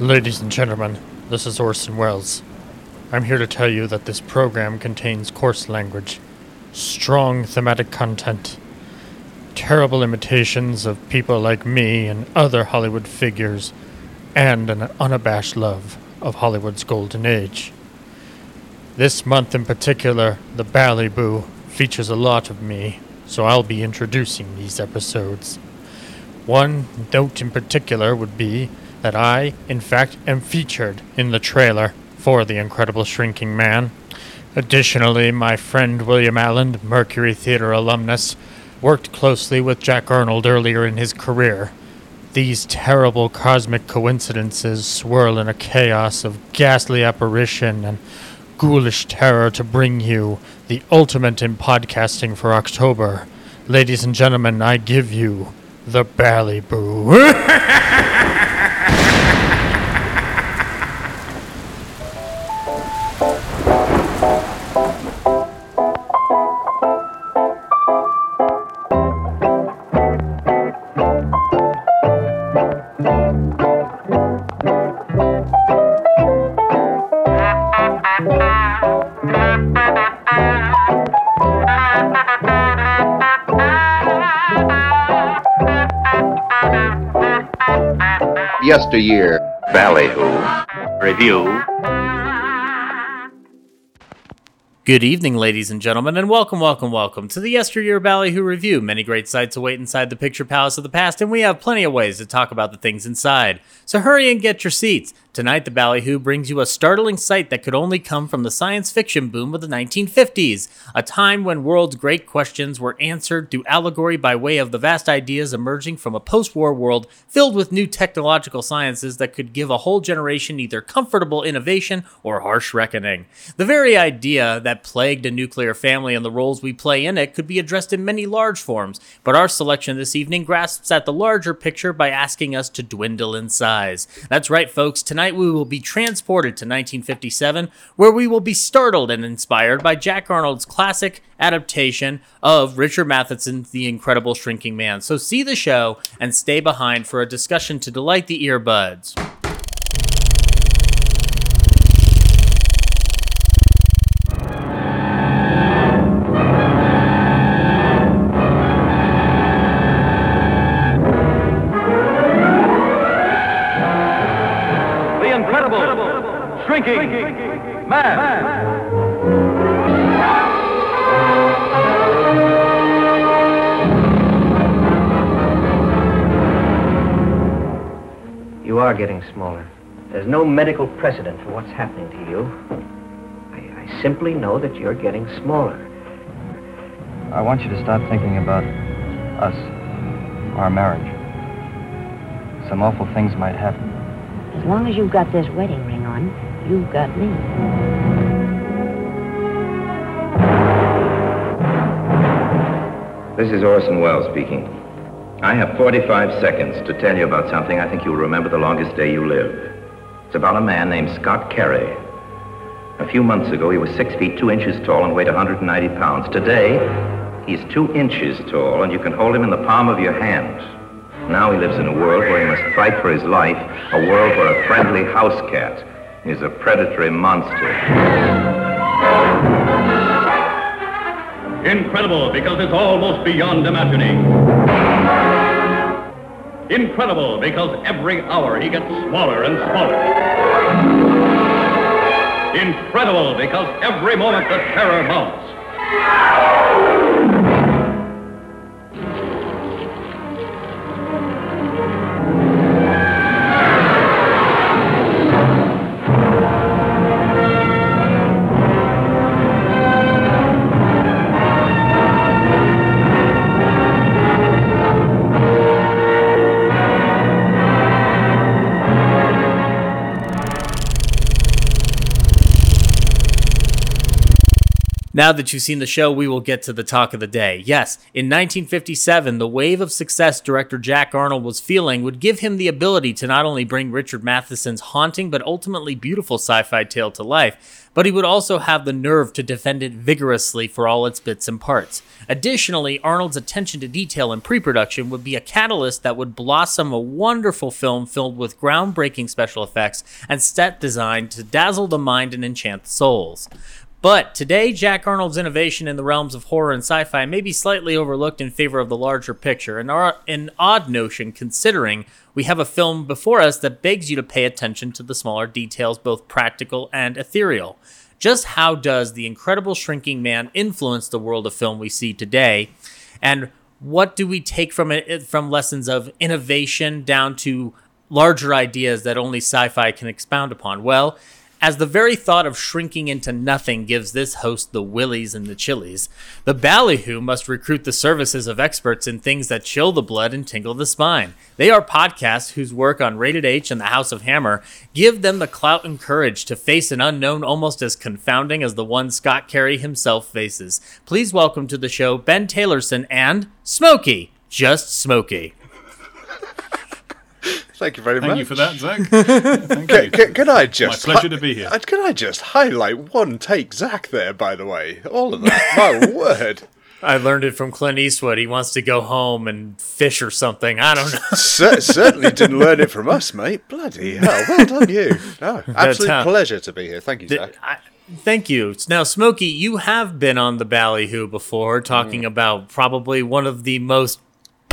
Ladies and gentlemen, this is Orson Welles. I'm here to tell you that this program contains coarse language, strong thematic content, terrible imitations of people like me and other Hollywood figures, and an unabashed love of Hollywood's golden age. This month in particular, the Ballyhoo features a lot of me, so I'll be introducing these episodes. One note in particular would be that I, in fact, am featured in the trailer for The Incredible Shrinking Man. Additionally, my friend William Alland, Mercury Theater alumnus, worked closely with Jack Arnold earlier in his career. These terrible cosmic coincidences swirl in a chaos of ghastly apparition and ghoulish terror to bring you the ultimate in podcasting for October. Ladies and gentlemen, I give you the Ballyhoo. yesteryear. Ballyhoo. Review. Good evening, ladies and gentlemen, and welcome, welcome, welcome to the Yesteryear Ballyhoo Review. Many great sights await inside the picture palace of the past, and we have plenty of ways to talk about the things inside. So hurry and get your seats. Tonight, the Ballyhoo brings you a startling sight that could only come from the science fiction boom of the 1950s, a time when world's great questions were answered through allegory by way of the vast ideas emerging from a post war world filled with new technological sciences that could give a whole generation either comfortable innovation or harsh reckoning. The very idea that plagued a nuclear family and the roles we play in it could be addressed in many large forms, but our selection this evening grasps at the larger picture by asking us to dwindle in size. That's right, folks. Tonight, Tonight we will be transported to 1957, where we will be startled and inspired by Jack Arnold's classic adaptation of Richard Matheson's The Incredible Shrinking Man. So see the show and stay behind for a discussion to delight the earbuds. Shrinking man. You are getting smaller. There's no medical precedent for what's happening to you. I, I simply know that you're getting smaller. I want you to stop thinking about us, our marriage. Some awful things might happen. As long as you've got this wedding ring on, You've got me. This is Orson Welles speaking. I have 45 seconds to tell you about something I think you'll remember the longest day you live. It's about a man named Scott Carey. A few months ago, he was six feet two inches tall and weighed 190 pounds. Today, he's two inches tall, and you can hold him in the palm of your hand. Now he lives in a world where he must fight for his life, a world where a friendly house cat is a predatory monster. Incredible because it's almost beyond imagining. Incredible because every hour he gets smaller and smaller. Incredible because every moment the terror mounts. Now that you've seen the show, we will get to the talk of the day. Yes, in 1957, the wave of success director Jack Arnold was feeling would give him the ability to not only bring Richard Matheson's haunting but ultimately beautiful sci fi tale to life, but he would also have the nerve to defend it vigorously for all its bits and parts. Additionally, Arnold's attention to detail in pre production would be a catalyst that would blossom a wonderful film filled with groundbreaking special effects and set design to dazzle the mind and enchant souls. But today, Jack Arnold's innovation in the realms of horror and sci fi may be slightly overlooked in favor of the larger picture, an, an odd notion considering we have a film before us that begs you to pay attention to the smaller details, both practical and ethereal. Just how does the incredible shrinking man influence the world of film we see today? And what do we take from it from lessons of innovation down to larger ideas that only sci fi can expound upon? Well, as the very thought of shrinking into nothing gives this host the willies and the chilies, the ballyhoo must recruit the services of experts in things that chill the blood and tingle the spine. They are podcasts whose work on Rated H and the House of Hammer give them the clout and courage to face an unknown almost as confounding as the one Scott Carey himself faces. Please welcome to the show Ben Taylorson and Smokey, just Smokey. Thank you very Thank much. you for that, Zach. Thank Can, you. can, can I just My pleasure to be here. Uh, Can I just highlight one take Zach there? By the way, all of that. My word. I learned it from Clint Eastwood. He wants to go home and fish or something. I don't know. Cer- certainly didn't learn it from us, mate. Bloody hell. Well done, you. No, absolute how- pleasure to be here. Thank you, Zach. I, thank you. Now, Smokey, you have been on the Ballyhoo before, talking Mm. about probably one of the most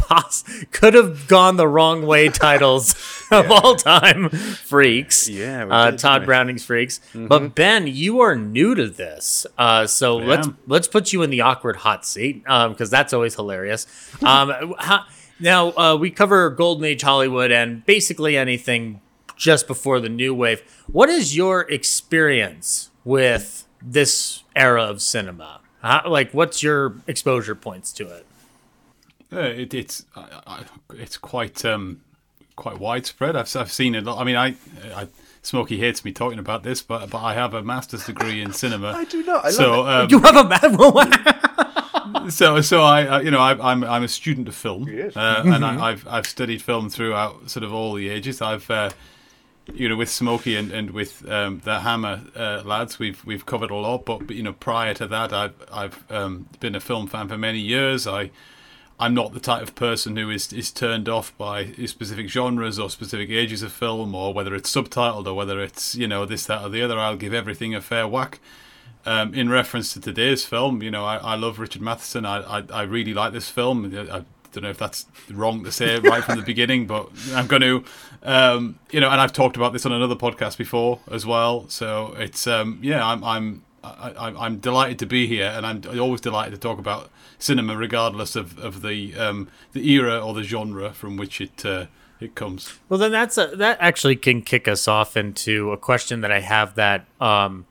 pos- could have gone the wrong way titles of all time, Freaks. Yeah, uh, did, Tod? Browning's Freaks. Mhm. But Ben, you are new to this, uh, so I let's let's put you in the awkward hot seat because that's always hilarious. Um, how, now uh, we cover Golden Age Hollywood and basically anything just before the new wave. What is your experience with this era of cinema? How, like, what's your exposure points to it? Uh, it, it's I, I, it's quite um, quite widespread. I've I've seen it. I mean, I, I Smokey hates me talking about this, but but I have a master's degree in cinema. I do not. I so love um, you have a bad so so I uh, you know I, I'm I'm a student of film, Yes. uh, and I, I've I've studied film throughout sort of all the ages. I've uh, you know with Smokey and, and with um, the Hammer uh, lads, we've we've covered a lot. But, but you know prior to that, I've I've um, been a film fan for many years. I I'm not the type of person who is is turned off by specific genres or specific ages of film, or whether it's subtitled or whether it's you know this that or the other. I'll give everything a fair whack. Um, in reference to today's film, you know, I, I love Richard Matheson. I, I I really like this film. I, don't know if that's wrong to say right from the beginning, but I'm going to, um, you know, and I've talked about this on another podcast before as well. So it's um, yeah, I'm I'm I, I- I'm delighted to be here, and I'm always delighted to talk about cinema, regardless of of the um, the era or the genre from which it uh, it comes. Well, then that's a, that actually can kick us off into a question that I have that um,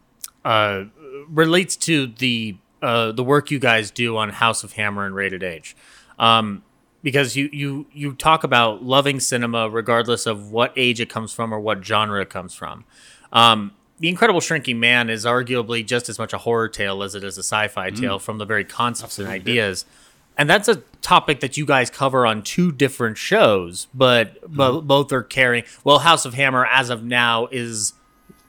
uh, relates to the uh, the work you guys do on House of Hammer and Rated H. Um, because you, you you talk about loving cinema regardless of what age it comes from or what genre it comes from. Um, the Incredible Shrinking Man is arguably just as much a horror tale as it is a sci-fi tale from the very concepts and ideas. And that's a topic that you guys cover on two different shows, but bo- both are carrying. Well, House of Hammer, as of now, is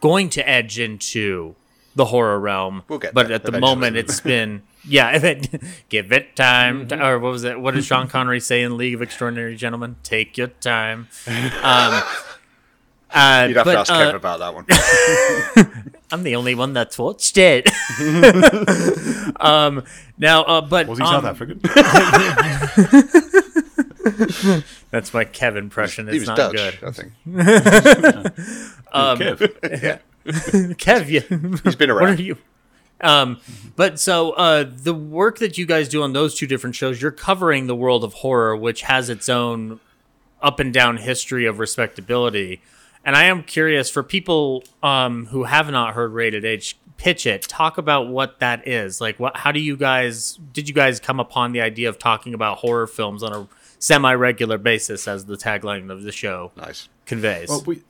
going to edge into the horror realm. We'll but at the moment, it's been yeah. It give it time, to- or what was it? What did Sean Connery say in League of Extraordinary Gentlemen? Take your time. Um, uh, You'd have but, to ask uh, Kevin about that one. I'm the only one that's watched it. um, now, uh, but Was he um, South African? That's my Kev impression. he It's was not Dutch, good. I think. Um, Kev. Kev, yeah. He's been What around. are you? Um, but so uh, the work that you guys do on those two different shows, you're covering the world of horror, which has its own up and down history of respectability. And I am curious for people um, who have not heard Rated H pitch it. Talk about what that is. Like, what? How do you guys? Did you guys come upon the idea of talking about horror films on a semi-regular basis, as the tagline of the show Nice. conveys? Well, we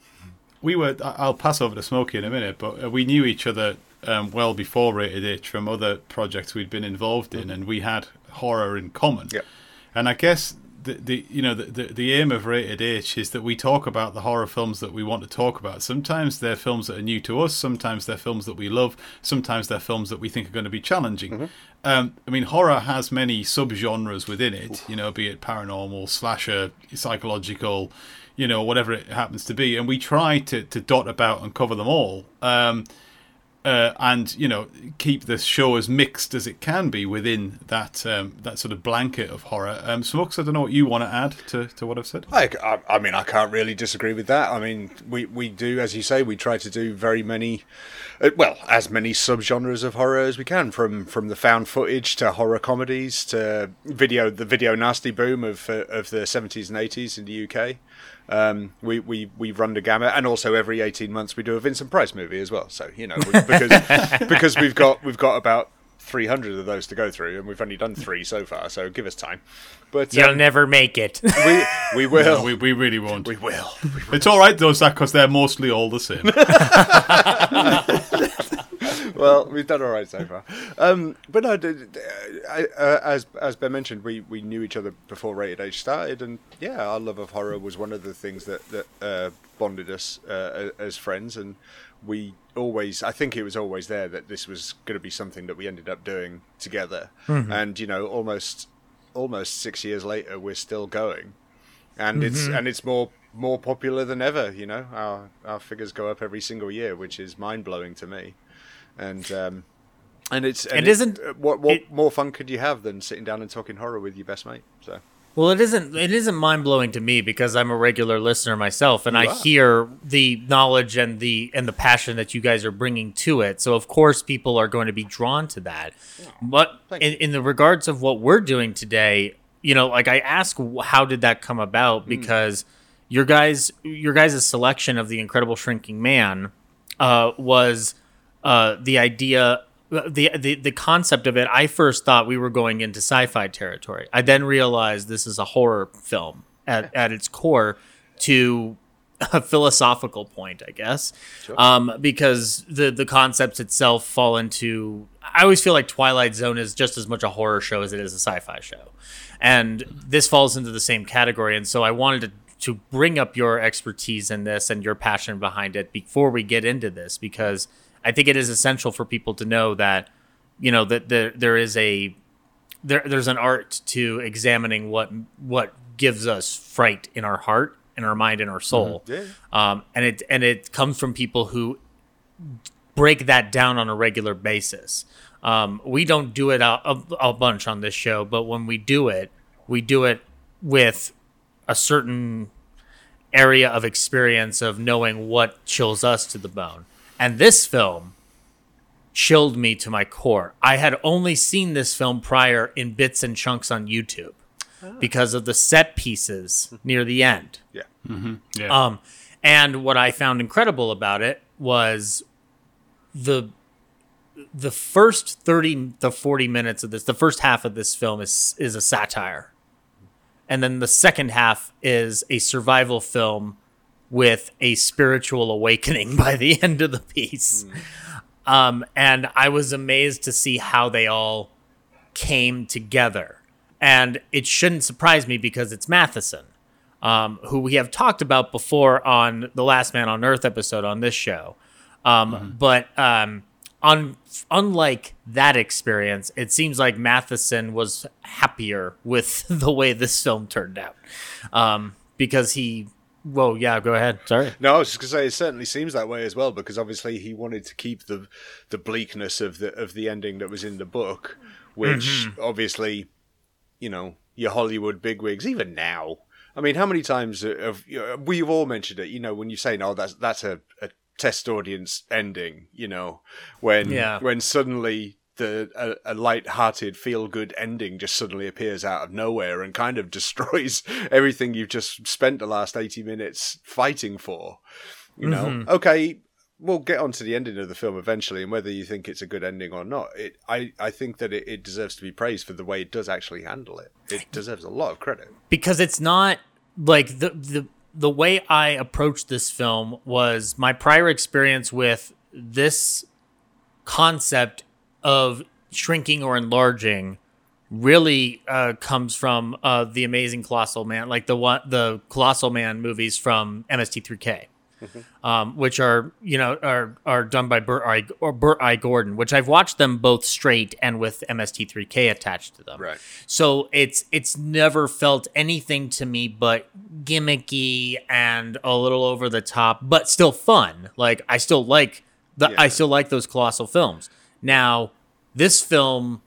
we were. I- I'll pass over to Smokey in a minute, but uh, we knew each other um, well before Rated H from other projects we'd been involved in, and we had horror in common. Yep. And I guess the, the you know the, the the aim of Rated H is that we talk about the horror films that we want to talk about. Sometimes they're films that are new to us. Sometimes they're films that we love. Sometimes they're films that we think are going to be challenging. Um, I mean, horror has many subgenres within it. You know, be it paranormal, slasher, psychological, you know, whatever it happens to be. And we try to to dot about and cover them all. Um, uh, and you know keep the show as mixed as it can be within that um, that sort of blanket of horror. Um, Smokes, I don't know what you want to add to, to what I've said. I, I, mean, I can't really disagree with that. I mean, we, we do, as you say, we try to do very many, uh, well, as many subgenres of horror as we can, from from the found footage to horror comedies to video, the video nasty boom of uh, of the seventies and eighties in the UK. Um, we, we, we run the gamut, and also every eighteen months we do a Vincent Price movie as well. So you know, we, because because we've got we've got about three hundred of those to go through, and we've only done three so far. So give us time. But You'll um, never make it. we we will. No, we, we really won't. We will. It's all right though, Zach, because they're mostly all the same. well, we've done all right so far. Um, but no, I, uh, as as Ben mentioned, we, we knew each other before Rated H started, and yeah, our love of horror was one of the things that that uh, bonded us uh, as friends, and we always, I think it was always there that this was going to be something that we ended up doing together, Mhm. and you know, almost almost six years later, we're still going, and it's Mhm. and it's more more popular than ever. You know, our our figures go up every single year, which is mind blowing to me, and um, and it's and It isn't- uh, what what more fun could you have than sitting down and talking horror with your best mate? So Well, it isn't. It isn't mind blowing to me because I'm a regular listener myself, and You I are. hear the knowledge and the and the passion that you guys are bringing to it. So of course, people are going to be drawn to that. But in, in the regards of what we're doing today, you know, like I ask, how did that come about? Because your guys, your guys' selection of the Incredible Shrinking Man uh, was uh, the idea the, the the concept of it i first thought we were going into sci-fi territory. I then realized this is a horror film at, at its core to a philosophical point i guess. Um, because the the concepts itself fall into i always feel like twilight zone is just as much a horror show as it is a sci-fi show. And this falls into the same category. And so i wanted to to bring up your expertise in this and your passion behind it before we get into this because I think it is essential for people to know that you know that there there is a there there's an art to examining what what gives us fright in our heart, in our mind, in our soul. Mhm. Um, and it and it comes from people who break that down on a regular basis. Um, we don't do it a, a, a bunch on this show, but when we do it, we do it with a certain area of experience of knowing what chills us to the bone. And this film chilled me to my core. I had only seen this film prior in bits and chunks on YouTube because of the set pieces near the end. Yeah. Mm-hmm. Yeah. Um, and what I found incredible about it was the the first 30 to 40 minutes of this, the first half of this film is is a satire. And then the second half is a survival film with a spiritual awakening by the end of the piece. Um, and I was amazed to see how they all came together. And it shouldn't surprise me because it's Matheson, um, who we have talked about before on the Last Man on Earth episode on this show. Um, But um, un- unlike that experience, it seems like Matheson was happier with the way this film turned out um, because he. Whoa, yeah, go ahead. Sorry. No, I was just gonna say it certainly seems that way as well because obviously he wanted to keep the the bleakness of the of the ending that was in the book, which Mhm. obviously, you know, your Hollywood bigwigs even now. I mean, how many times have we've all mentioned it? You know, when you say no, that's that's a, a test audience ending. You know, when Yeah. when suddenly the a, a light-hearted, feel-good ending just suddenly appears out of nowhere and kind of destroys everything you've just spent the last eighty minutes fighting for. You know, Mhm. okay, we'll get on to the ending of the film eventually, and whether you think it's a good ending or not, it I I think that it, it deserves to be praised for the way it does actually handle it. It deserves a lot of credit. because it's not like the the the way I approached this film was my prior experience with this concept of shrinking or enlarging really uh, comes from uh, the amazing Colossal Man, like the one the Colossal Man movies from MST3K, um, which are you know are are done by Bert I, or Bert I. Gordon, which I've watched them both straight and with MST3K attached to them. Right. So it's it's never felt anything to me but gimmicky and a little over the top, but still fun. Like I still like the I still like those colossal films. Now, this film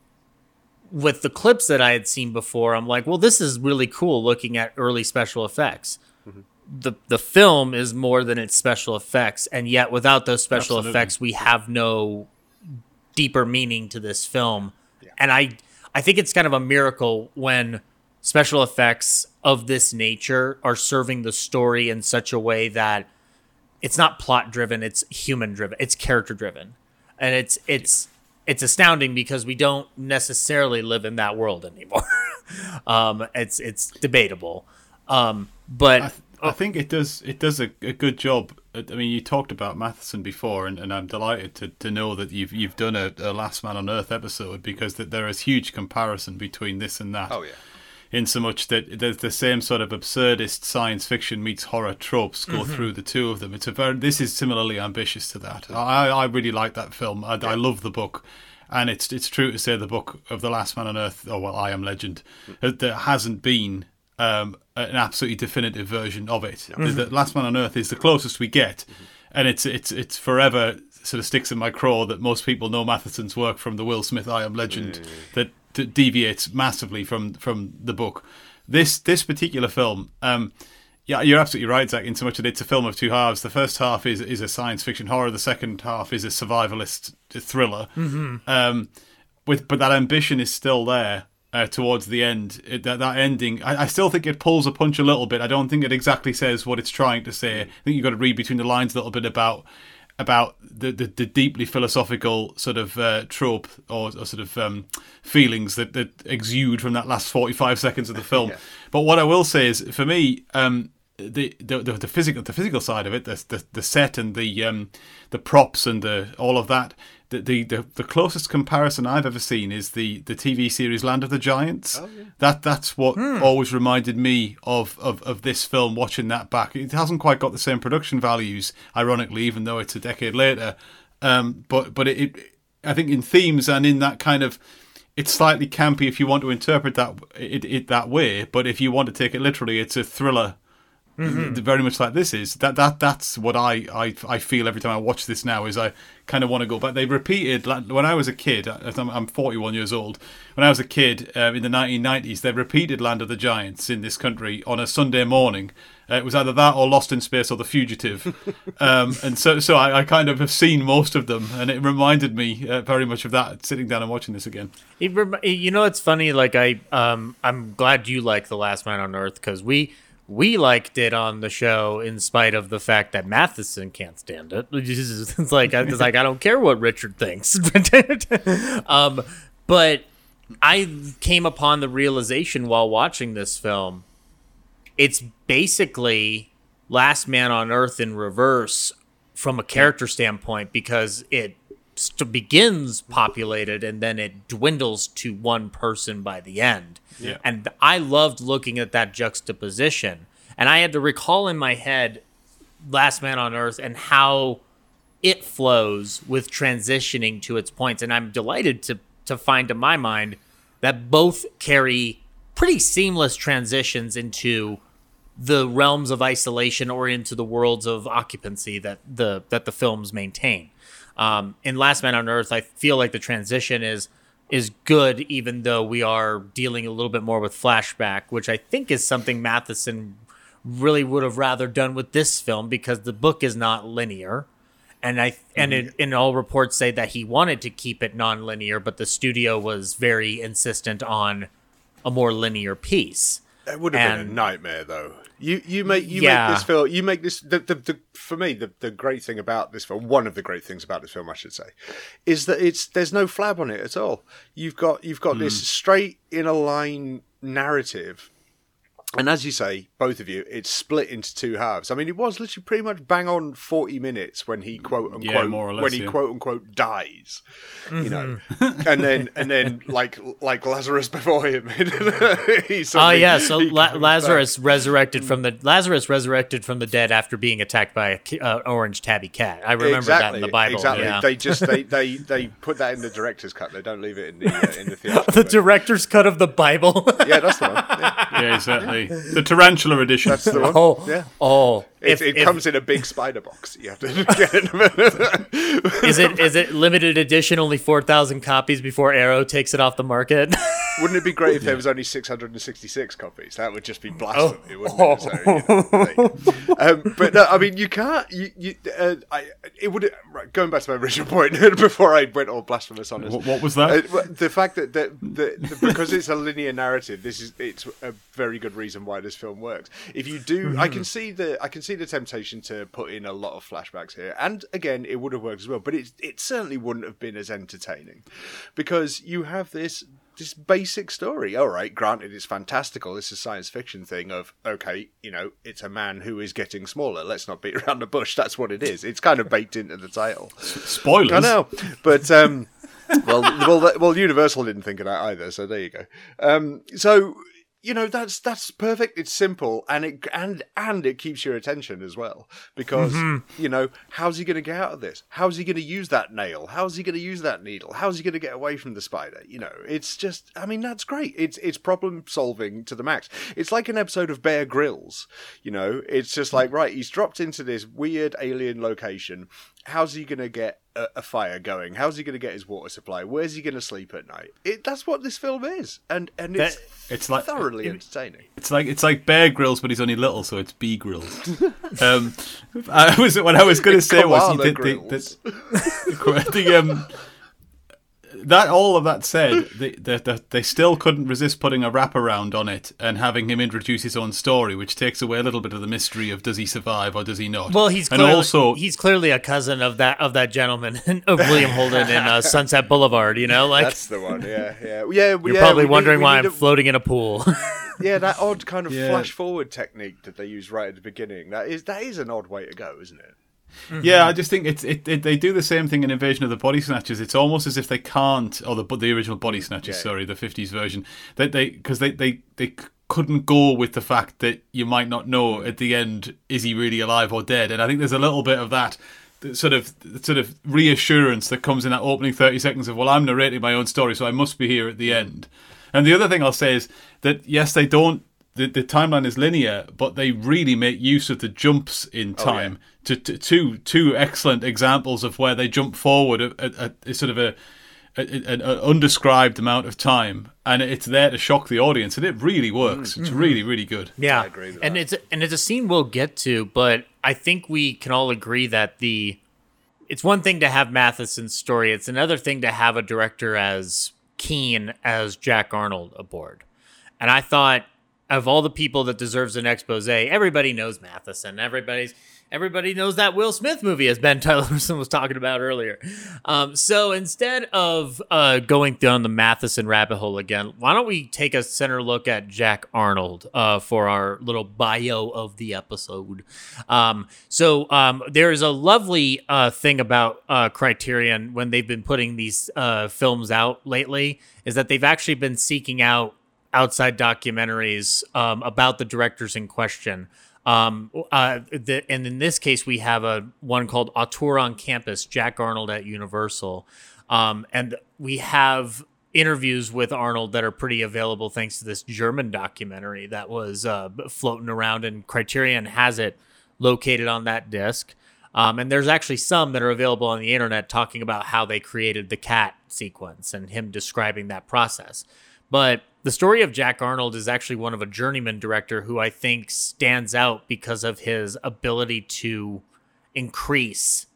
with the clips that I had seen before, I'm like, well, this is really cool looking at early special effects. Mm-hmm. The the film is more than its special effects, and yet without those special Absolutely. effects, we have no deeper meaning to this film. And I I think it's kind of a miracle when special effects of this nature are serving the story in such a way that it's not plot driven, it's human driven, it's character driven. And it's it's it's astounding because we don't necessarily live in that world anymore. um it's it's debatable. Um but I, th- I think it does it does a, a good job. I mean, you talked about Matheson before, and, and I'm delighted to, to know that you've you've done a, a Last Man on Earth episode because that there is huge comparison between this and that. Oh yeah. In so much that there's the same sort of absurdist science fiction meets horror tropes go Mhm. through the two of them. It's a very this is similarly ambitious to that. I I really like that film. I, I love the book. And it's it's true to say the book of the Last Man on Earth, or well, I Am Legend, uh, there hasn't been um, an absolutely definitive version of it. The, the Last Man on Earth is the closest we get, and it's it's it's forever sort of sticks in my craw that most people know Matheson's work from the Will Smith I Am Legend that deviates massively from from the book. This this particular film. Um, yeah, you're absolutely right, Zach. In so much that it's a film of two halves. The first half is is a science fiction horror. The second half is a survivalist thriller. Mhm. Um, with but that ambition is still there uh, towards the end. It, that that ending, I, I still think it pulls a punch a little bit. I don't think it exactly says what it's trying to say. I think you've got to read between the lines a little bit about about the the, the deeply philosophical sort of uh, trope or, or sort of um, feelings that, that exude from that last forty five seconds of the film. But what I will say is, for me. Um, the, the the the physical the physical side of it, the the, the set and the um the props and the all of that. The, the the the closest comparison I've ever seen is the the TV series Land of the Giants. That that's what always reminded me of, of of this film. Watching that back, it hasn't quite got the same production values, ironically, even though it's a decade later. Um, but but it, it I think in themes and in that kind of it's slightly campy if you want to interpret that it, it that way. But if you want to take it literally, it's a thriller Mhm. very much like this is that that that's what I, I I feel every time I watch this now is I kind of want to go back. They repeated like, when I was a kid. I'm, I'm 41 years old. When I was a kid um, in the 1990s, they repeated Land of the Giants in this country on a Sunday morning. Uh, it was either that or Lost in Space or The Fugitive, um, and so so I, I kind of have seen most of them, and it reminded me uh, very much of that. Sitting down and watching this again. It you know, it's funny. Like I, um, I'm glad you like the Last Man on Earth because we we liked it on the show in spite of the fact that Matheson can't stand it. It's like it's like I don't care what Richard thinks. um, but I came upon the realization while watching this film. It's basically Last Man on Earth in reverse from a character standpoint because it st- begins populated and then it dwindles to one person by the end. Yeah. And I loved looking at that juxtaposition. And I had to recall in my head Last Man on Earth and how it flows with transitioning to its points. And I'm delighted to to find in my mind that both carry pretty seamless transitions into the realms of isolation or into the worlds of occupancy that the that the films maintain. Um, in Last Man on Earth, I feel like the transition is is good, even though we are dealing a little bit more with flashback, which I think is something Matheson really would have rather done with this film because the book is not linear. And I and it, and all reports say that he wanted to keep it non-linear, but the studio was very insistent on a more linear piece. That would have been a nightmare, though. You you make you Yeah. make this film. You make this. The, the, the for me the, the great thing about this film, one of the great things about this film, I should say, is that it's there's no flab on it at all. You've got you've got this hmm. straight in a line narrative And as you say, both of you, it's split into two halves. I mean, it was literally pretty much bang on forty minutes when he quote unquote Yeah, more or less, when he yeah. quote unquote dies, you know, and then and then like like Lazarus before him. he Oh suddenly- yeah, so La- Lazarus back. resurrected from the Lazarus resurrected from the dead after being attacked by a uh, orange tabby cat. I remember that in the Bible. Exactly. Yeah. They just they, they they put that in the director's cut. They don't leave it in the uh, in the theatrical. the director's cut of the Bible. yeah, that's the one. Yeah, Yeah, exactly. The tarantula edition. that's the one. oh, Yeah. oh. It, If- it if- comes in a big spider box. You have to get it. is it is it limited edition? Only four thousand copies before Arrow takes it off the market. Wouldn't it be great if there was only 666 copies? That would just be blasphemy, Oh. wouldn't it? So, you know, um, but no, I mean, you can't. You, you, uh, I, it would. Right, going back to my original point before I went all blasphemous on us. What- what was that? Uh, the fact that, that, that, that because it's a linear narrative, this is it's a very good reason why this film works. If you do, I can see the I can see the temptation to put in a lot of flashbacks here, and again, it would have worked as well. But it it certainly wouldn't have been as entertaining because you have this this basic story. All right, granted, it's fantastical. This is a science fiction thing of okay, you know, it's a man who is getting smaller. Let's not beat around the bush. That's what it is. It's kind of baked into the title. Spoilers. I know, but um, well, well, well, Universal didn't think of that either. So there you go. Um, so you know that's that's perfect. It's simple, and it and and it keeps your attention as well because mm-hmm. you know how's he going to get out of this? How's he going to use that nail? How's he going to use that needle? How's he going to get away from the spider? You know, it's just. I mean, that's great. It's it's problem solving to the max. It's like an episode of Bear Grylls. You know, it's just like mm. right. He's dropped into this weird alien location. How's he going to get a, a fire going? How's he going to get his water supply? Where's he going to sleep at night? It, that's what this film is, and and it's It's like thoroughly entertaining. It's like it's like Bear Grylls, but he's only little, so it's B Grills. um, I was what I was going to say was he did, grills. the, the, the, um, that all of that said, they, they, they, they still couldn't resist putting a wraparound on it and having him introduce his own story, which takes away a little bit of the mystery of does he survive or does he not. Well, he's and clearly, also he's clearly a cousin of that of that gentleman of William Holden in uh, Sunset Boulevard. You know, like That's the one. Yeah, yeah, yeah. you're yeah, probably we need- wondering we why I'm a- floating in a pool. yeah, that odd kind of Yeah. flash forward technique that they use right at the beginning. That is that is an odd way to go, isn't it? Yeah, mm-hmm. I just think it's it, it. They do the same thing in Invasion of the Body Snatchers. It's almost as if they can't, or the the original Body Snatchers. Yeah. Sorry, the fifties version. That they because they they they couldn't go with the fact that you might not know at the end is he really alive or dead. And I think there's a little bit of that sort of sort of reassurance that comes in that opening 30 seconds of well i'm narrating my own story so i must be here at the mm. end and the other thing i'll say is that yes they don't the, the timeline is linear but they really make use of the jumps in oh, time to, to two two excellent examples of where they jump forward a, a, a sort of a an undescribed amount of time and it's there to shock the audience and it really works it's mm-hmm. really really good Yeah, I agree with and that. it's and it's a scene we'll get to, but I think we can all agree that the it's one thing to have Matheson's story; it's another thing to have a director as keen as Jack Arnold aboard. And I thought, of all the people that deserves an expose, everybody knows Matheson. Everybody's everybody knows that Will Smith movie, as Ben Tylerson was talking about earlier. Um, so instead of uh, going down the Matheson rabbit hole again, why don't we take a center look at Jack Arnold uh, for our little bio of the episode? Um, so um, there is a lovely uh, thing about uh, Criterion when they've been putting these uh, films out lately is that they've actually been seeking out outside documentaries um, about the directors in question. Um, uh, the, and in this case, we have a one called Auteur on Campus, Jack Arnold at Universal, um, and we have interviews with Arnold that are pretty available thanks to this German documentary that was uh, floating around, and Criterion has it located on that disc. Um, and there's actually some that are available on the internet talking about how they created the cat sequence and him describing that process. But the story of Jack Arnold is actually one of a journeyman director who I think stands out because of his ability to increase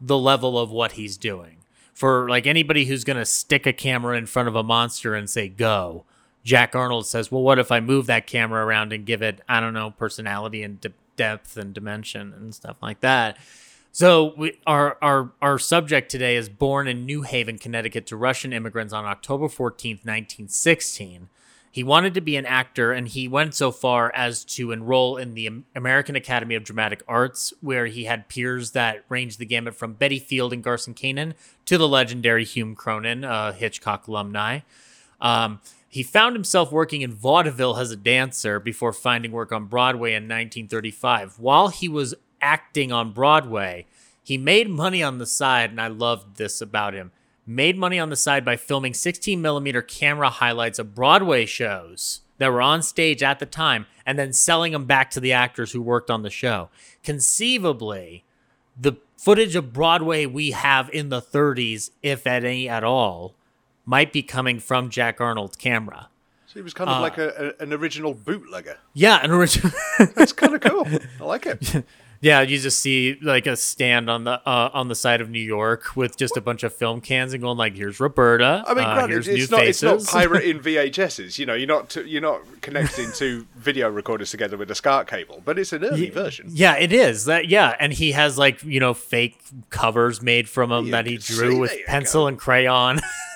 the level of what he's doing. For like anybody who's going to stick a camera in front of a monster and say go, Jack Arnold says, "Well, what if I move that camera around and give it, I don't know, personality and de- depth and dimension and stuff like that?" So we, our our our subject today is born in New Haven, Connecticut, to Russian immigrants on October fourteenth, nineteen sixteen. He wanted to be an actor, and he went so far as to enroll in the American Academy of Dramatic Arts, where he had peers that ranged the gamut from Betty Field and Garson Kanin to the legendary Hume Cronyn, uh, Hitchcock alumni. Um, he found himself working in vaudeville as a dancer before finding work on Broadway in 1935. While he was acting on Broadway, he made money on the side, and I loved this about him made money on the side by filming 16 millimeter camera highlights of Broadway shows that were on stage at the time and then selling them back to the actors who worked on the show. Conceivably, the footage of Broadway we have in the 30s, if at any at all, might be coming from Jack Arnold's camera. So he was kind of uh, like a, a, an original bootlegger. Yeah, an original. That's kind of cool. I like it. Yeah, you just see like a stand on the uh, on the side of New York with just a bunch of film cans and going like, "Here's Roberta." I mean, uh, granted, it's not faces. it's not pirating VHSs. You know, you're not you're not connecting two video recorders together with a SCART cable, but it's an early yeah, version. Yeah, it is. That yeah, and he has like you know fake covers made from him that he drew with pencil go. and crayon.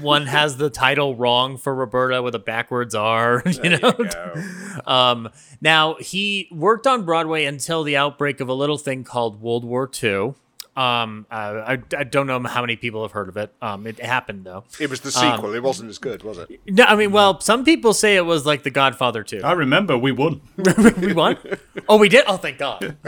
One has the title wrong for Roberta with a backwards R. You know. You um, now he worked on Broadway until the outbreak of a little thing called World War II. Um, uh, I, I don't know how many people have heard of it. Um, it happened though. It was the sequel. Um, it wasn't as good, was it? No, I mean, well, some people say it was like The Godfather 2. I remember we won. we won. Oh, we did. Oh, thank God.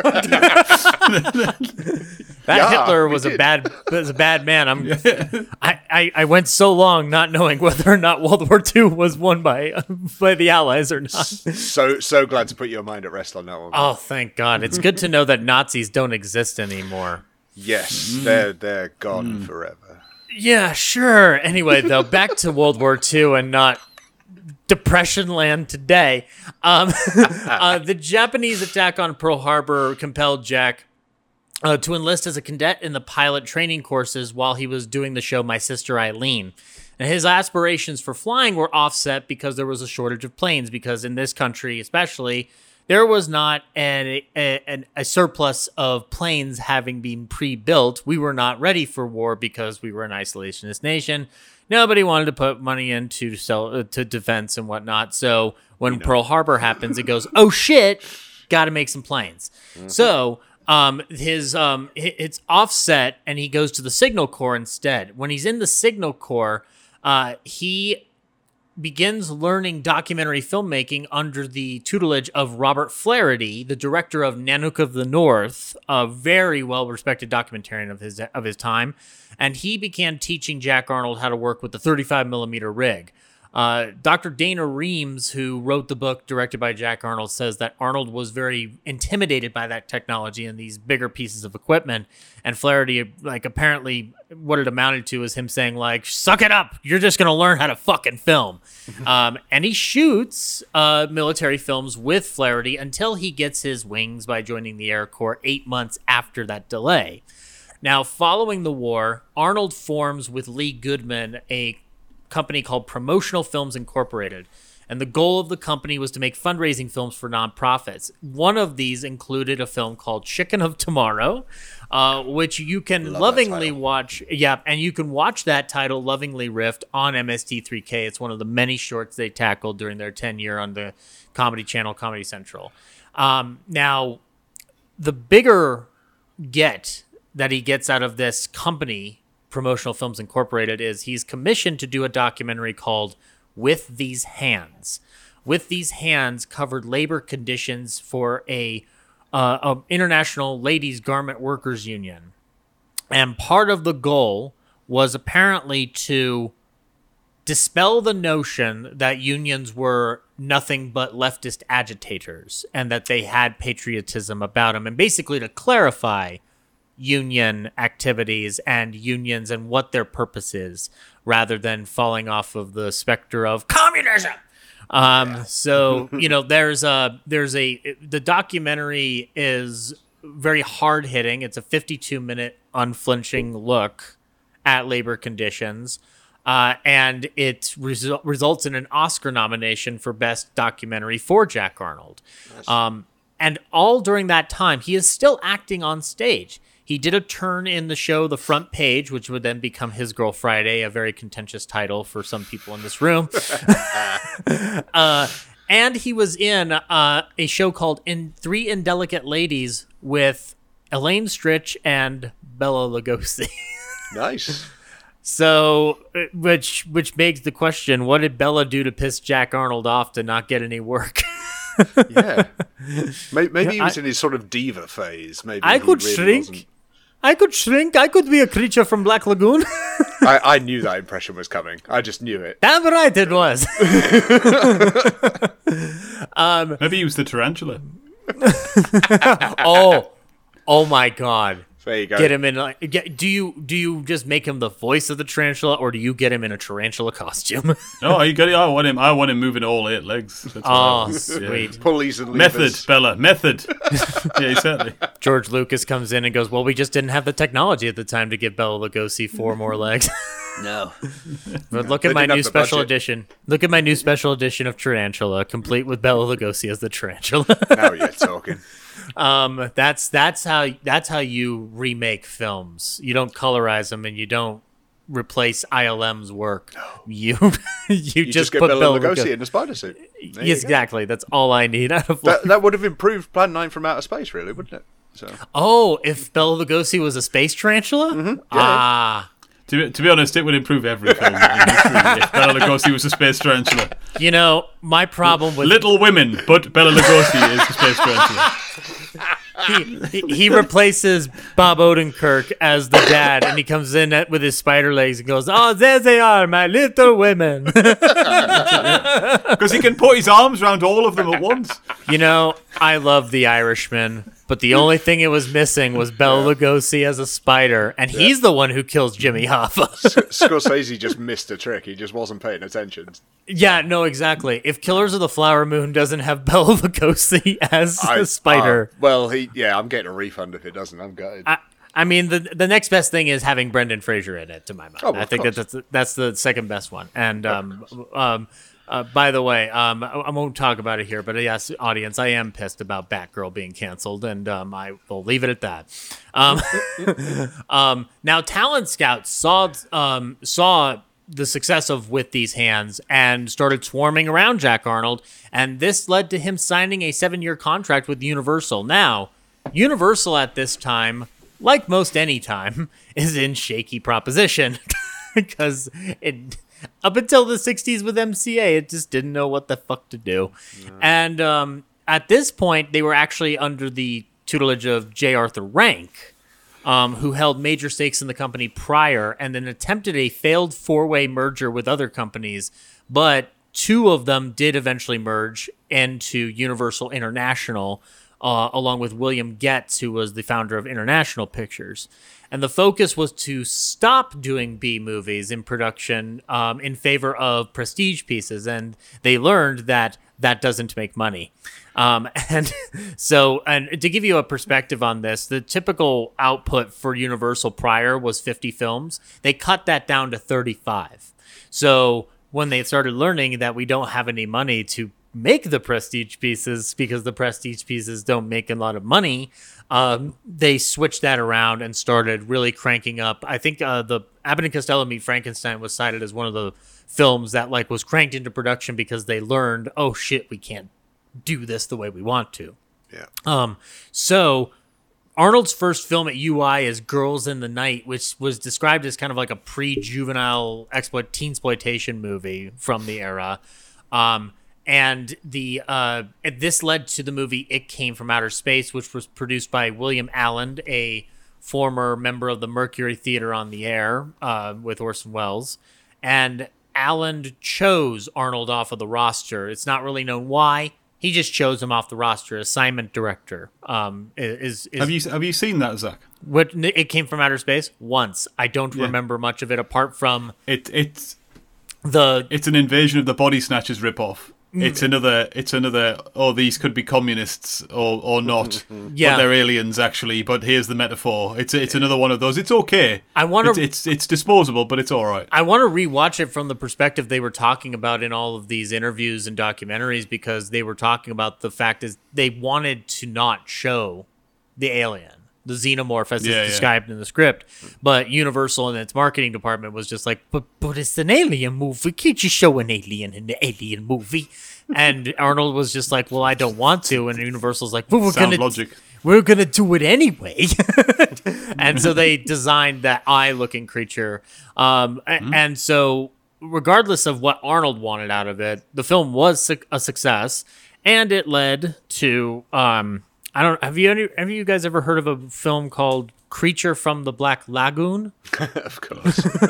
that yeah, Hitler was a bad was a bad man. I'm. Yeah. I, I, I went so long not knowing whether or not World War II was won by by the Allies or not. So so glad to put your mind at rest on that one. Oh, thank God! It's good to know that Nazis don't exist anymore. Yes, mm. they're they're gone mm. forever. Yeah, sure. Anyway, though, back to World War II and not Depression Land today. Um, uh, the Japanese attack on Pearl Harbor compelled Jack uh, to enlist as a cadet in the pilot training courses while he was doing the show My Sister Eileen. And his aspirations for flying were offset because there was a shortage of planes, because in this country, especially, there was not an, a, a surplus of planes having been pre-built. We were not ready for war because we were an isolationist nation. Nobody wanted to put money into sell uh, to defense and whatnot. So when you know. Pearl Harbor happens, it goes, oh shit, got to make some planes. Mm-hmm. So um, his um, it's offset, and he goes to the Signal Corps instead. When he's in the Signal Corps, uh, he begins learning documentary filmmaking under the tutelage of Robert Flaherty, the director of Nanook of the North, a very well respected documentarian of his of his time, and he began teaching Jack Arnold how to work with the 35 millimeter rig. Uh, Dr. Dana Reemes, who wrote the book directed by Jack Arnold, says that Arnold was very intimidated by that technology and these bigger pieces of equipment. And Flaherty, like, apparently, what it amounted to is him saying, like, "Suck it up! You're just gonna learn how to fucking film." um, and he shoots uh, military films with Flaherty until he gets his wings by joining the Air Corps eight months after that delay. Now, following the war, Arnold forms with Lee Goodman a company called Promotional Films Incorporated. And the goal of the company was to make fundraising films for nonprofits. One of these included a film called Chicken of Tomorrow, uh, which you can Love lovingly watch. Yeah, and you can watch that title, Lovingly Riffed, on MST3K. It's one of the many shorts they tackled during their tenure on the Comedy Channel, Comedy Central. Um, now, the bigger get that he gets out of this company Promotional Films Incorporated is he's commissioned to do a documentary called With These Hands. With These Hands covered labor conditions for a, uh, a international ladies garment workers union. And part of the goal was apparently to dispel the notion that unions were nothing but leftist agitators and that they had patriotism about them and basically to clarify union activities and unions and what their purpose is rather than falling off of the specter of communism. Um, yeah. so you know, there's a there's a the documentary is very hard hitting. It's a 52 minute unflinching look at labor conditions. Uh, and it resu- results in an Oscar nomination for Best Documentary for Jack Arnold. Nice. Um, and all during that time, he is still acting on stage. He did a turn in the show The Front Page, which would then become His Girl Friday, a very contentious title for some people in this room. uh, and he was in uh, a show called "In Three Indelicate Ladies" with Elaine Stritch and Bela Lugosi. Nice. So, uh, which which begs the question: What did Bela do to piss Jack Arnold off to not get any work? Yeah. Maybe, maybe he was I- in his sort of diva phase. Maybe I could really shrink. wasn't- I could shrink. I could be a creature from Black Lagoon. I, I knew that impression was coming. I just knew it. Damn right it was. um, Maybe he was the tarantula. oh, oh my God! There you go. Get him in. Like, get, do you do you just make him the voice of the tarantula, or do you get him in a tarantula costume? No, you got it. I want him. I want him moving all eight legs. That's oh, want. sweet. Pulleys and Method, levers. Bela. Method. yeah, exactly. George Lucas comes in and goes, "Well, we just didn't have the technology at the time to give Bela Lugosi four more legs." No. But look They at my new special budget. edition. Look at my new special edition of Tarantula, complete with Bela Lugosi as the tarantula. now you're talking. Um, that's that's how that's how you remake films. You don't colorize them, and you don't replace ILM's work. You you, You just, just, get put Bela Bela Lugosi Lugosi. in the spider suit. There you Yes, go. exactly. That's all I need out of That, that would have improved Plan 9 from outer space, really, wouldn't it? So Oh, if Bela Lugosi was a space tarantula? Mm-hmm. Ah. To be, to be honest, it would improve every film in history if Bela Lugosi was a space tarantula. You know, my problem with Little Women, but Bela Lugosi is the space tarantula. he, he- he replaces Bob Odenkirk as the dad, and he comes in at, with his spider legs and goes, "Oh, there they are, my little women." Because he can put his arms around all of them at once. you know, I love The Irishman, but the only thing it was missing was Bela Lugosi as a spider, and he's the one who kills Jimmy Hoffa. Scorsese just missed a trick. He just wasn't paying attention. yeah, no, exactly. If Killers of the Flower Moon doesn't have Bela Lugosi as I- a spider. uh, well, he yeah, I'm getting a refund if it doesn't. I'm gutted. I, I mean, the the next best thing is having Brendan Fraser in it, to my mind. Oh, well, I think that that's that's the second best one. And um, um, uh, by the way, um, I, I won't talk about it here, but yes, audience, I am pissed about Batgirl being canceled, and um, I will leave it at that. Um, um, now, Talent Scout saw um, saw the success of with these hands and started swarming around Jack Arnold, and this led to him signing a seven year contract with Universal. Now, Universal at this time, like most any time, is in shaky proposition because it up until the 60s with MCA, it just didn't know what the fuck to do. And um, at this point, they were actually under the tutelage of J. Arthur Rank, um, who held major stakes in the company prior and then attempted a failed four way merger with other companies, but two of them did eventually merge into Universal International, uh, along with William Goetz, who was the founder of International Pictures. And the focus was to stop doing B movies in production um, in favor of prestige pieces. And they learned that that doesn't make money. Um, and so, and to give you a perspective on this, the typical output for Universal prior was 50 films. They cut that down to 35. So when they started learning that we don't have any money to make the prestige pieces because the prestige pieces don't make a lot of money, um, they switched that around and started really cranking up. I think uh, the Abbott and Costello Meet Frankenstein was cited as one of the films that like was cranked into production because they learned, oh shit, we can't do this the way we want to. Yeah. Um, so Arnold's first film at UI is Girls in the Night, which was described as kind of like a pre-juvenile exploit teen exploitation movie from the era. Um, and the uh, this led to the movie It Came from Outer Space, which was produced by William Alland, a former member of the Mercury Theater on the Air uh, with Orson Welles. And Alland chose Arnold off of the roster. It's not really known why. He just chose him off the roster. Assignment director um, is, is Have you have you seen that, Zach? what it came from outer space once. I don't Yeah. remember much of it apart from It it's the it's an invasion of the body snatchers ripoff. Mm. It's another. It's another. Oh, these could be communists or or not. Yeah. but they're aliens actually. But here's the metaphor. It's it's another one of those. It's okay. I wanna- It's it's, it's disposable, but it's all right. I want to rewatch it from the perspective they were talking about in all of these interviews and documentaries because they were talking about the fact is they wanted to not show the alien. The xenomorph as Yeah, yeah. it's described in the script. But Universal and its marketing department was just like, but but it's an alien movie. Can't you show an alien in the alien movie? And Arnold was just like, well, I don't want to. And Universal's like, well, we're Sound gonna logic. we're gonna do it anyway. and so they designed that eye-looking creature. Um, a- and so regardless of what Arnold wanted out of it, the film was a success, and it led to um, I don't have you any, have you guys ever heard of a film called Creature from the Black Lagoon? of course.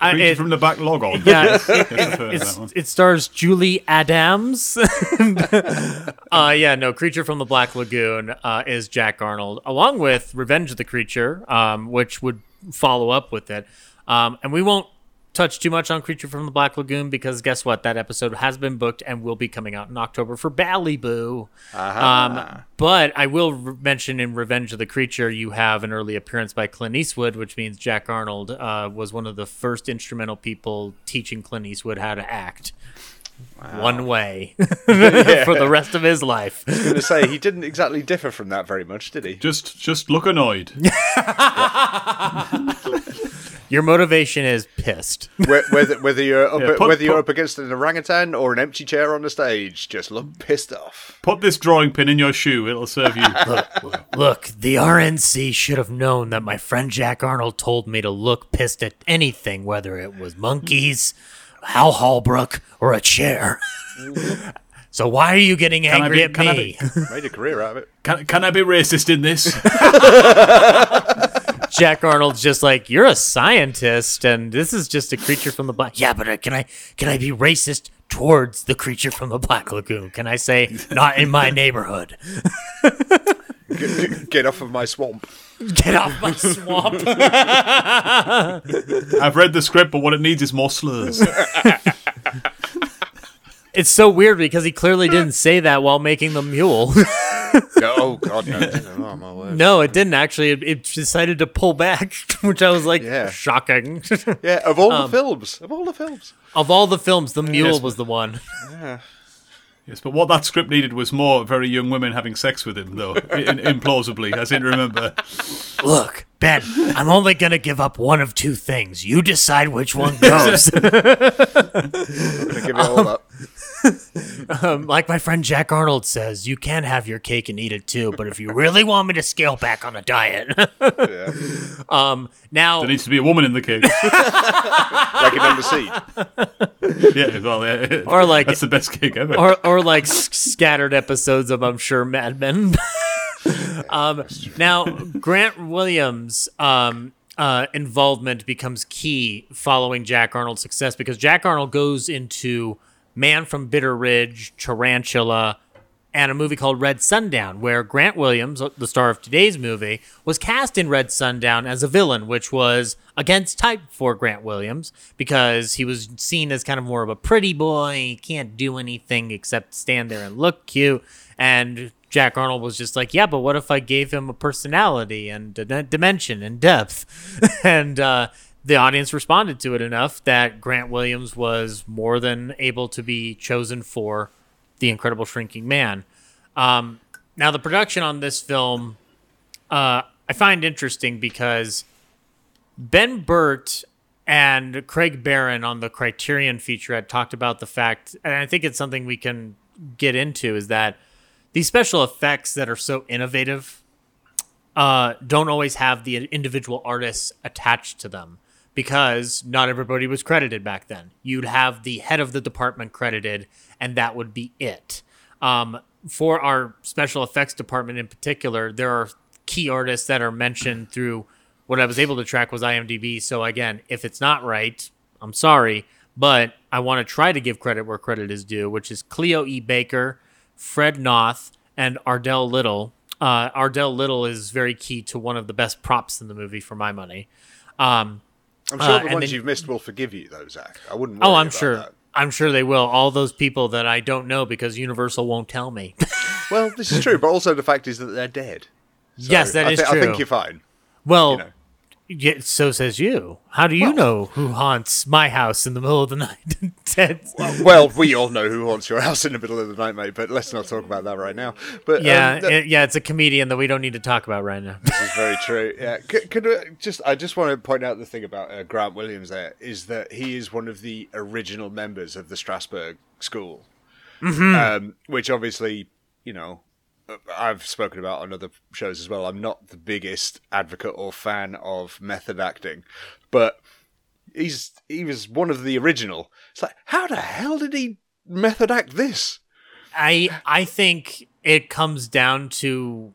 I- Creature it- from the Black Lagoon. yeah, it, I've heard of it's- that one. it stars Julie Adams. uh, yeah, no, Creature from the Black Lagoon uh, is Jack Arnold, along with Revenge of the Creature, um, which would follow up with it. Um, and we won't touch too much on Creature from the Black Lagoon because guess what? That episode has been booked and will be coming out in October for Ballyhoo. Um, but I will re- mention in Revenge of the Creature, you have an early appearance by Clint Eastwood, which means Jack Arnold uh, was one of the first instrumental people teaching Clint Eastwood how to act. One way for the rest of his life. I was going to say he didn't exactly differ from that very much, did he? Just just look annoyed. Your motivation is pissed. Whether whether you're up Yeah, put- whether you're put- up against an orangutan or an empty chair on the stage, just look pissed off. Put this drawing pin in your shoe. It'll serve you. Look, the RNC should have known that my friend Jack Arnold told me to look pissed at anything, whether it was monkeys, Hal Holbrook, or a chair. so why are you getting Can I angry be- at can I me? Made a career out of it. Can, can I be racist in this? Jack Arnold's just like, you're a scientist, and this is just a creature from the black. Yeah, but uh, can I can I be racist towards the creature from the Black Lagoon? Can I say not in my neighborhood? Get, get off of my swamp. Get off my swamp. I've read the script, but what it needs is more slurs. it's so weird because he clearly didn't say that while making the mule. oh God, no! it didn't. My word. no, it didn't actually. It, it decided to pull back, which I was like, Yeah. shocking. Yeah, of all Um, the films, of all the films. of all the films, the mule Yes. was the one. Yes, but what that script needed was more very young women having sex with him, though, in, implausibly. I seem to remember. Look, Ben, I'm only gonna give up one of two things. You decide which one goes. I'm gonna give it all up. Um, like my friend Jack Arnold says, you can have your cake and eat it too, but if you really want me to scale back on a diet, Yeah. um, now There needs to be a woman in the cake. Like it on the seat. yeah, well, yeah, Or like- that's the best cake ever. or or like s- scattered episodes of I'm sure Mad Men. um, now Grant Williams' um, uh, involvement becomes key following Jack Arnold's success because Jack Arnold goes into Man from Bitter Ridge, Tarantula, and a movie called Red Sundown, where Grant Williams, the star of today's movie, was cast in Red Sundown as a villain, which was against type for Grant Williams because he was seen as kind of more of a pretty boy. Can't do anything except stand there and look cute. And Jack Arnold was just like, yeah, but what if I gave him a personality and a dimension and depth? and uh, the audience responded to it enough that Grant Williams was more than able to be chosen for the Incredible Shrinking Man. Um, now, the production on this film, uh, I find interesting because Ben Burtt and Craig Barron on the Criterion feature had talked about the fact, and I think it's something we can get into, is that these special effects that are so innovative uh, don't always have the individual artists attached to them because not everybody was credited back then. You'd have the head of the department credited, and that would be it. Um, for our special effects department in particular, there are key artists that are mentioned through what I was able to track was IMDb. So again, if it's not right, I'm sorry, but I want to try to give credit where credit is due, which is Cleo E. Baker, Fred Knoth, and Ardell Little. Uh, Ardell Little is very key to one of the best props in the movie, for my money. Um, I'm sure Uh, the ones then- you've missed will forgive you, though, Zach. I wouldn't. oh, I'm sure. that. I'm sure they will. All those people that I don't know because Universal won't tell me. Well, this is true, but also the fact is that they're dead. So yes, that I is true. I think you're fine. well, you know. Yeah, so says you. How do you know who haunts my house in the middle of the night? Ted? well, we all know who haunts your house in the middle of the night, mate. But let's not talk about that right now. But yeah, um, th- it- yeah, it's a comedian that we don't need to talk about right now. This is very true. Yeah, could, could I just I just want to point out the thing about uh, Grant Williams. There is that he is one of the original members of the Strasberg School, Mhm. um, which obviously you know I've spoken about on other shows as well. I'm not the biggest advocate or fan of method acting, but he's he was one of the original. It's like how the hell did he method act this? I I think it comes down to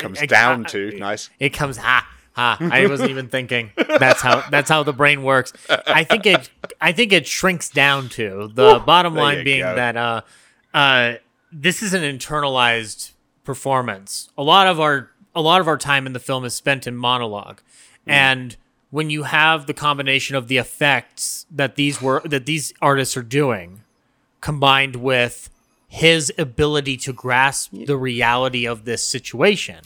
Comes I- down I- to nice. It comes ha ha. I wasn't even thinking. That's how that's how the brain works. I think it I think it shrinks down to the bottom line being go. that uh uh this is an internalized performance. A lot of our a lot of our time in the film is spent in monologue. Mm. And when you have the combination of the effects that these were that these artists are doing combined with his ability to grasp the reality of this situation.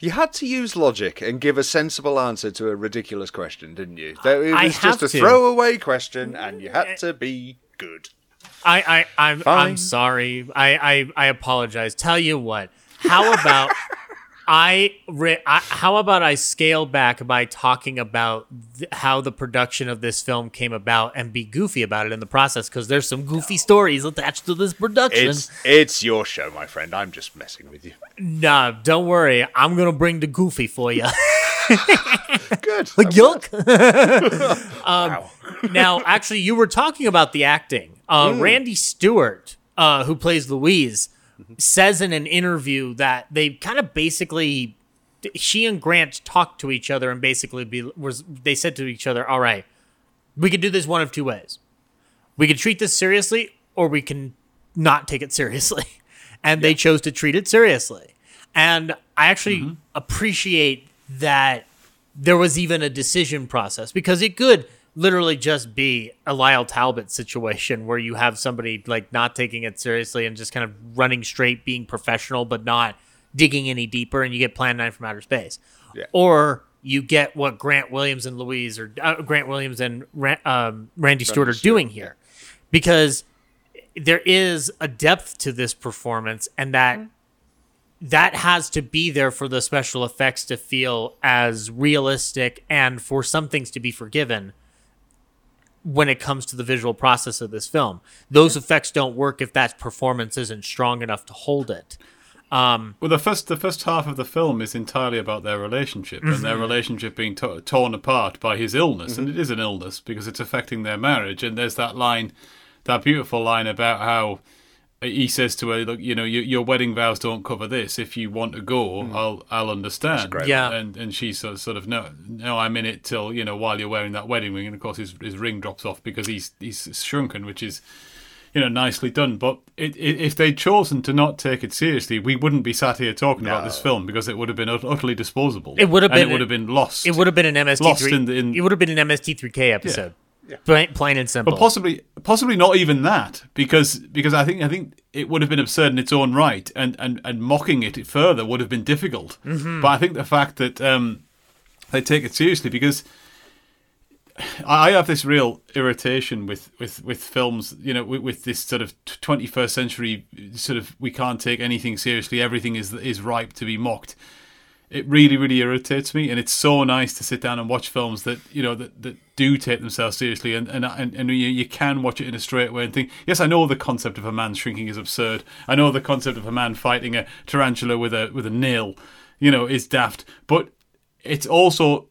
You had to use logic and give a sensible answer to a ridiculous question, didn't you? It I was just a to. throwaway question, and you had eh, to be good. I, I I'm Fine. I'm sorry. I, I I apologize. Tell you what. How about I, re- I how about I scale back by talking about th- how the production of this film came about and be goofy about it in the process because there's some goofy stories attached to this production. It's it's your show, my friend. I'm just messing with you. Nah, don't worry. I'm gonna bring the goofy for you. Good. Yuck. um, Now, actually, you were talking about the acting. Uh, Mm. Randy Stuart, uh, who plays Louise, Mm-hmm. says in an interview that they kind of basically, she and Grant talked to each other and basically be, was they said to each other, "All right, we could do this one of two ways. We could treat this seriously, or we can not take it seriously." And they chose to treat it seriously. And I actually Mm-hmm. appreciate that there was even a decision process because it could literally just be a Lyle Talbot situation where you have somebody like not taking it seriously and just kind of running straight, being professional, but not digging any deeper, and you get Plan 9 from Outer Space. Yeah. Or you get what Grant Williams and Louise or uh, Grant Williams and Ra- um, Randy Stuart are doing here. Because there is a depth to this performance and that that has to be there for the special effects to feel as realistic and for some things to be forgiven when it comes to the visual process of this film. Those effects don't work if that performance isn't strong enough to hold it. Um, Well, the first the first half of the film is entirely about their relationship and their Mhm. relationship being to- torn apart by his illness, and Mm-hmm. it is an illness because it's affecting their marriage. And there's that line, that beautiful line about how he says to her, "Look, you know, your, your wedding vows don't cover this. If you want to go, hmm. I'll I'll understand." great Yeah. and and she sort of, sort of no, no, I'm in it till you know while you're wearing that wedding ring, and of course his his ring drops off because he's he's shrunken, which is you know, nicely done. But it, it, if they'd chosen to not take it seriously, we wouldn't be sat here talking about this film because it would have been utterly disposable. It would have And been It would have been lost. It would have been an MST3. Lost in the- in- it would have been an MST3K episode. Plain, plain and simple. But possibly, possibly not even that, because because I think I think it would have been absurd in its own right, and and, and mocking it further would have been difficult. Mhm. But I think the fact that um, they take it seriously, because I I have this real irritation with with with films, you know, with, with this sort of twenty first century sort of we can't take anything seriously, everything is is ripe to be mocked it really really irritates me and it's so nice to sit down and watch films that you know that, that do take themselves seriously and and, and, and you, you can watch it in a straight way and think yes i know the concept of a man shrinking is absurd. I know the concept of a man fighting a tarantula with a with a nail you know is daft. But it's also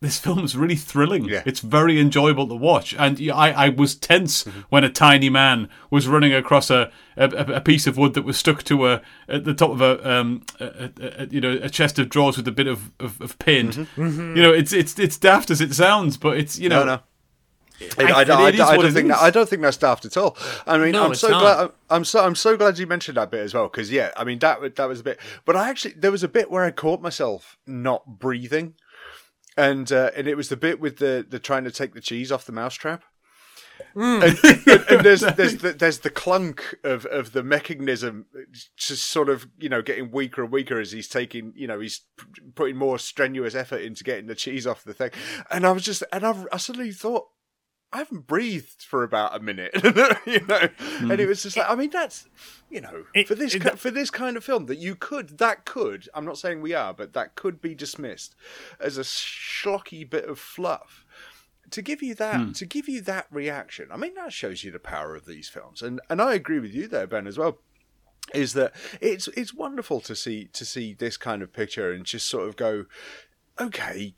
this film is really thrilling. It's very enjoyable to watch, and I, I was tense when a tiny man was running across a, a, a piece of wood that was stuck to a at the top of a, um, a, a, a you know a chest of drawers with a bit of, of, of paint. Mhm. You know, it's it's it's daft as it sounds, but it's you know. No, no. I- I, I, I, I don't think that, is. I don't think that's daft at all. I mean, No, I'm so not. glad. I'm, I'm so I'm so glad you mentioned that bit as well because yeah, I mean that that was a bit. But I actually there was a bit where I caught myself not breathing, and uh, and it was the bit with the the trying to take the cheese off the mousetrap. and, and, and there's there's the, there's the clunk of, of the mechanism just sort of you know getting weaker and weaker as he's taking you know he's putting more strenuous effort into getting the cheese off the thing. And I was just and I, I suddenly thought I haven't breathed for about a minute you know mm. and it was just like I mean that's you know it, for this it, for this kind of film that you could that could I'm not saying we are but that could be dismissed as a schlocky bit of fluff to give you that hmm. to give you that reaction i mean that shows you the power of these films and and i agree with you there ben as well is that it's it's wonderful to see to see this kind of picture and just sort of go okay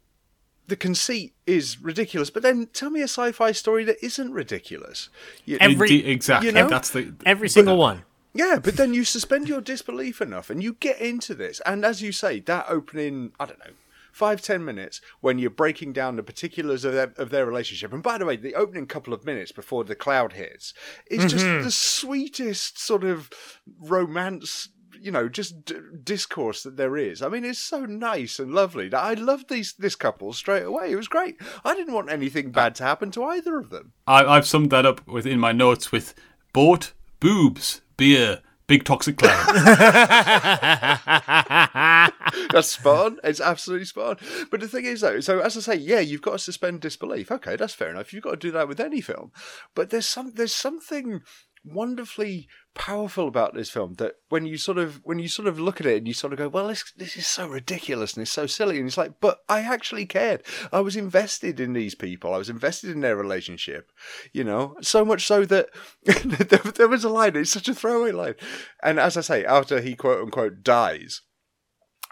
the conceit is ridiculous but then tell me a sci-fi story that isn't ridiculous you, every exactly you know? that's the every single but, one yeah, but then you suspend your disbelief enough and you get into this. And as you say, that opening, I don't know, five ten minutes when you're breaking down the particulars of their, of their relationship. And by the way, the opening couple of minutes before the cloud hits is mm-hmm. just the sweetest sort of romance you know, just d- discourse that there is. I mean, it's so nice and lovely. I loved these this couple straight away. It was great. I didn't want anything bad to happen to either of them. I, I've summed that up within my notes with boat, boobs, beer, Big toxic cloud. that's spot on. It's absolutely spot on. But the thing is, though, so as I say, yeah, you've got to suspend disbelief. Okay, that's fair enough. You've got to do that with any film. But there's some there's something wonderfully powerful about this film that when you sort of when you sort of look at it and you sort of go well this this is so ridiculous and it's so silly and it's like but I actually cared. I was invested in these people. I was invested in their relationship you know so much so that there, there was a line it's such a throwaway line. And as I say after he quote unquote dies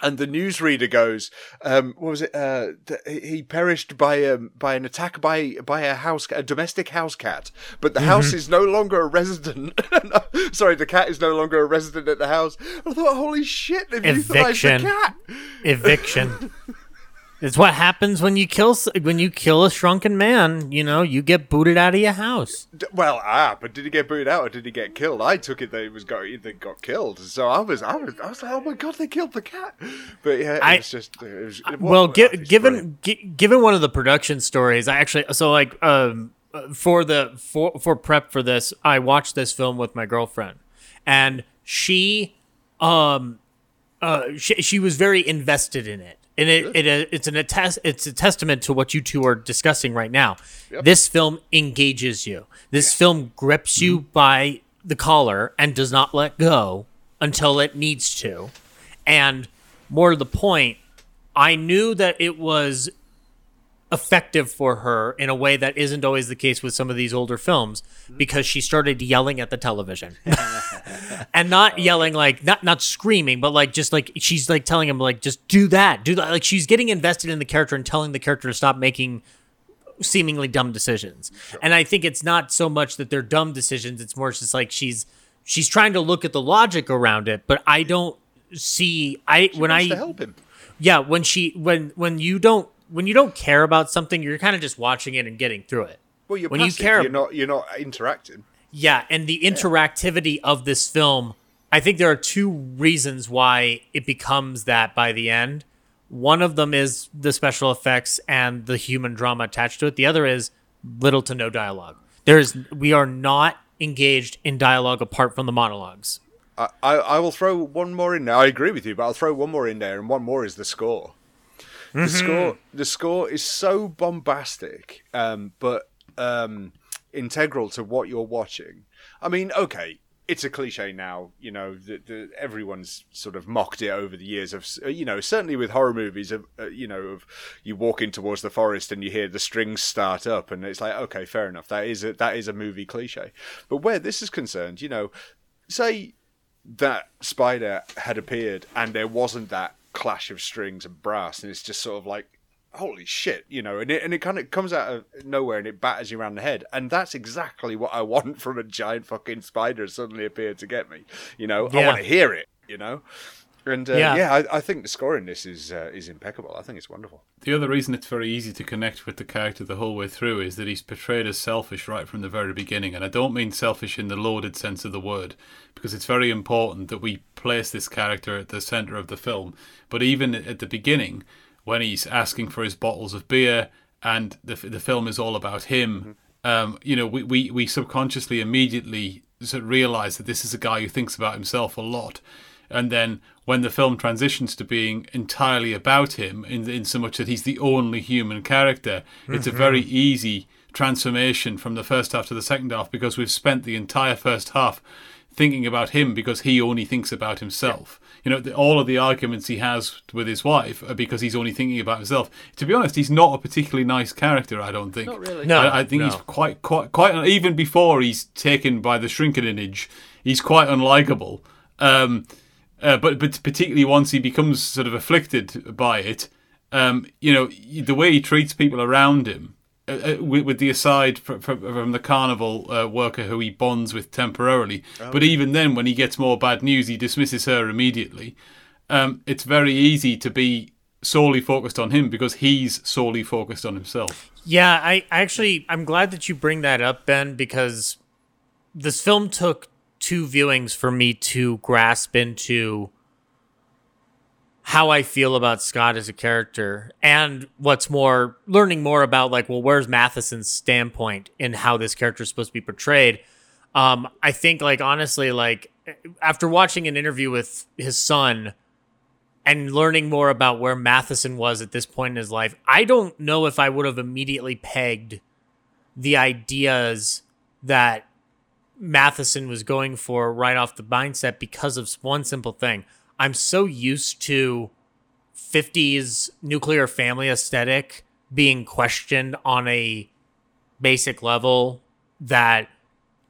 and the newsreader goes, um, "What was it? Uh, th- he perished by um, by an attack by by a house a domestic house cat, but the mm-hmm. house is no longer a resident. Sorry, the cat is no longer a resident at the house. I thought, holy shit, they've Eviction. euthanized the cat. Eviction. It's what happens when you kill when you kill a shrunken man. You know, you get booted out of your house. Well, ah, but did he get booted out or did he get killed? I took it that he was got he got killed. So I was, I was, I was like, oh my god, they killed the cat. But yeah, it I, was just. It was, it, well, given given one of the production stories, I actually so like um for the for for prep for this, I watched this film with my girlfriend, and she um uh she, she was very invested in it and it, it, uh, it's an attest it's a testament to what you two are discussing right now. Yep. This film engages you. This yeah. film grips you mm-hmm. by the collar and does not let go until it needs to. And more to the point, I knew that it was effective for her in a way that isn't always the case with some of these older films because she started yelling at the television. And not yelling like not not screaming but like just like she's like telling him like just do that do that. Like she's getting invested in the character and telling the character to stop making seemingly dumb decisions. Sure. and i think it's not so much that they're dumb decisions it's more just like she's she's trying to look at the logic around it but i don't see i she when i help him. Yeah when she when when you don't when you don't care about something, you're kind of just watching it and getting through it. Well, you're when passive. you care, you're not you're not interacting. Yeah, and the interactivity yeah. of this film, I think there are two reasons why it becomes that by the end. One of them is the special effects and the human drama attached to it. The other is little to no dialogue. There is we are not engaged in dialogue apart from the monologues. I, I, I will throw one more in there. I agree with you, but I'll throw one more in there, and one more is the score. The mm-hmm. score, the score is so bombastic, um, but um, integral to what you're watching. I mean, okay, it's a cliche now, you know. The, the, everyone's sort of mocked it over the years of, uh, you know, certainly with horror movies, of uh, you know, of you walking towards the forest and you hear the strings start up, and it's like, okay, fair enough, that is a, that is a movie cliche. But where this is concerned, you know, say that spider had appeared and there wasn't that clash of strings and brass, and it's just sort of like holy shit, you know, and it and it kind of comes out of nowhere and it batters you around the head, and that's exactly what I want from a giant fucking spider suddenly appeared to get me. You know, yeah. I want to hear it. You know. And uh, yeah, yeah I, I, think the score in this is uh, is impeccable. I think it's wonderful. The other reason it's very easy to connect with the character the whole way through is that he's portrayed as selfish right from the very beginning, and I don't mean selfish in the loaded sense of the word, because it's very important that we place this character at the center of the film. But even at the beginning, when he's asking for his bottles of beer, and the the film is all about him. Mm-hmm um, you know, we, we, we subconsciously immediately sort of realize that this is a guy who thinks about himself a lot. And then when the film transitions to being entirely about him, in, in so much that he's the only human character, it's a very easy transformation from the first half to the second half because we've spent the entire first half thinking about him because he only thinks about himself. You know, the, all of the arguments he has with his wife are because he's only thinking about himself. To be honest, he's not a particularly nice character. I don't think. Not really. No, No, I, I think he's quite, quite, quite. Even before he's taken by the shrinkinage, he's quite unlikable. Um, uh, but but particularly once he becomes sort of afflicted by it, um, you know, the way he treats people around him, uh, uh, with, with the aside from, from, from the carnival uh, worker who he bonds with temporarily. Oh. But even then, when he gets more bad news, he dismisses her immediately. Um, it's very easy to be solely focused on him because he's solely focused on himself. Yeah, I I actually I'm glad that you bring that up, Ben, because this film took two viewings for me to grasp into how I feel about Scott as a character, and what's more, learning more about like, well, where's Matheson's standpoint in how this character is supposed to be portrayed. Um, I think like honestly, like after watching an interview with his son and learning more about where Matheson was at this point in his life, I don't know if I would have immediately pegged the ideas that Matheson was going for right off the mindset because of one simple thing. I'm so used to 50s nuclear family aesthetic being questioned on a basic level that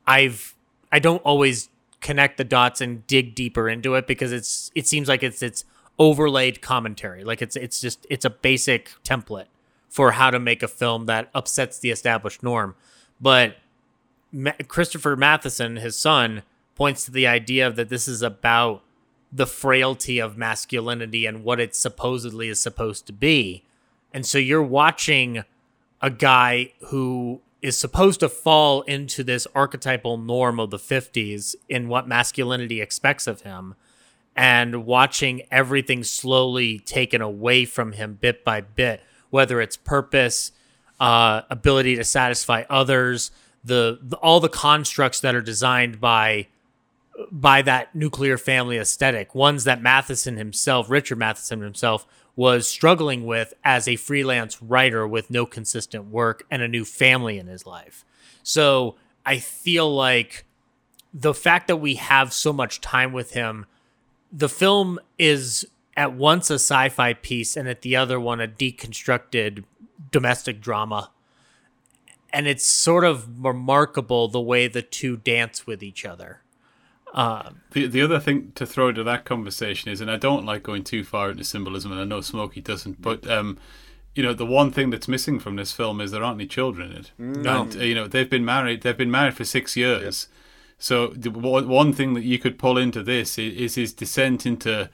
I've I don't always connect the dots and dig deeper into it because it's it seems like it's it's overlaid commentary. Like it's it's just it's a basic template for how to make a film that upsets the established norm. But Christopher Matheson, his son, points to the idea that this is about the frailty of masculinity and what it supposedly is supposed to be. And so you're watching a guy who is supposed to fall into this archetypal norm of the 50s in what masculinity expects of him and watching everything slowly taken away from him bit by bit whether it's purpose uh, ability to satisfy others the, the all the constructs that are designed by by that nuclear family aesthetic, ones that Matheson himself, Richard Matheson himself, was struggling with as a freelance writer with no consistent work and a new family in his life. So I feel like the fact that we have so much time with him, the film is at once a sci fi piece and at the other one a deconstructed domestic drama. And it's sort of remarkable the way the two dance with each other. Um, The the other thing to throw into that conversation is, and I don't like going too far into symbolism, and I know Smokey doesn't, but um, you know, the one thing that's missing from this film is there aren't any children in it. No. And, uh, you know, they've been married. They've been married for six years. So the one one thing that you could pull into this is, is his descent into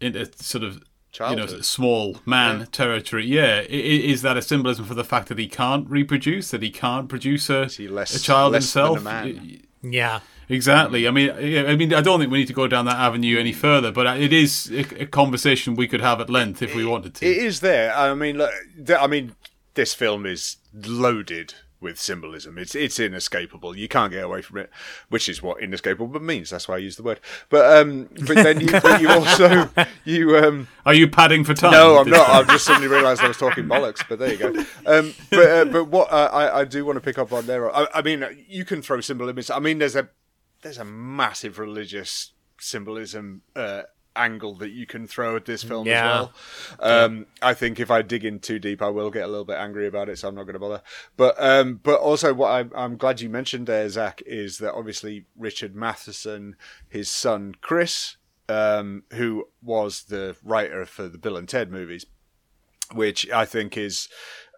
into sort of you know small man territory. Yeah, I- i- is that a symbolism for the fact that he can't reproduce, that he can't produce a, less- a child less than a himself? man? Yeah. Exactly. I mean, I mean, I don't think we need to go down that avenue any mm. further, but uh, it is a, a conversation we could have at length if we wanted to. It is there. I mean, look, I mean, this film is loaded with symbolism. It's it's inescapable. You can't get away from it, which is what inescapable means. That's why I use the word. But um, but then you, but you also you um. Are you padding for time? No, I'm not. I've just suddenly realised I was talking bollocks. But there you go. Um, but uh, but what uh, I I do want to pick up on there. I, I mean, you can throw symbolism. I mean, there's a there's a massive religious symbolism uh, angle that you can throw at this film Yeah. as well. Um, I think if I dig in too deep, I will get a little bit angry about it, so I'm not going to bother. But um, but also, what I'm, I'm glad you mentioned there, Zach, is that obviously Richard Matheson, his son Chris, um, who was the writer for the Bill and Ted movies, which I think is.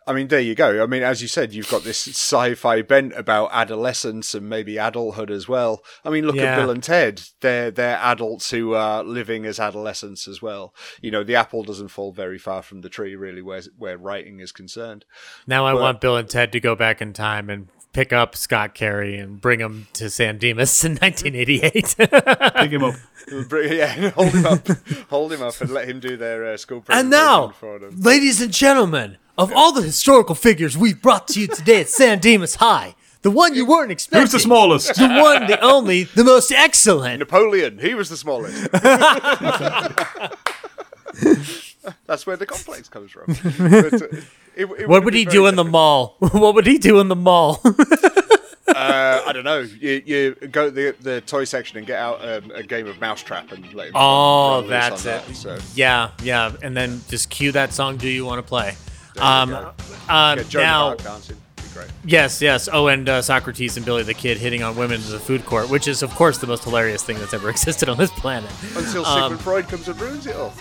I mean, there you go. I mean, as you said, you've got this sci-fi bent about adolescence and maybe adulthood as well. I mean, look Yeah. at Bill and Ted. They're they're adults who are living as adolescents as well. You know, the apple doesn't fall very far from the tree, really, where where writing is concerned. Now I But- want Bill and Ted to go back in time and pick up Scott Carey and bring him to San Dimas in 1988. Pick him up. Yeah, hold him up, hold him up, and let him do their uh, school and now, for them. ladies and gentlemen, Of all the historical figures we've brought to you today at San Dimas High, the one you weren't expecting. Who's the smallest? The one, the only, the most excellent. Napoleon, he was the smallest. That's where the complex comes from. But, uh, it- it What would would he do in the mall? what would he do in the mall? Uh, I don't know. You, you go to the the toy section and get out um, a game of Mousetrap and let him. Oh, that's it. that, so Yeah, yeah, and then just cue that song. Do you want to play? Um, go. um, get Joan now, dancing. Be great. yes, yes. Oh, and uh, Socrates and Billy the Kid hitting on women in the food court, which is, of course, the most hilarious thing that's ever existed on this planet. Until Um, Sigmund Freud comes and ruins it all.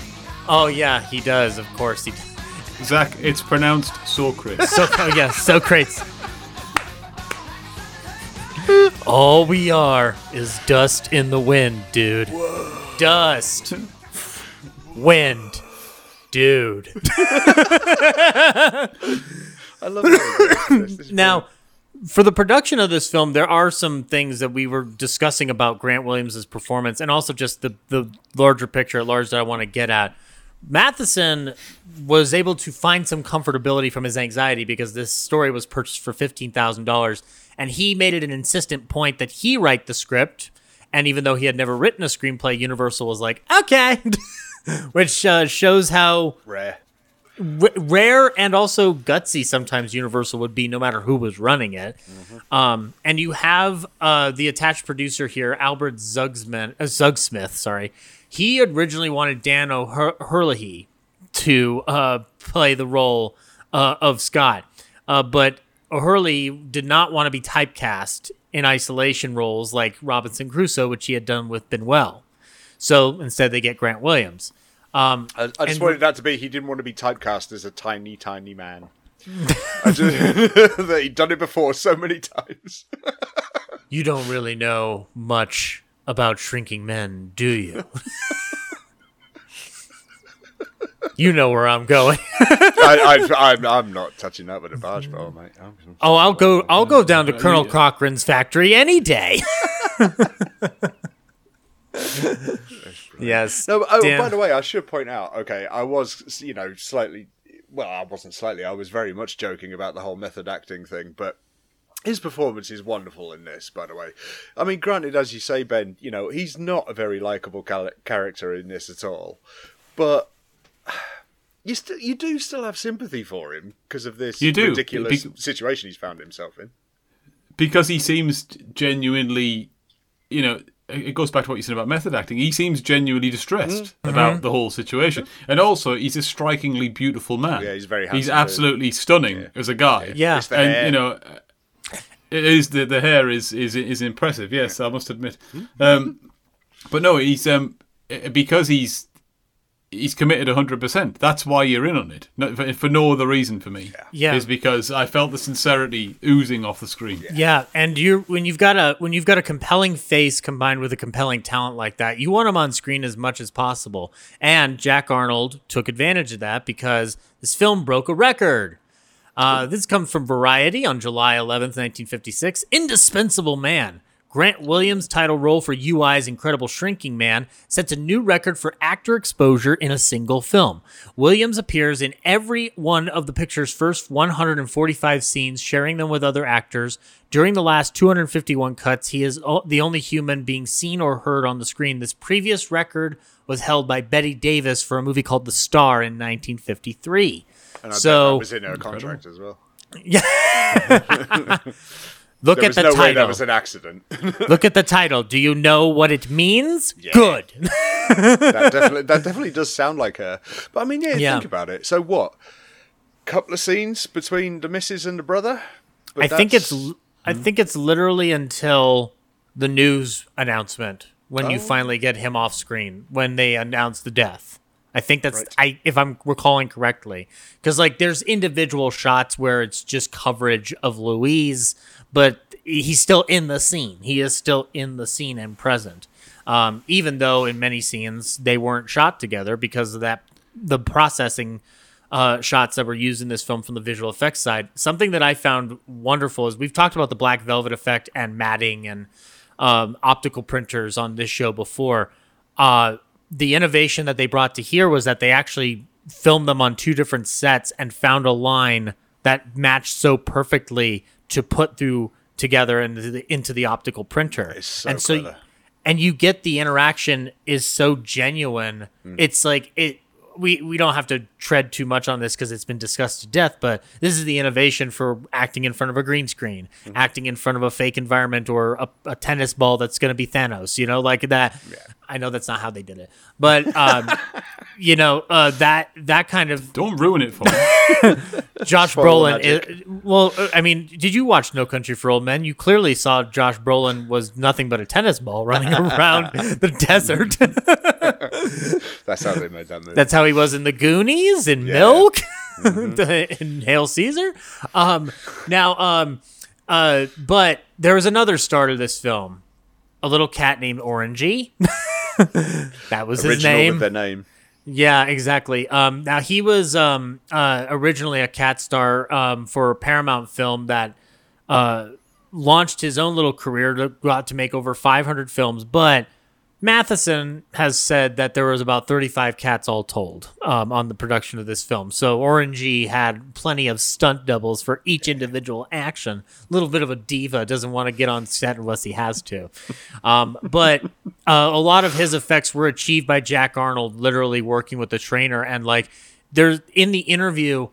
Oh yeah, he does. Of course, he. does. Zach, it's pronounced Socrates. So oh, yeah, so great. All we are is dust in the wind, dude. Dust. Wind. Dude. I love it. Now, for the production of this film, there are some things that we were discussing about Grant Williams' performance and also just the, the larger picture at large that I want to get at. Matheson was able to find some comfortability from his anxiety because this story was purchased for $15,000. And he made it an insistent point that he write the script. And even though he had never written a screenplay, Universal was like, okay. Which uh, shows how Rare. r- rare and also gutsy sometimes Universal would be, no matter who was running it. Um, and you have uh, the attached producer here, Albert Zugsman, uh, Zugsmith. Sorry, he originally wanted Dan O'Herlihy to uh, play the role uh, of Scott, uh, but O'Herlihy did not want to be typecast in isolation roles like Robinson Crusoe, which he had done with Buñuel. So instead, they get Grant Williams. Um, I, I just wanted that to be. He didn't want to be typecast as a tiny, tiny man. Just, that he'd done it before so many times. You don't really know much about shrinking men, do you? you know where I'm going. I, I, I'm, I'm not touching that with a barge pole, mate. I'm, oh, I'll go. I'll go down to Colonel Cochran's factory any day. Yes. No, oh, Dan- by the way, I should point out. Okay, I was, you know, slightly. Well, I wasn't slightly. I was very much joking about the whole method acting thing, but his performance is wonderful in this. By the way, I mean, granted, as you say, Ben, you know, he's not a very likable cal- character in this at all, but. You still, you do still have sympathy for him because of this You do, ridiculous be- situation he's found himself in. because he seems genuinely, you know, it goes back to what you said about method acting. He seems genuinely distressed Mhm. about Mhm. the whole situation, and also he's a strikingly beautiful man. Yeah, he's very He's handsome, absolutely stunning as a guy. Yeah. It's the and you know, it is the the hair is is is impressive. Yes, I must admit. Um, but no, he's um because he's he's committed 100%. That's why you're in on it. No, for, for no other reason for me. Yeah. Is because I felt the sincerity oozing off the screen. Yeah, and you when you've got a when you've got a compelling face combined with a compelling talent like that, you want him on screen as much as possible. And Jack Arnold took advantage of that because this film broke a record. Uh, this comes from Variety on July 11th, 1956. Indispensable Man. Grant Williams' title role for UI's Incredible Shrinking Man sets a new record for actor exposure in a single film. Williams appears in every one of the picture's first 145 scenes, sharing them with other actors. During the last 251 cuts, he is the only human being seen or heard on the screen. This previous record was held by Bette Davis for a movie called The Star in 1953. And I so that was in her contract as well. Look There at was the no way title. that was an accident. Look at the title. Do you know what it means? Good. that definitely that definitely does sound like her. But I mean, yeah, Yeah. think about it. So what? Couple of scenes between the missus and the brother. But I think it's I think it's literally until the news announcement when you Oh. finally get him off screen when they announce the death. I think that's I if I'm recalling correctly because like there's individual shots where it's just coverage of Louise, but he's still in the scene. He is still in the scene and present. Um, even though in many scenes they weren't shot together because of that the processing uh, shots that were used in this film from the visual effects side. Something that I found wonderful is we've talked about the black velvet effect and matting and um, optical printers on this show before. Uh, the innovation that they brought to here was that they actually filmed them on two different sets and found a line that matched so perfectly to put through together into the, into the optical printer. so and so clever. and you get the interaction is so genuine. Hmm. It's like it we we don't have to tread too much on this because it's been discussed to death, but this is the innovation for acting in front of a green screen, Hmm. acting in front of a fake environment or a, a tennis ball that's going to be Thanos, you know, like that. I know that's not how they did it, but um, you know uh, that that kind of don't ruin it for me. Josh Brolin. Is, well, uh, I mean, did you watch No Country for Old Men? You clearly saw Josh Brolin was nothing but a tennis ball running around the desert. That's how they made that movie. That's how he was in the Goonies and Yeah. Milk Mm-hmm. in Hail Caesar. Um, now, um, uh, but there was another star to this film, a little cat named Orangey. that was his name. with their name. Yeah, exactly. Um, now he was um, uh, originally a cat star um, for a Paramount film that uh, launched his own little career to go out to make over 500 films. But Matheson has said that there was about 35 cats all told um, on the production of this film. So Orangey had plenty of stunt doubles for each individual action. A little bit of a diva, doesn't want to get on set unless he has to. Um, but uh, a lot of his effects were achieved by Jack Arnold, literally working with the trainer. And like, there's in the interview,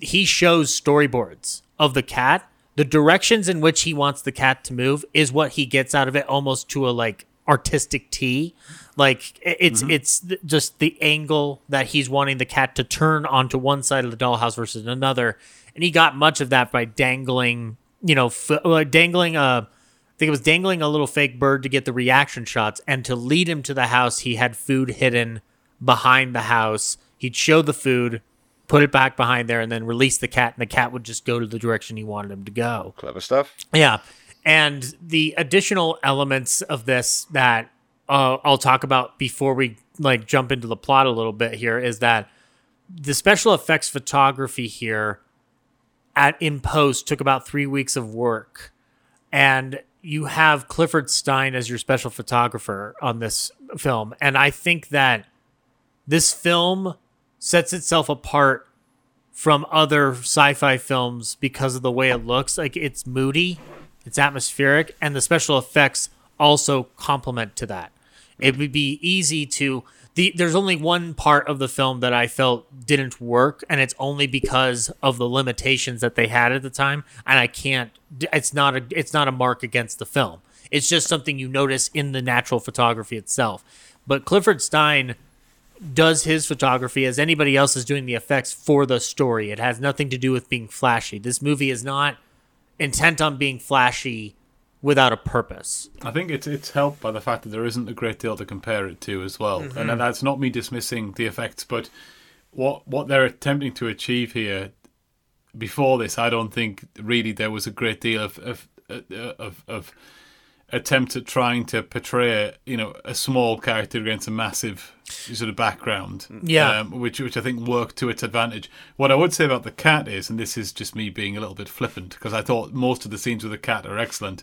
he shows storyboards of the cat. The directions in which he wants the cat to move is what he gets out of it, almost to a like artistic T. Like it's it's th- just the angle that he's wanting the cat to turn onto one side of the dollhouse versus another, and he got much of that by dangling, you know, f- uh, dangling a. I think it was dangling a little fake bird to get the reaction shots, and to lead him to the house, he had food hidden behind the house. He'd show the food, put it back behind there, and then release the cat, and the cat would just go to the direction he wanted him to go. Clever stuff. Yeah. And the additional elements of this that uh, I'll talk about before we like jump into the plot a little bit here is that the special effects photography here at in post took about three weeks of work. And you have Clifford Stine as your special photographer on this film. And i think that this film sets itself apart from other sci-fi films because of the way it looks. Like it's moody it's atmospheric and the special effects also complement to that. It would be easy to the there's only one part of the film that I felt didn't work and it's only because of the limitations that they had at the time and I can't it's not a it's not a mark against the film. It's just something you notice in the natural photography itself. But Clifford Stine does his photography as anybody else is doing the effects for the story. It has nothing to do with being flashy. This movie is not intent on being flashy without a purpose I think it's it's helped by the fact that there isn't a great deal to compare it to as well, Mhm. and that's not me dismissing the effects, but what what they're attempting to achieve here. Before this, I don't think really there was a great deal of of uh, of, of attempt at trying to portray you know a small character against a massive sort of background Yeah. um, which which I think worked to its advantage what I would say about the cat is and this is just me being a little bit flippant because I thought most of the scenes with the cat are excellent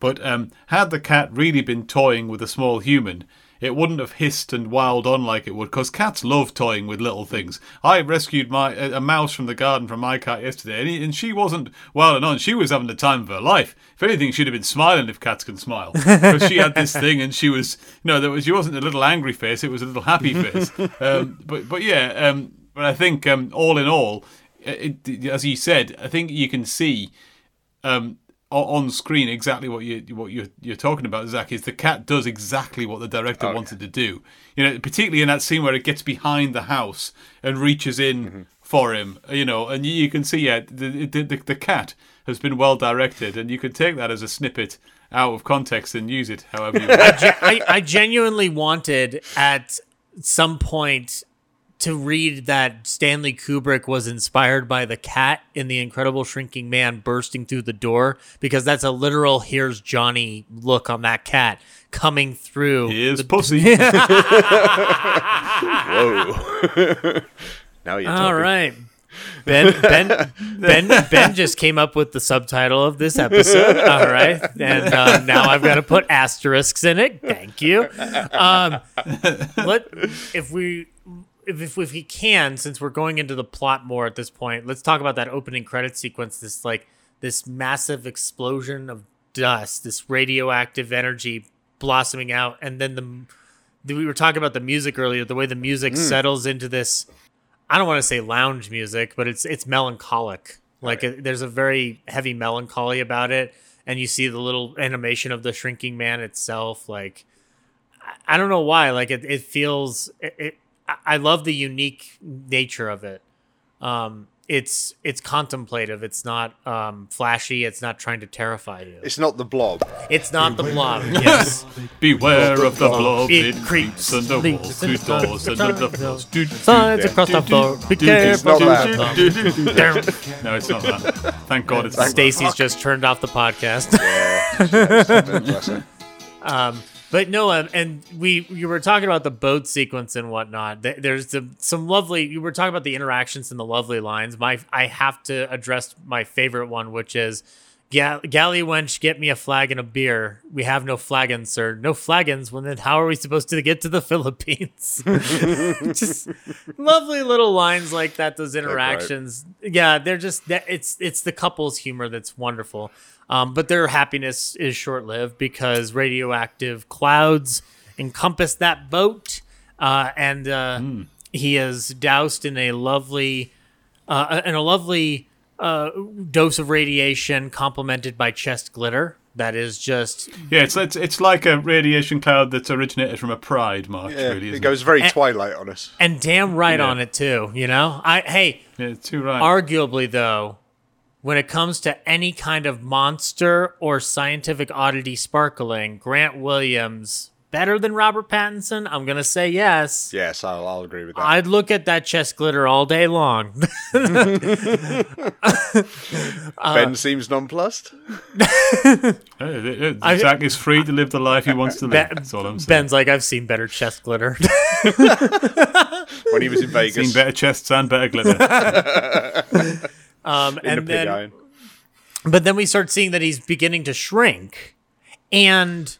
but um, had the cat really been toying with a small human it wouldn't have hissed and wowed on like it would because cats love toying with little things. I rescued my a, mouse from the garden from my cat yesterday, and, he, and she wasn't wilding on. She was having the time of her life. If anything, she'd have been smiling if cats can smile because she had this thing, and she was you know there was she wasn't a little angry face; it was a little happy face. Um, but but yeah, um, but I think um, all in all, it, as you said, I think you can see. Um, on screen exactly what you what you're you're talking about, Zach. Is the cat does exactly what the director Oh, wanted to do. You know, particularly in that scene where it gets behind the house and reaches in Mm-hmm. for him. You know, and you, you can see yeah, the, the the the cat has been well directed, and you can take that as a snippet out of context and use it however you want. ge- I, I genuinely wanted at some point to read that Stanley Kubrick was inspired by the cat in The Incredible Shrinking Man bursting through the door because that's a literal here's Johnny look on that cat coming through. Here's pussy. Whoa. now you're All talking. right. Ben Ben Ben Ben just came up with the subtitle of this episode. All right, and um, now I've got to put asterisks in it. Thank you. Um, let if we if, if we can, since we're going into the plot more at this point, let's talk about that opening credit sequence. This like this massive explosion of dust, this radioactive energy blossoming out, and then the, the we were talking about the music earlier. The way the music Mm. settles into this, I don't want to say lounge music, but it's it's melancholic. Like it, there's a very heavy melancholy about it, and you see the little animation of the shrinking man itself. Like I- I don't know why. Like it, it feels. It, it, I- I love the unique nature of it. Um, it's it's contemplative. It's not um, flashy. It's not trying to terrify you. It's not the blob. It's not the blob. Yes. Beware of the blob. It It creeps creeps under leaks walls, through into doors, the under the tunnels. floors. Do- do- Signs do- across the do- floor. do- Be do- careful. do- not do- that. do- do- do- do- No, it's not that. Thank God it's not that. Stacy's just turned off the podcast. Bless her. Um, but no, um, and we you were talking about the boat sequence and whatnot. There's the, some lovely. You were talking about the interactions and the lovely lines. My I have to address my favorite one, which is. Ga- Galley wench, get me a flag and a beer. We have no flagons, sir. No flagons. Well, then how are we supposed to get to the Philippines? just lovely little lines like that. Those interactions, yeah, they're just that. It's it's the couple's humor that's wonderful. Um, but their happiness is short lived because radioactive clouds encompass that boat, uh, and uh, he is doused in a lovely, uh, in a lovely uh, dose of radiation, complemented by chest glitter. That is just Yeah, it's, it's it's like a radiation cloud that's originated from a pride march. Yeah, really, it isn't goes very And- Twilight on us. and damn right Yeah. on it too. You know, I hey, Yeah, too right. arguably though, when it comes to any kind of monster or scientific oddity sparkling, Grant Williams better than Robert Pattinson. I'm gonna say yes. Yes, I'll, I'll agree with that. I'd look at that chest glitter all day long. ben seems nonplussed. Zach is free to live the life he wants to live. Ben- That's all I'm saying. Ben's like, I've seen better chest glitter. When he was in Vegas. Seen better chests and better glitter. um, in and the pig then iron. But then we start seeing that he's beginning to shrink. And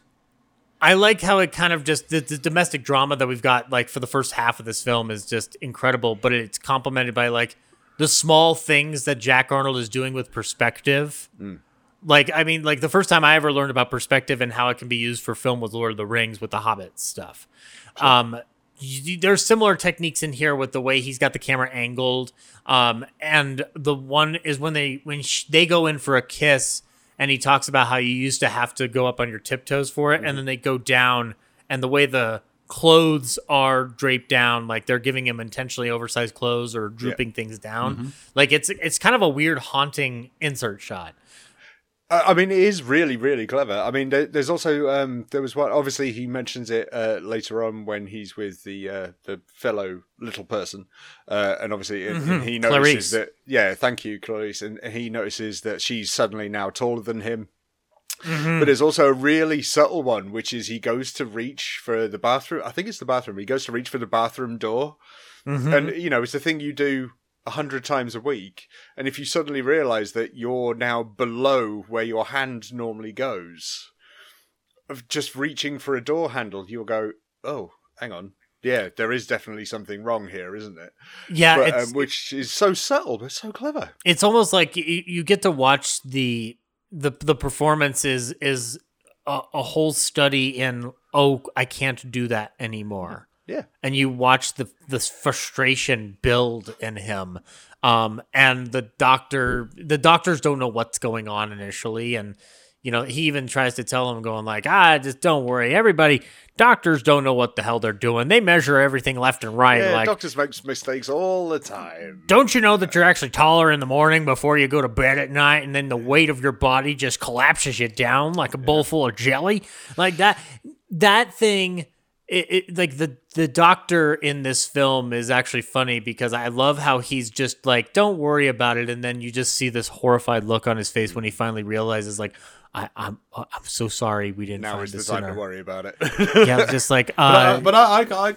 I like how it kind of just the, the domestic drama that we've got like for the first half of this film is just incredible, but it's complemented by like the small things that Jack Arnold is doing with perspective. Like I mean, like the first time I ever learned about perspective and how it can be used for film with Lord of the Rings with the Hobbit stuff. Um, you, there's similar techniques in here with the way he's got the camera angled. Um, and the one is when they when sh- they go in for a kiss, and he talks about how you used to have to go up on your tiptoes for it, and mm-hmm. then they go down, and the way the clothes are draped down, like they're giving him intentionally oversized clothes or drooping things down. Mm-hmm. Like it's it's kind of a weird haunting insert shot. I mean, it is really, really clever. I mean, there, there's also um, there was one. Obviously, he mentions it uh, later on when he's with the uh, the fellow little person, uh, and obviously Mhm. he Clarice. notices that. Yeah, thank you, Clarice, and he notices that she's suddenly now taller than him. But there's also a really subtle one, which is he goes to reach for the bathroom. I think it's the bathroom. He goes to reach for the bathroom door, Mhm. and you know it's a thing you do a hundred times a week. And if you suddenly realise that you're now below where your hand normally goes, of just reaching for a door handle, you'll go, "Oh, hang on." Yeah, there is definitely something wrong here, isn't it? Yeah, But, um, which is so subtle but so clever. it's almost like you, you get to watch the the the performance is is a, a whole study in oh I can't do that anymore. Yeah. And you watch the this frustration build in him. Um and the doctor the doctors don't know what's going on initially and you know, he even tries to tell him going like, "Ah, just don't worry. Everybody doctors don't know what the hell they're doing. They measure everything left and right yeah, like doctors make mistakes all the time. don't you know that you're actually taller in the morning before you go to bed at night and then the weight of your body just collapses you down like a bowl full of jelly like that that thing it, it like the the doctor in this film is actually funny because I love how he's just like don't worry about it and then you just see this horrified look on his face when he finally realizes like I, I'm I'm so sorry we didn't Now find is the this time sooner. to worry about it. yeah, just like but I, uh, but I, I, I,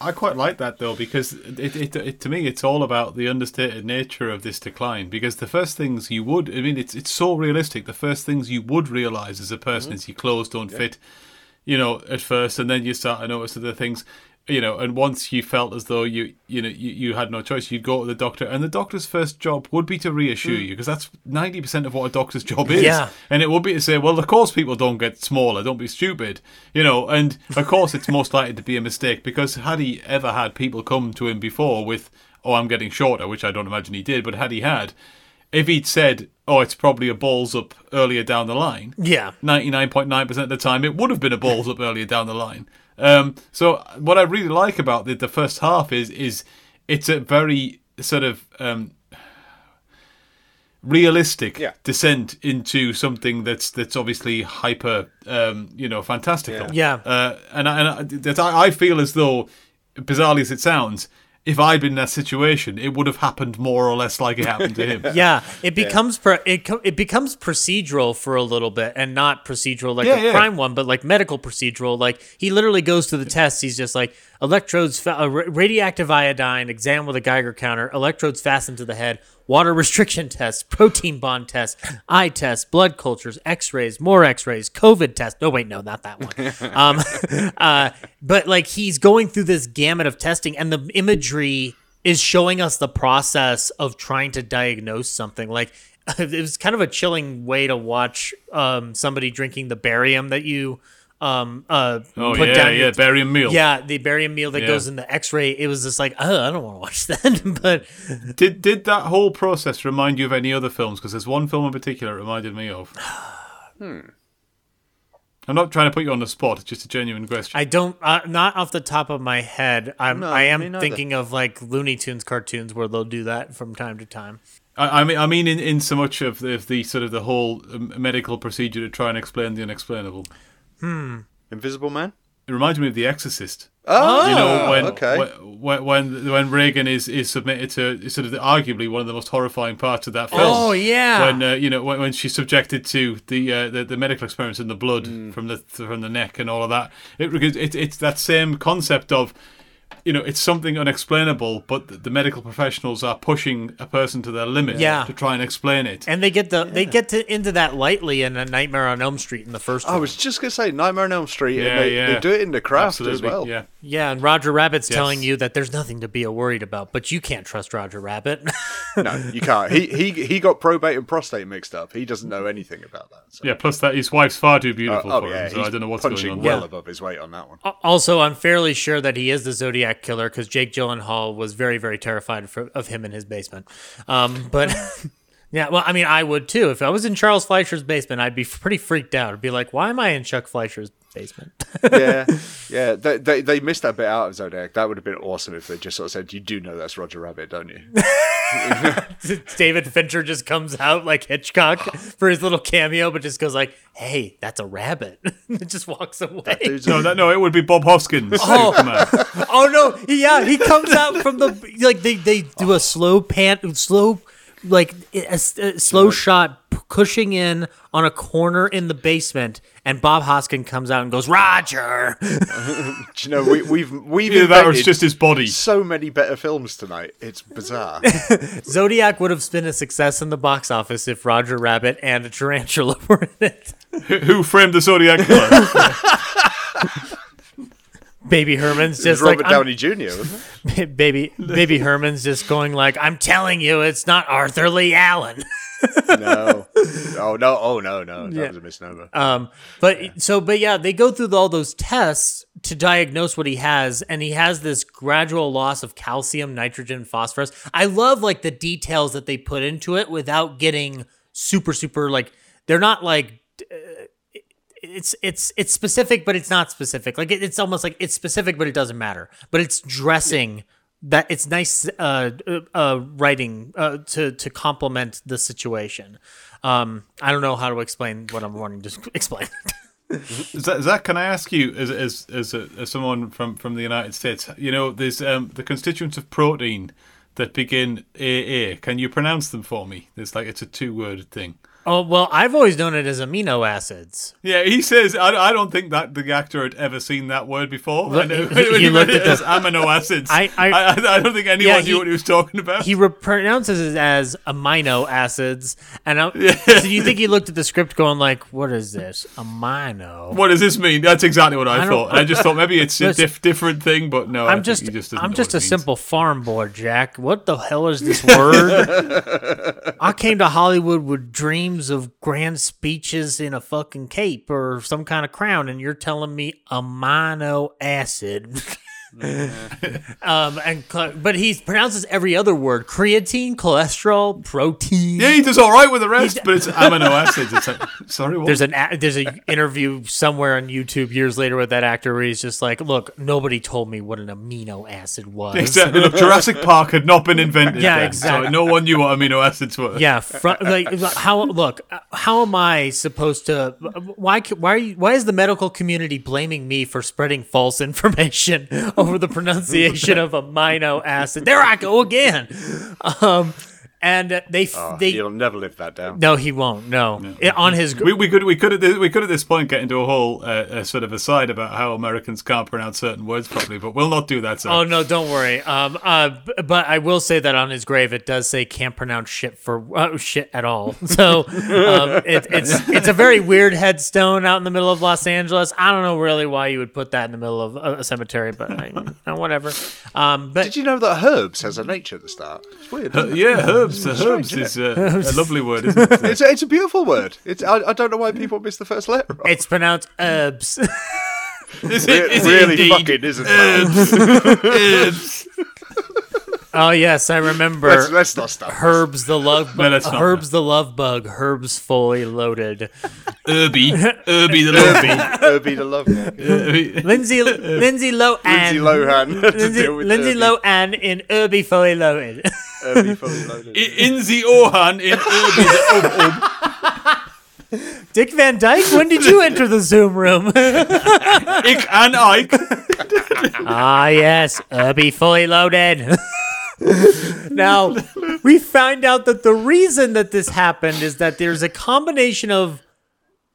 I quite like that though because it, it, it to me it's all about the understated nature of this decline. Because the first things you would, I mean, it's it's so realistic. The first things you would realize as a person is your clothes don't fit, you know, at first, and then you start to notice other things. you know, and once you felt as though you, you know, you, you had no choice, you'd go to the doctor, and the doctor's first job would be to reassure Mm. you, because that's ninety percent of what a doctor's job is. Yeah. and it would be to say, well, of course people don't get smaller, don't be stupid, you know, and of course it's most likely to be a mistake because had he ever had people come to him before with, oh, I'm getting shorter, which I don't imagine he did, but had he had, if he'd said, oh, it's probably a balls up earlier down the line, Yeah. 99.9% of the time it would have been a balls up earlier down the line. Um, so what I really like about the, the first half is is it's a very sort of um, realistic Yeah. descent into something that's that's obviously hyper um, you know fantastical. Yeah. Uh, and I, and I, that I, I feel as though bizarrely as it sounds. If I'd been in that situation, it would have happened more or less like it happened to him. Yeah, it becomes pro- it co- it becomes procedural for a little bit, and not procedural like Yeah, a yeah. crime one, but like medical procedural. Like he literally goes to the test. He's just like electrodes, fa- uh, radioactive iodine, exam with a Geiger counter, electrodes fastened to the head, water restriction tests, protein bond tests, eye tests, blood cultures, X-rays, more X-rays, COVID test. No, wait, no, not that one. um, uh, but like he's going through this gamut of testing, and the imagery is showing us the process of trying to diagnose something. Like it was kind of a chilling way to watch um, somebody drinking the barium that you um, uh, Oh put yeah, down yeah, your- barium meal. Yeah, the barium meal that Yeah. goes in the X-ray. It was just like, oh, I don't want to watch that. but Did did that whole process remind you of any other films? Because there's one film in particular it reminded me of. Hmm. I'm not trying to put you on the spot. It's just a genuine question. I don't, uh, not off the top of my head. I'm, No, I am thinking of like Looney Tunes cartoons where they'll do that from time to time. I, I mean, I mean, in, in so much of the, of the sort of the whole um, medical procedure to try and explain the unexplainable. Hmm. Invisible Man. It reminds me of The Exorcist. Oh, you know when okay. when when when Regan is is submitted to sort of the, arguably one of the most horrifying parts of that film. Oh, yeah. when uh, you know when, when she's subjected to the, uh, the the medical experiments in the blood Mm. from the from the neck and all of that. It, it, it's that same concept of you know it's something unexplainable, but the, the medical professionals are pushing a person to their limit Yeah. to try and explain it. And they get the they get to into that lightly in A Nightmare on Elm Street in the first I one. was just gonna say Nightmare on Elm Street, Yeah, and they, yeah. they do it in the craft as well. Yeah. Yeah, and Roger Rabbit's Yes. telling you that there's nothing to be worried about, but you can't trust Roger Rabbit. No, you can't. He he he got probate and prostate mixed up. He doesn't know anything about that. So. Yeah, plus that his wife's far too Uh, beautiful oh for yeah, him, so he's I don't know what's punching going on. well Yeah. above his weight on that one. also, I'm fairly sure that he is the Zodiac killer because Jake Gyllenhaal was very, very terrified for, of him in his basement. Um, but yeah, well, I mean, I would too. If I was in Charles Fleischer's basement, I'd be pretty freaked out. I'd be like, why am I in Chuck Fleischer's basement? yeah, yeah. They, they they missed that bit out of Zodiac. That would have been awesome if they just sort of said, "You do know that's Roger Rabbit, don't you?" David Fincher just comes out like Hitchcock for his little cameo, but just goes like, "Hey, that's a rabbit," and just walks away. Dude's No, that, no, it would be Bob Hoskins. Oh. Come on. oh no, yeah, he comes out from the like they they do a slow pan, slow like a, a slow shot p- cushing in on a corner in the basement, and Bob Hoskin comes out and goes, "Roger." Do you know we, we've we've Either that or it's just his body. so many better films tonight. It's bizarre. Zodiac would have been a success in the box office if Roger Rabbit and a tarantula were in it. Who- Who framed the Zodiac killer? Baby Herman's just Robert like I'm- Downey Jr. Baby baby Herman's just going like, "I'm telling you, it's not Arthur Leigh Allen." No. Oh no. Oh no. No. That Yeah. was a misnomer. Um, but so, but yeah, they go through all those tests to diagnose what he has, and he has this gradual loss of calcium, nitrogen, phosphorus. I love like the details that they put into it without getting super, super like they're not like. It's it's it's specific, but it's not specific. Like it, it's almost like it's specific, but it doesn't matter. But it's dressing that it's nice uh, uh, writing uh, to to complement the situation. Um, I don't know how to explain what I'm wanting to explain. Zach, can I ask you, as as as, a, as someone from, from the United States, you know, there's um, the constituents of protein that begin AA. Can you pronounce them for me? It's like it's a two word thing. Oh well, I've always known it as amino acids. Yeah, he says I, I don't think that the actor had ever seen that word before. Look, he- he read looked it at the- as amino acids. I- I- I, I don't think anyone Yeah, knew he- what he was talking about. He re- pronounces it as amino acids, and I, so you think he looked at the script going like, "What is this? Amino?" what does this mean? That's exactly what I, thought. I just thought maybe it's a diff- different thing, but no. I'm just, just I'm just a simple farm boy, Jack. What the hell is this word? I came to Hollywood with dreams of grand speeches in a fucking cape or some kind of crown, and you're telling me amino acid. um, and cl- but he pronounces every other word: creatine, cholesterol, protein. Yeah, he does all right with the rest, but it's amino acids. It's like, sorry, what? There's an a- there's a interview somewhere on YouTube years later with that actor where he's just like, "Look, nobody told me what an amino acid was." Exactly. Look, Jurassic Park had not been invented. Yeah, then, exactly. So no one knew what amino acids were. Yeah, fr- like how look, how am I supposed to why why are you, why is the medical community blaming me for spreading false information over the pronunciation of amino acid? There I go again. Um and uh, they f Oh, they you'll never live that down. no, he won't. No, It- on his We, we could we could at this, we could at this point get into a whole uh, uh, sort of aside about how Americans can't pronounce certain words properly, but we'll not do that. Sir. Oh no, don't worry. Um, uh, b- but I will say that on his grave it does say can't pronounce shit for uh, shit at all. So um, it, it's it's a very weird headstone out in the middle of Los Angeles. I don't know really why you would put that in the middle of a, a cemetery, but I, you know, whatever. Um, but Did you know that herbs has a nature at the start? It's weird. Uh, yeah, herbs. Strange, herbs isn't is it? uh, a lovely word, isn't it? It's a, it's a beautiful word. It's I, I don't know why people miss the first letter. it's pronounced herbs. Is Re- it, is really it indeed? fucking isn't it? Herbs. oh yes, I remember. Let's, let's not stop. this. Herbs the love bug. let's not. Herbs the love bug. Herbs fully loaded. Irby. Irby the lovely. Irby the love. Irby. Lindsay Lindsay Lohan. Lindsay Lohan to Lindsay, deal with Lindsay Irby. Lohan in Irby fully loaded. Irby fully loaded. I- Inzi Ohan in Irby the Ub Ub. Dick Van Dyke, when did you enter the Zoom room? Ik and Ike. ah, yes, Irby fully loaded. now, we find out that the reason that this happened is that there's a combination of.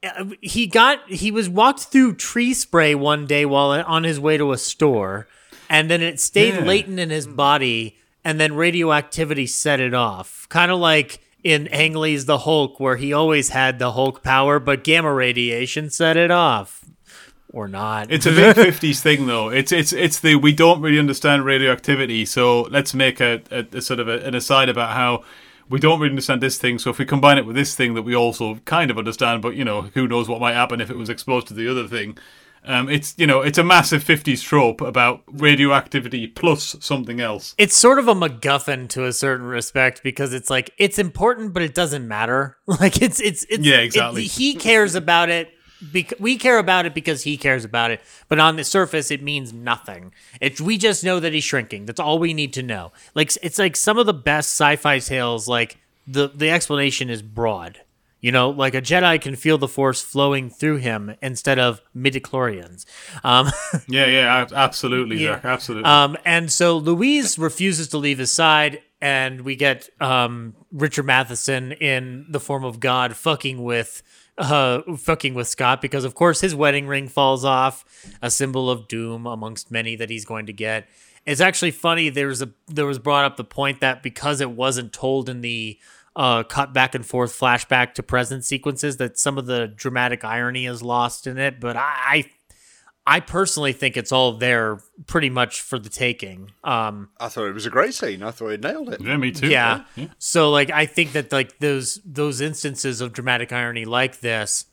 uh, He got he was walked through tree spray one day while on his way to a store, and then it stayed Yeah. latent in his body, and then radioactivity set it off. Kind of like in Ang Lee's The Hulk, where he always had the Hulk power, but gamma radiation set it off, or not. It's a big fifties thing, though. It's it's it's the we don't really understand radioactivity, so let's make a, a, a sort of a, an aside about how we don't really understand this thing. So if we combine it with this thing that we also kind of understand, but you know who knows what might happen if it was exposed to the other thing. Um, it's you know it's a massive fifties trope about radioactivity plus something else. it's sort of a MacGuffin to a certain respect because it's like it's important, but it doesn't matter. Like it's it's it's Yeah, it- exactly. he cares about it. Bec- we care about it because he cares about it, but on the surface, it means nothing. It we just know that he's shrinking. That's all we need to know. Like it's like some of the best sci-fi tales. Like the the explanation is broad. You know, like a Jedi can feel the Force flowing through him instead of midichlorians. Um, Yeah, yeah, absolutely, Yeah. Absolutely. Um, and so Louise refuses to leave his side, and we get um, Richard Matheson in the form of God fucking with uh, fucking with Scott because, of course, his wedding ring falls off, a symbol of doom amongst many that he's going to get. It's actually funny. There was a there was brought up the point that because it wasn't told in the uh, cut back and forth flashback to present sequences, that some of the dramatic irony is lost in it. But I, I I personally think it's all there pretty much for the taking. Um, I thought it was a great scene. I thought he nailed it. yeah, me too. yeah. yeah. So like I think that like those those instances of dramatic irony like this,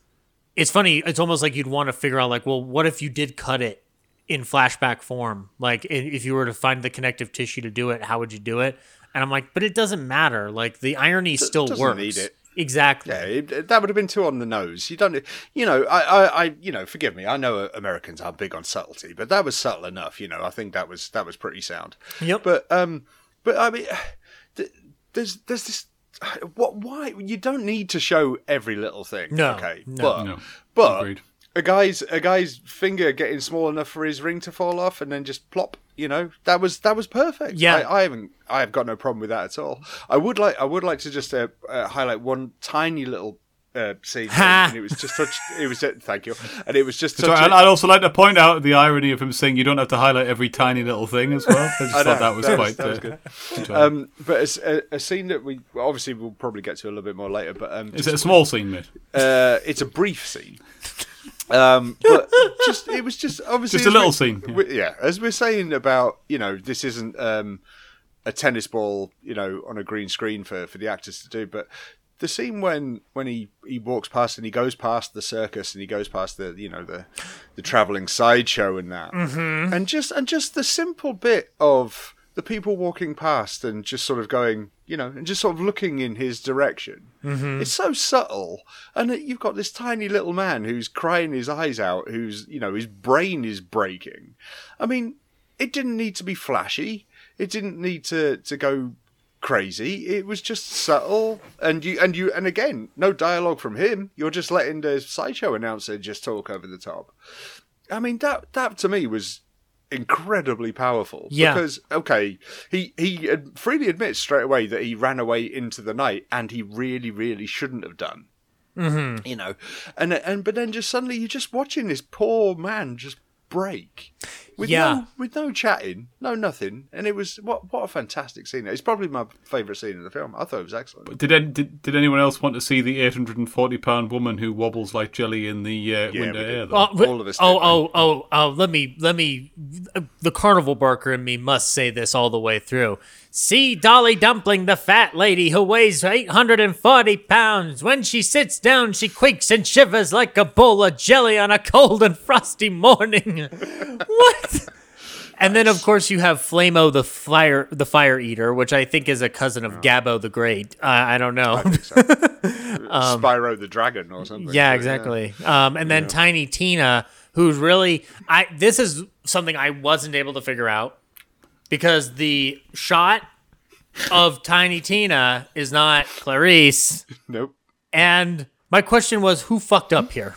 it's funny. It's almost like you'd want to figure out like, well, what if you did cut it in flashback form? Like if you were to find the connective tissue to do it, how would you do it? And I'm like, but it doesn't matter. Like the irony still doesn't works. need it. Exactly. Yeah, it, that would have been too on the nose. You don't, you know, I, I, I, you know, forgive me. I know Americans are big on subtlety, but that was subtle enough. You know, I think that was that was pretty sound. Yep. But um, but I mean, th- there's there's this. What? Why? You don't need to show every little thing. No, Okay. no. But No. but Agreed. a guy's a guy's finger getting small enough for his ring to fall off and then just plop. You know that was that was perfect. Yeah. I, I haven't I have got no problem with that at all. I would like I would like to just uh, uh, highlight one tiny little uh, scene, and it was just such. It was uh, thank you, and it was just such. Sorry, a- I'd also like to point out the irony of him saying you don't have to highlight every tiny little thing as well. I just I thought know, that was that quite was- that was uh, good. Um, but it's a, a scene that we obviously we'll probably get to a little bit more later. But um, Is just- it a small scene, mate? Uh, it's a brief scene. Um, but just it was just obviously Just a little we- scene, yeah. we- yeah, as we're saying about you know this isn't um, a tennis ball you know on a green screen for for the actors to do, but the scene when when he he walks past and he goes past the circus and he goes past the you know the the traveling sideshow and that. And just and just the simple bit of the people walking past and just sort of going you know and just sort of looking in his direction mm-hmm. it's so subtle and you've got this tiny little man who's crying his eyes out who's you know his brain is breaking i mean it didn't need to be flashy it didn't need to to go crazy. It was just subtle, and you and you and again, no dialogue from him. You're just letting the sideshow announcer just talk over the top. I mean, that that to me was incredibly powerful. Yeah. Because okay, he he freely admits straight away that he ran away into the night, and he really, really shouldn't have done. Mm-hmm. You know, and and but then just suddenly you're just watching this poor man just break with Yeah. no with no chatting, no nothing, and it was what what a fantastic scene. It's probably my favourite scene in the film. I thought it was excellent. Did, did did anyone else want to see the 840 pound woman who wobbles like jelly in the uh, window air? Though? Oh, All of us oh, did, oh, oh, oh, let me, let me. The carnival barker in me must say this all the way through. See Dolly Dumpling, the fat lady who weighs 840 pounds. When she sits down, she quakes and shivers like a bowl of jelly on a cold and frosty morning. what? And then, of course, you have Flamo the fire, the fire eater, which I think is a cousin of Gabbo the Great. Uh, I don't know. Spyro the Dragon or something. Um, Yeah, But, exactly. Um, and then Tiny Tina, who's really I this is something I wasn't able to figure out because the shot of Tiny Tina is not Clarice, Nope. and my question was who fucked up here.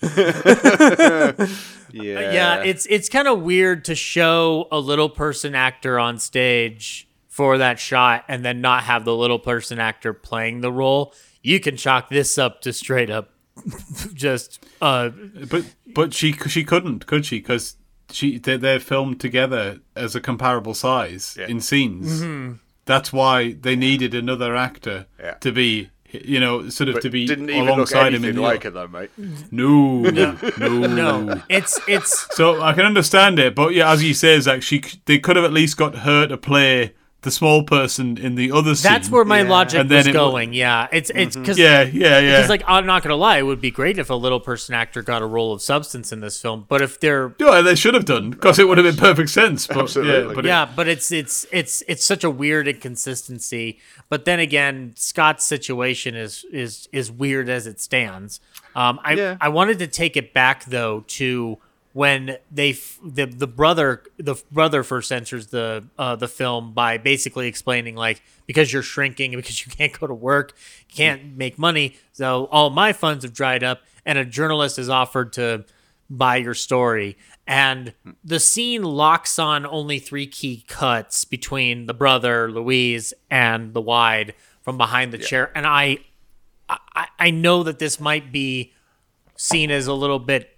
Yeah. yeah, it's it's kind of weird to show a little person actor on stage for that shot and then not have the little person actor playing the role. You can chalk this up to straight up just uh But but she she couldn't, could she? Because she they they're filmed together as a comparable size in scenes. Mm-hmm. That's why they needed another actor Yeah. to be, you know, sort of but to be didn't even look alongside him in anything the like it though, mate. No, no, no, no. It's it's So I can understand it, but yeah, as he says, like she, they could have at least got her to play the small person in the other scene. That's where my logic And then was it w- going. Yeah, it's it's because Yeah, yeah, yeah. Because like I'm not gonna lie, it would be great if a little person actor got a role of substance in this film. But if they're Yeah, they should have done because it would have been perfect sense. But, Absolutely. Yeah, but it- yeah, but it's it's it's it's such a weird inconsistency. But then again, Scott's situation is is is weird as it stands. Um, I Yeah. I wanted to take it back though to when they f- the the brother the brother first enters the uh, the film by basically explaining like because you're shrinking because you can't go to work, you can't make money, so all my funds have dried up, and a journalist is offered to buy your story. And the scene locks on only three key cuts between the brother, Louise, and the wide from behind the chair. And I, I, I know that this might be seen as a little bit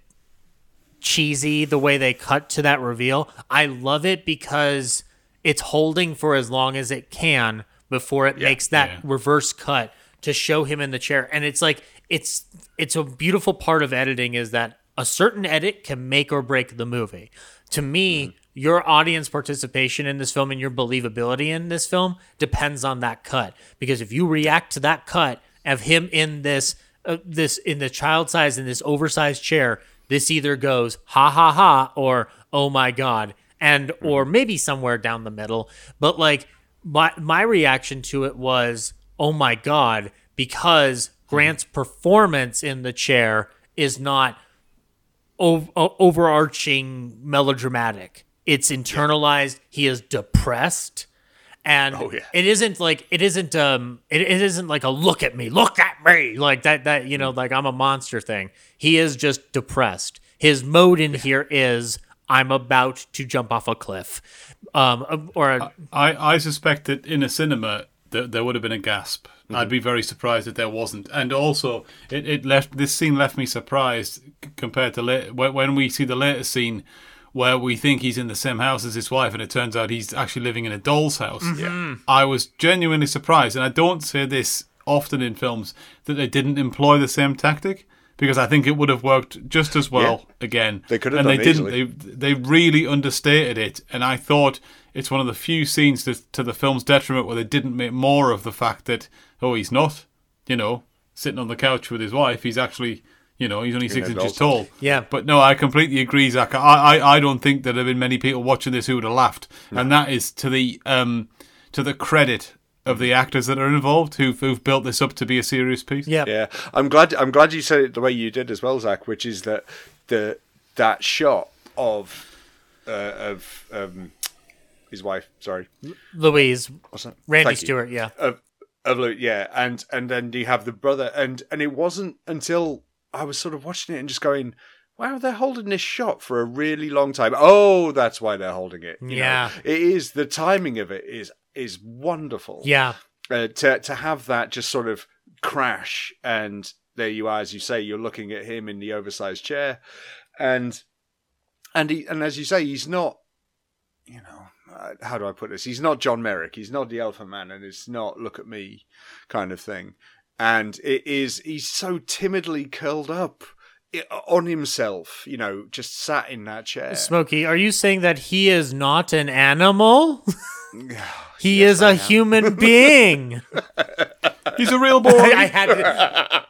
cheesy the way they cut to that reveal. I love it because it's holding for as long as it can before it makes that Yeah. reverse cut to show him in the chair. And it's like it's it's a beautiful part of editing is that a certain edit can make or break the movie. To me, your audience participation in this film and your believability in this film depends on that cut. Because if you react to that cut of him in this uh, this in the child size in this oversized chair, this either goes ha ha ha or oh my god and hmm. or maybe somewhere down the middle. But like my my reaction to it was oh my god because hmm. grant's performance in the chair is not o- uh, overarching melodramatic. It's internalized. He is depressed and Oh, yeah. it isn't like it isn't um it, it isn't like a look at me look at me like that that you know like i'm a monster thing. He is just depressed. His mode in here is i'm about to jump off a cliff um or a, I, I suspect that in a cinema there, there would have been a gasp. I'd be very surprised if there wasn't. And also, it, it left this scene left me surprised compared to when we see the later scene where we think he's in the same house as his wife, and it turns out he's actually living in a doll's house. Mhm. I was genuinely surprised, and I don't say this often in films that they didn't employ the same tactic because I think it would have worked just as well again. They could have and done they didn't. easily. They they really understated it, and I thought it's one of the few scenes to, to the film's detriment where they didn't make more of the fact that oh he's not, you know, sitting on the couch with his wife. He's actually. You know, he's only six inches doll's tall. Yeah. But no, I completely agree, Zach. I, I, I don't think there have been many people watching this who would have laughed. And that is to the um to the credit of the actors that are involved who've, who've built this up to be a serious piece. Yeah. Yeah, I'm glad. I'm glad you said it the way you did as well, Zach. Which is that the that shot of uh, of um, his wife. Sorry, Louise. What's that? Randy Thank you. Stuart, yeah. Of of Luke, yeah, and and then you have the brother, and and it wasn't until I was sort of watching it and just going. Wow, they're holding this shot for a really long time. Oh, that's why they're holding it. you know. Yeah. it is the timing of it is is wonderful Yeah. uh, to to have that just sort of crash and there you are as you say you're looking at him in the oversized chair and and he and as you say he's not you know uh, how do I put this he's not John Merrick he's not the Elephant Man and it's not look at me kind of thing and it is he's so timidly curled up on himself you know just sat in that chair Smokey, are you saying that he is not an animal? he is a human being. He's a real boy. I, had to-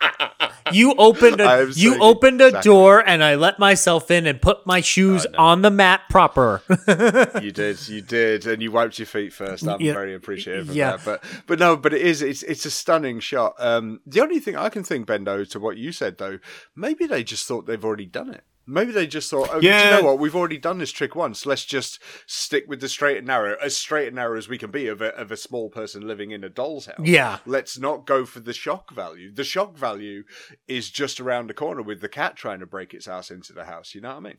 You opened a you opened a exactly. door and I let myself in and put my shoes on the mat proper. you did, you did, and you wiped your feet first. I'm Yeah. very appreciative of Yeah. that. But but no, but it is it's it's a stunning shot. Um, the only thing I can think, Bendo, to what you said though, maybe they just thought they've already done it. Maybe they just thought, oh, do Yeah. you know what? We've already done this trick once. Let's just stick with the straight and narrow, as straight and narrow as we can be of a, of a small person living in a doll's house. Yeah. Let's not go for the shock value. The shock value is just around the corner with the cat trying to break its ass into the house. You know what I mean?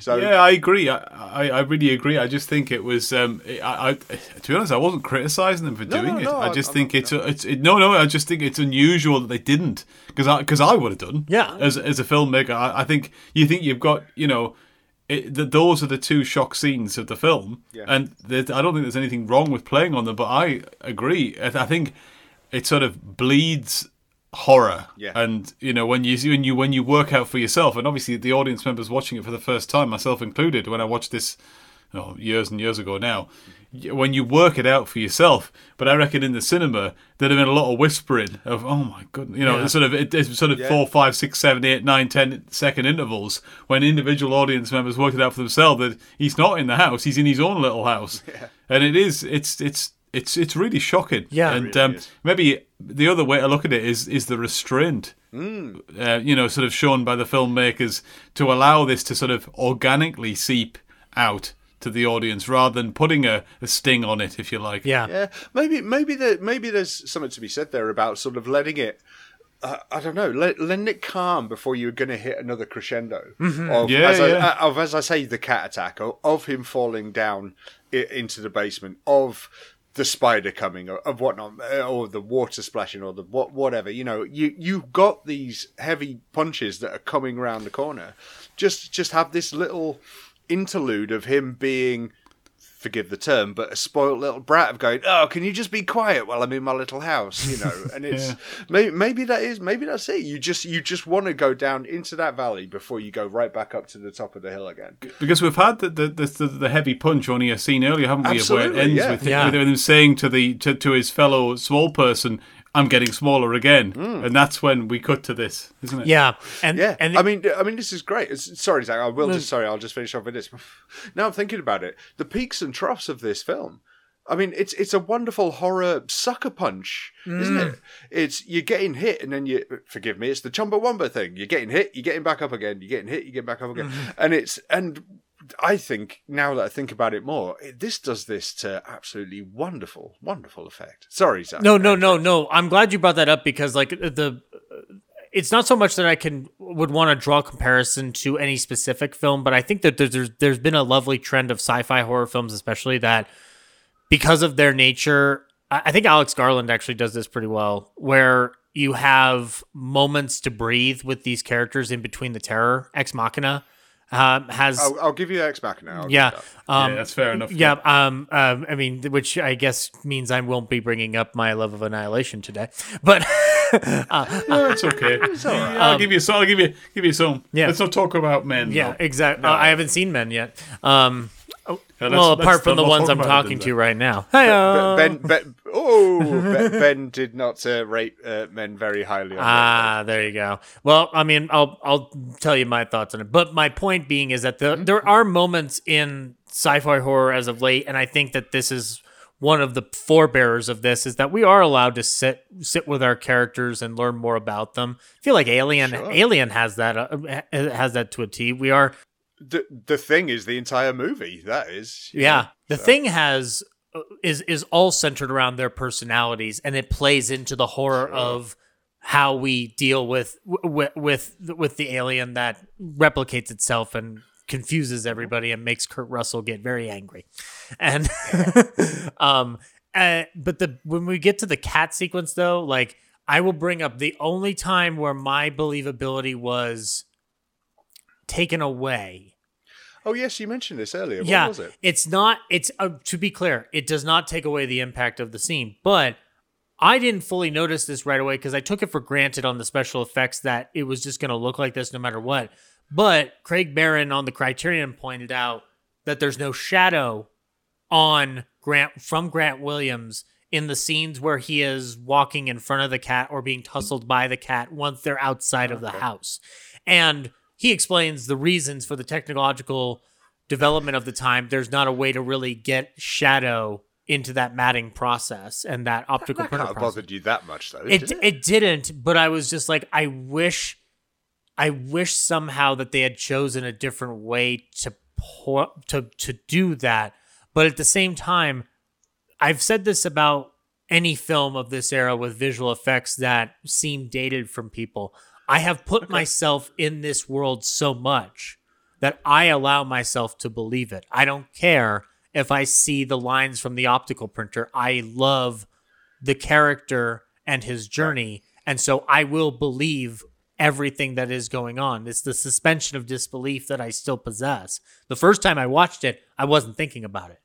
So yeah, I agree. I, I, I really agree. I just think it was. Um, I, I, to be honest, I wasn't criticizing them for No, doing no, it. no, I just I'm think it's it's it, no, no. I just think it's unusual that they didn't because I because I would have done. Yeah. As as a filmmaker, I, I think you think you've got you know. It, that those are the two shock scenes of the film, Yeah. and I don't think there's anything wrong with playing on them. But I agree. I, I think it sort of bleeds horror Yeah. and you know when you when you when you work out for yourself and obviously the audience members watching it for the first time myself included when i watched this oh, years and years ago now. When you work it out for yourself but i reckon in the cinema there'd have been a lot of whispering of oh my goodness you know Yeah. sort of it, it's sort of Yeah. four five six seven eight nine ten second intervals when individual audience members worked it out for themselves that he's not in the house he's in his own little house. And it is it's it's it's it's really shocking. Yeah. And really um, maybe the other way to look at it is is the restraint uh, you know sort of shown by the filmmakers to allow this to sort of organically seep out to the audience rather than putting a, a sting on it if you like yeah. Yeah, maybe maybe there maybe there's something to be said there about sort of letting it. Uh, I don't know, let, letting it calm before you're going to hit another crescendo of, Yeah, as I, yeah. uh, of, as I say, the cat attack, of, of him falling down into the basement, of the spider coming, or of whatnot, uh, or the water splashing, or the what, whatever. You know, you you've got these heavy punches that are coming around the corner. Just just have this little interlude of him being forgive the term, but a spoiled little brat of going, "Oh, can you just be quiet while I'm in my little house?" You know, and it's Yeah. maybe maybe that is maybe that's it. You just you just want to go down into that valley before you go right back up to the top of the hill again. because we've had the the, the, the, the heavy punch only a scene earlier haven't we of where it Absolutely, ends yeah. with, Yeah. with him saying to the to, to his fellow small person I'm getting smaller again and that's when we cut to this isn't it Yeah. And Yeah, and I mean, I mean, this is great. It's, sorry, Zach. I will just sorry. I'll just finish off with this. Now I'm thinking about it. The peaks and troughs of this film. I mean, it's it's a wonderful horror sucker punch, isn't Mm. it? It's you're getting hit, and then you forgive me. It's the Chumbawamba thing. You're getting hit, you're getting back up again. You're getting hit, you're getting back up again, Mm-hmm. and it's and I think now that I think about it more, it, this does this to absolutely wonderful, wonderful effect. Sorry, Zach. No, no, no, no. I'm glad you brought that up because like uh, the uh, it's not so much that I can would want to draw comparison to any specific film, but I think that there's there's, there's been a lovely trend of sci-fi horror films especially that because of their nature I I think Alex Garland actually does this pretty well, where you have moments to breathe with these characters in between the terror. Ex Machina um, has I'll, I'll give you Ex Machina. I'll yeah, that. um, Yeah, that's fair enough. Yeah, um, um, I mean, which I guess means I won't be bringing up my love of annihilation today, but uh, No, it's okay. I'll give you some. I'll give you give you some. Yeah. Let's not talk about men. yeah, though. exactly. I haven't seen Men yet. Um, oh, Yeah, well, let's- apart from the let's ones I'm talking to right now. Hey, Ben, ben, oh, ben, ben did not uh, rate uh, men very highly. On Ah, there you go. Well, I mean, I'll I'll tell you my thoughts on it. But my point being is that the there are moments in sci-fi horror as of late, and I think that this is one of the forebearers of this is that we are allowed to sit sit with our characters and learn more about them. I feel like Alien Alien has that uh, has that to a T. We are the the thing is the entire movie. That is, yeah. know, The so. thing has uh, is is all centered around their personalities, and it plays into the horror of how we deal with with with with the alien that replicates itself and confuses everybody and makes Kurt Russell get very angry, and um, uh, but the when we get to the cat sequence though, like I will bring up the only time where my believability was taken away Oh yes, you mentioned this earlier. What yeah, was it? it's not. It's uh, to be clear, it does not take away the impact of the scene. But I didn't fully notice this right away because I took it for granted on the special effects that it was just going to look like this no matter what. But Craig Barron on the Criterion pointed out that there's no shadow on Grant from Grant Williams in the scenes where he is walking in front of the cat or being tussled by the cat once they're outside of the house. And he explains the reasons for the technological development of the time. There's not a way to really get shadow into that matting process and that optical That printer process. bothered you that much, though. It did it? it didn't, but I was just like, I wish, I wish somehow that they had chosen a different way to pour, to to do that. But at the same time, I've said this about any film of this era with visual effects that seem dated from people. I have put myself in this world so much that I allow myself to believe it. I don't care if I see the lines from the optical printer. I love the character and his journey. And so I will believe everything that is going on. It's the suspension of disbelief that I still possess. The first time I watched it, I wasn't thinking about it.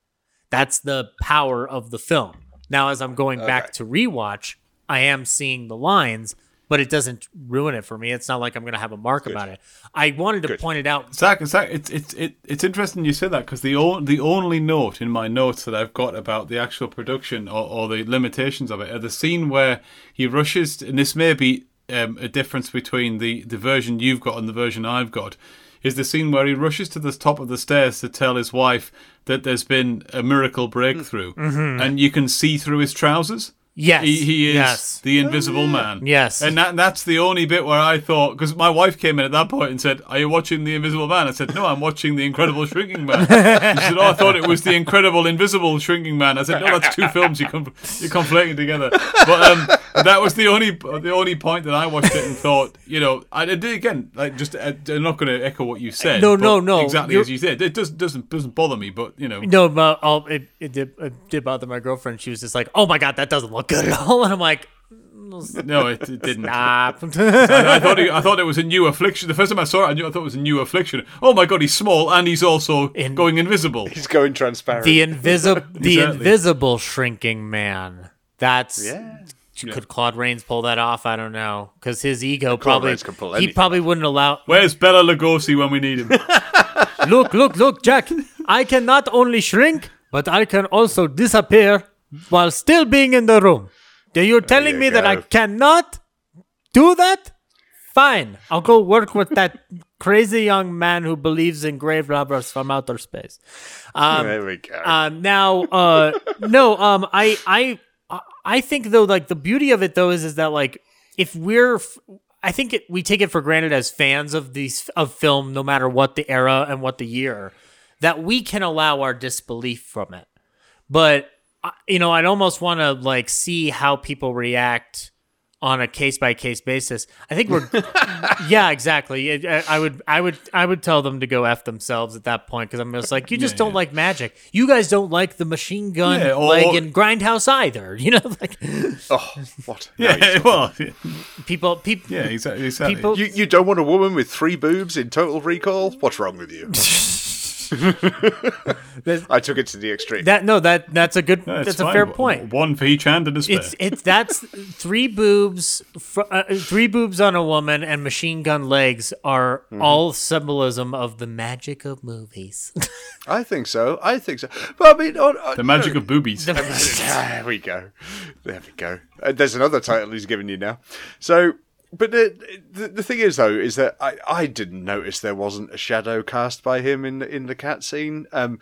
That's the power of the film. Now, as I'm going back to rewatch, I am seeing the lines, but it doesn't ruin it for me. It's not like I'm going to have a mark about it. I wanted to point it out. Zach, Zach, it's it's it, it's interesting you say that because the o- the only note in my notes that I've got about the actual production or, or the limitations of it are the scene where he rushes, to, and this may be um, a difference between the the version you've got and the version I've got. Is the scene where he rushes to the top of the stairs to tell his wife that there's been a miracle breakthrough, Mhm. and you can see through his trousers. Yes, he, he is yes. the Invisible Man. Yes. and that that's the only bit where I thought because my wife came in at that point and said, "Are you watching the Invisible Man?" I said, "No, I'm watching the Incredible Shrinking Man." she said, "Oh, I thought it was the Incredible Invisible Shrinking Man." I said, "No, that's two films. You you're conflating together." But um, that was the only the only point that I watched it and thought, you know, I did again. Like, just uh, I'm not going to echo what you said. No, but no, no. Exactly You're- as you said. It does, doesn't doesn't bother me, but you know, No, but I'll, it, it, did, it did bother my girlfriend. She was just like, "Oh my god, that doesn't look good at all," and I'm like, No, it, it didn't. Stop. I, I thought it, I thought it was a new affliction. The first time I saw it, I knew I thought it was a new affliction. Oh my god, he's small and he's also going invisible. He's going transparent. the invisible, the Exactly. invisible shrinking man. That's Yeah. Could Claude Rains pull that off? I don't know, because his ego Claude probably Rains pull he probably wouldn't allow. Where's Bela Lugosi when we need him? look, look, look, Jack! I can not only shrink, but I can also disappear while still being in the room. Are you telling you me that I go. cannot do that? Fine, I'll go work with that crazy young man who believes in grave robbers from outer space. Um, there we go. um, now, uh, no, um, I, I, I think though, like the beauty of it though is, is that like if we're, f- I think it, we take it for granted as fans of these of film, no matter what the era and what the year, that we can allow our disbelief from it. But uh, you know, I'd almost want to like see how people react on a case by case basis. I think we're yeah, exactly. I, I would I would I would tell them to go f themselves at that point because I'm just like you just Yeah, don't yeah. like magic. You guys don't like the machine gun Yeah, or- leg and grindhouse either. You know, like Oh, what? No, Yeah, well, people people yeah, exactly. exactly. people you, you don't want a woman with three boobs in Total Recall? What's wrong with you? I took it to the extreme. that no that that's a good No, it's that's a fair point. One for each hand and a spare. It's it's that's three boobs, fr- uh, three boobs on a woman, and machine gun legs are Mm-hmm. all symbolism of the magic of movies. I think so. I think so. But I mean, on, on, the magic of boobies. there we go. There we go. Uh, there's another title he's given you now. So, but the, the the thing is though is that I, I didn't notice there wasn't a shadow cast by him in the, in the cat scene. Um,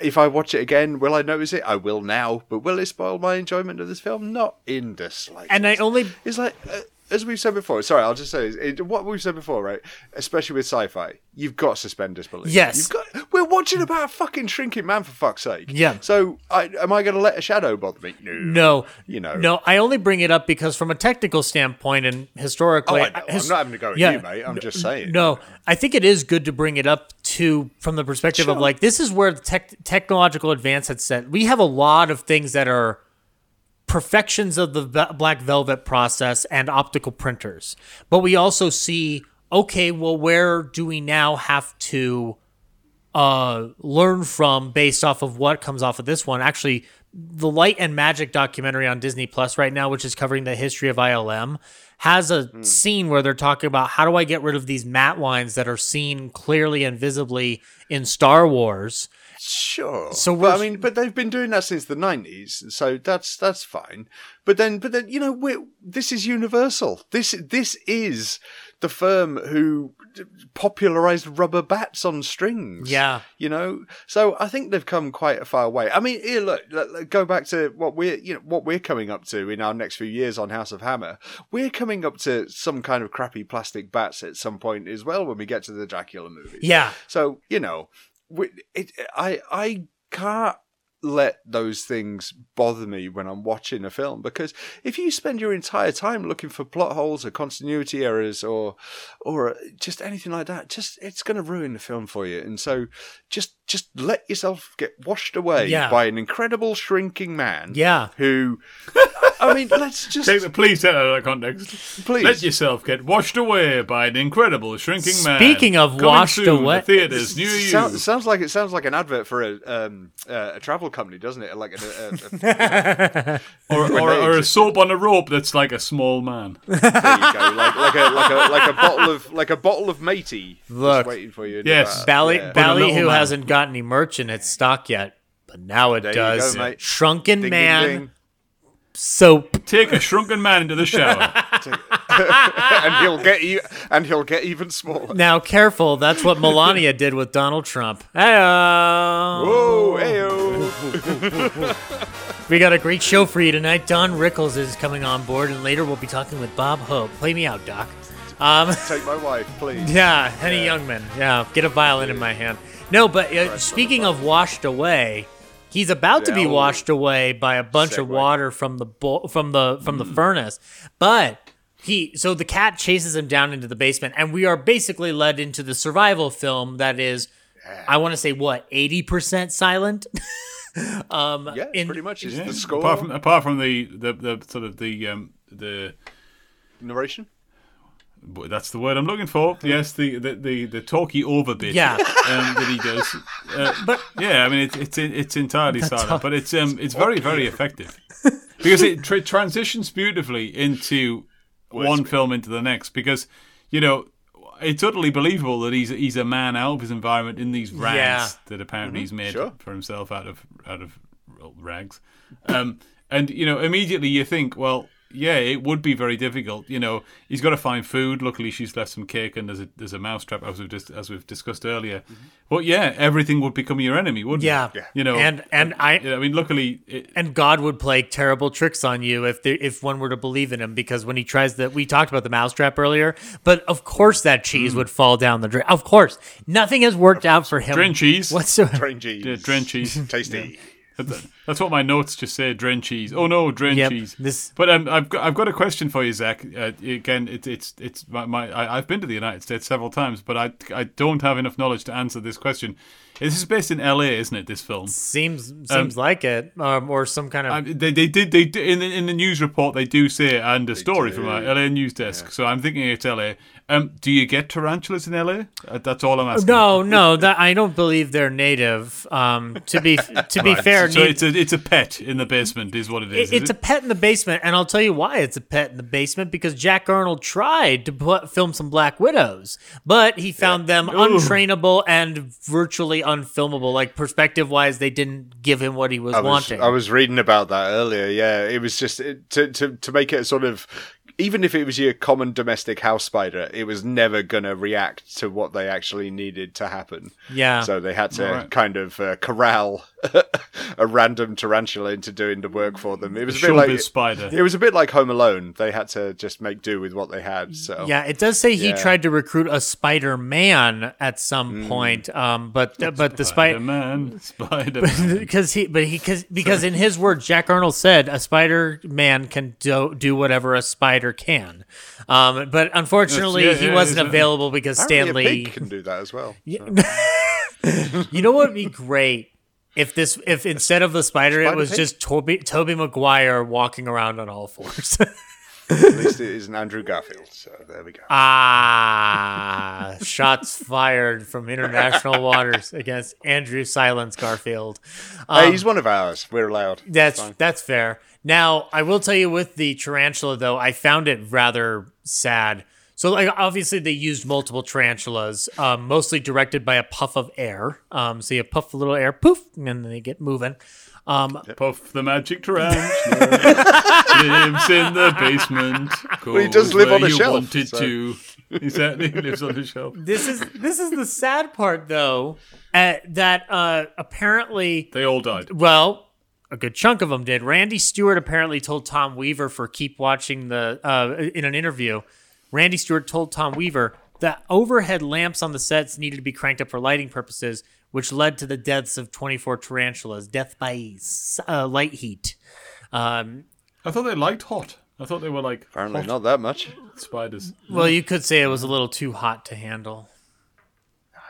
if I watch it again, will I notice it? I will now. But will it spoil my enjoyment of this film? Not in the slightest. and I only It's like, uh, as we've said before, sorry, I'll just say this, it, what we've said before, right? Especially with sci fi, you've got to suspend disbelief. Yes. You've got, we're watching about a fucking shrinking man, for fuck's sake. Yeah. So, I, am I going to let a shadow bother me? No. no, You know. no. I only bring it up because from a technical standpoint and Oh, historically, I know. his- I'm not having to go at yeah, you, mate. I'm just saying. No, I think it is good to bring it up to from the perspective of like this is where the tech, technological advance had set. We have a lot of things that are perfections of the ve- black velvet process and optical printers, but we also see okay, well, where do we now have to uh, learn from based off of what comes off of this one? Actually, the Light and Magic documentary on Disney Plus right now, which is covering the history of ILM, has a scene where they're talking about how do I get rid of these matte lines that are seen clearly and visibly in Star Wars. Sure. So but, I mean, but they've been doing that since the nineties, so that's that's fine. But then, but then, you know, we're, this is Universal. This this is the firm who popularized rubber bats on strings. Yeah. You know, so I think they've come quite a far way. I mean, here, look, look, go back to what we're, you know, what we're coming up to in our next few years on House of Hammer. We're coming up to some kind of crappy plastic bats at some point as well when we get to the Dracula movie. Yeah. So you know, we- it, I I can't let those things bother me when I'm watching a film because if you spend your entire time looking for plot holes or continuity errors or or just anything like that, just it's going to ruin the film for you. And so just just let yourself get washed away Yeah. by an incredible shrinking man. Yeah. Who, I mean, let's just Take the please take that out of context. Please. let yourself get washed away by an incredible shrinking man. Speaking of Coming washed soon to away- theaters near you. Sound, sounds like it sounds like an advert for a um, uh, a travel company, doesn't it? Like a, a, a, or, or, or a soap on a rope that's like a small man. there you go, like like a like a like a bottle of like a bottle of matey, just Look. waiting for you. Yes. the bar. Bally, Yeah. Ballyhoo man. hasn't got any merch in its stock yet, but now it There you does. go, mate. Shrunken Ding, ding, Man ding. Soap. Take a shrunken man into the shower. and he'll get you, and he'll get even smaller. Now, careful. That's what Melania did with Donald Trump. Hey, Whoa, heyo. we got a great show for you tonight. Don Rickles is coming on board, and later we'll be talking with Bob Hope. Play me out, Doc. Um, Take my wife, please. yeah, Henny Youngman. Yeah, get a violin in my hand. No, but uh, speaking of washed away, he's about to be washed away by a bunch of water from the bo- from the from the furnace. But he so the cat chases him down into the basement, and we are basically led into the survival film that is, I want to say what eighty percent silent. um, Yeah, in- pretty much. Is Yeah. the score Apart from apart from the, the, the sort of the um, the narration? That's the word I'm looking for. Yes, the the the, the talky over bit. Yeah. um, that he does. Uh, but yeah, I mean it's it's it's entirely silent, but it's um it's very very effective because it tra- transitions beautifully into one film into the next. Because you know it's totally believable that he's he's a man out of his environment in these rags Yeah. that apparently he's made Sure. for himself out of out of rags. Um, and you know immediately you think, well, yeah, it would be very difficult. You know, he's got to find food. Luckily, she's left some cake and there's a there's a mousetrap as we've dis- as we've discussed earlier. But yeah, everything would become your enemy, wouldn't Yeah. it? Yeah. You know, And- and I- I mean, luckily, it, and God would play terrible tricks on you if there, if one were to believe in him because when he tries that we talked about the mousetrap earlier, but of course that Mm. cheese would fall down the drain. Of course, nothing has worked out for him. drain cheese, whatsoever. Train cheese. Yeah, drain cheese. Tasty. That's what my notes just say. Drain cheese. Oh no, drain Yep, cheese. this- But um, I've got I've got a question for you, Zach. Uh, again, it, it's it's my, my I, I've been to the United States several times, but I I don't have enough knowledge to answer this question. This is based in L.A., isn't it? This film. Seems seems like it, um, or some kind of. Um, they, they did they did, in the, in the news report they do say and a story from a LA news desk. So I'm thinking it's LA. Um, do you get tarantulas in LA? Uh, that's all I'm asking. no, no, that I don't believe they're native. Um, to be to be Right, fair, so ne- it's a it's a pet in the basement, is what it is. It- is it's it? a pet in the basement, and I'll tell you why it's a pet in the basement because Jack Arnold tried to put, film some Black Widows, but he found them untrainable and virtually unfilmable. Like perspective wise, they didn't give him what he was, I was, wanting. I was reading about that earlier. Yeah, it was just it, to to to make it a sort of. Even if it was your common domestic house spider, it was never going to react to what they actually needed to happen. Yeah. So they had to Alright. kind of uh, corral a random tarantula into doing the work for them. It was a bit Showbiz like spider. It was a bit like Home Alone. They had to just make do with what they had. So yeah, it does say he Yeah. tried to recruit a Spider Man at some Mm. point, um, but but the spider. Spider-Man, Spider-Man. because he but he cause, because in his words jack arnold said a spider man can do, do whatever a spider can um, but unfortunately Yeah, he yeah, wasn't available because stanley a pig can do that as well. you know what would be great if this if instead of the spider, it was pig? just toby toby maguire walking around on all fours At least it isn't Andrew Garfield. So there we go. ah shots fired from international waters against andrew silence garfield hey, Um, he's one of ours. We're allowed. That's Fine. that's fair. Now, I will tell you with the tarantula though, I found it rather sad. So like obviously they used multiple tarantulas, um, mostly directed by a puff of air. Um, so you puff a little air, poof, and then they get moving. Um, Puff the magic tarantula lives in the basement. Well, he does goes live where on a shelf, Wanted so- to. He certainly lives on the shelf. this is this is the sad part though, uh, that uh, apparently They all died. Well, a good chunk of them did. Randy Stuart apparently told Tom Weaver for Keep Watching the uh, in an interview. Randy Stuart told Tom Weaver that overhead lamps on the sets needed to be cranked up for lighting purposes, which led to the deaths of 24 tarantulas, death by uh, light heat. Um, I thought they liked hot. I thought they were like Apparently hot not that much. spiders. well, you could say it was a little too hot to handle.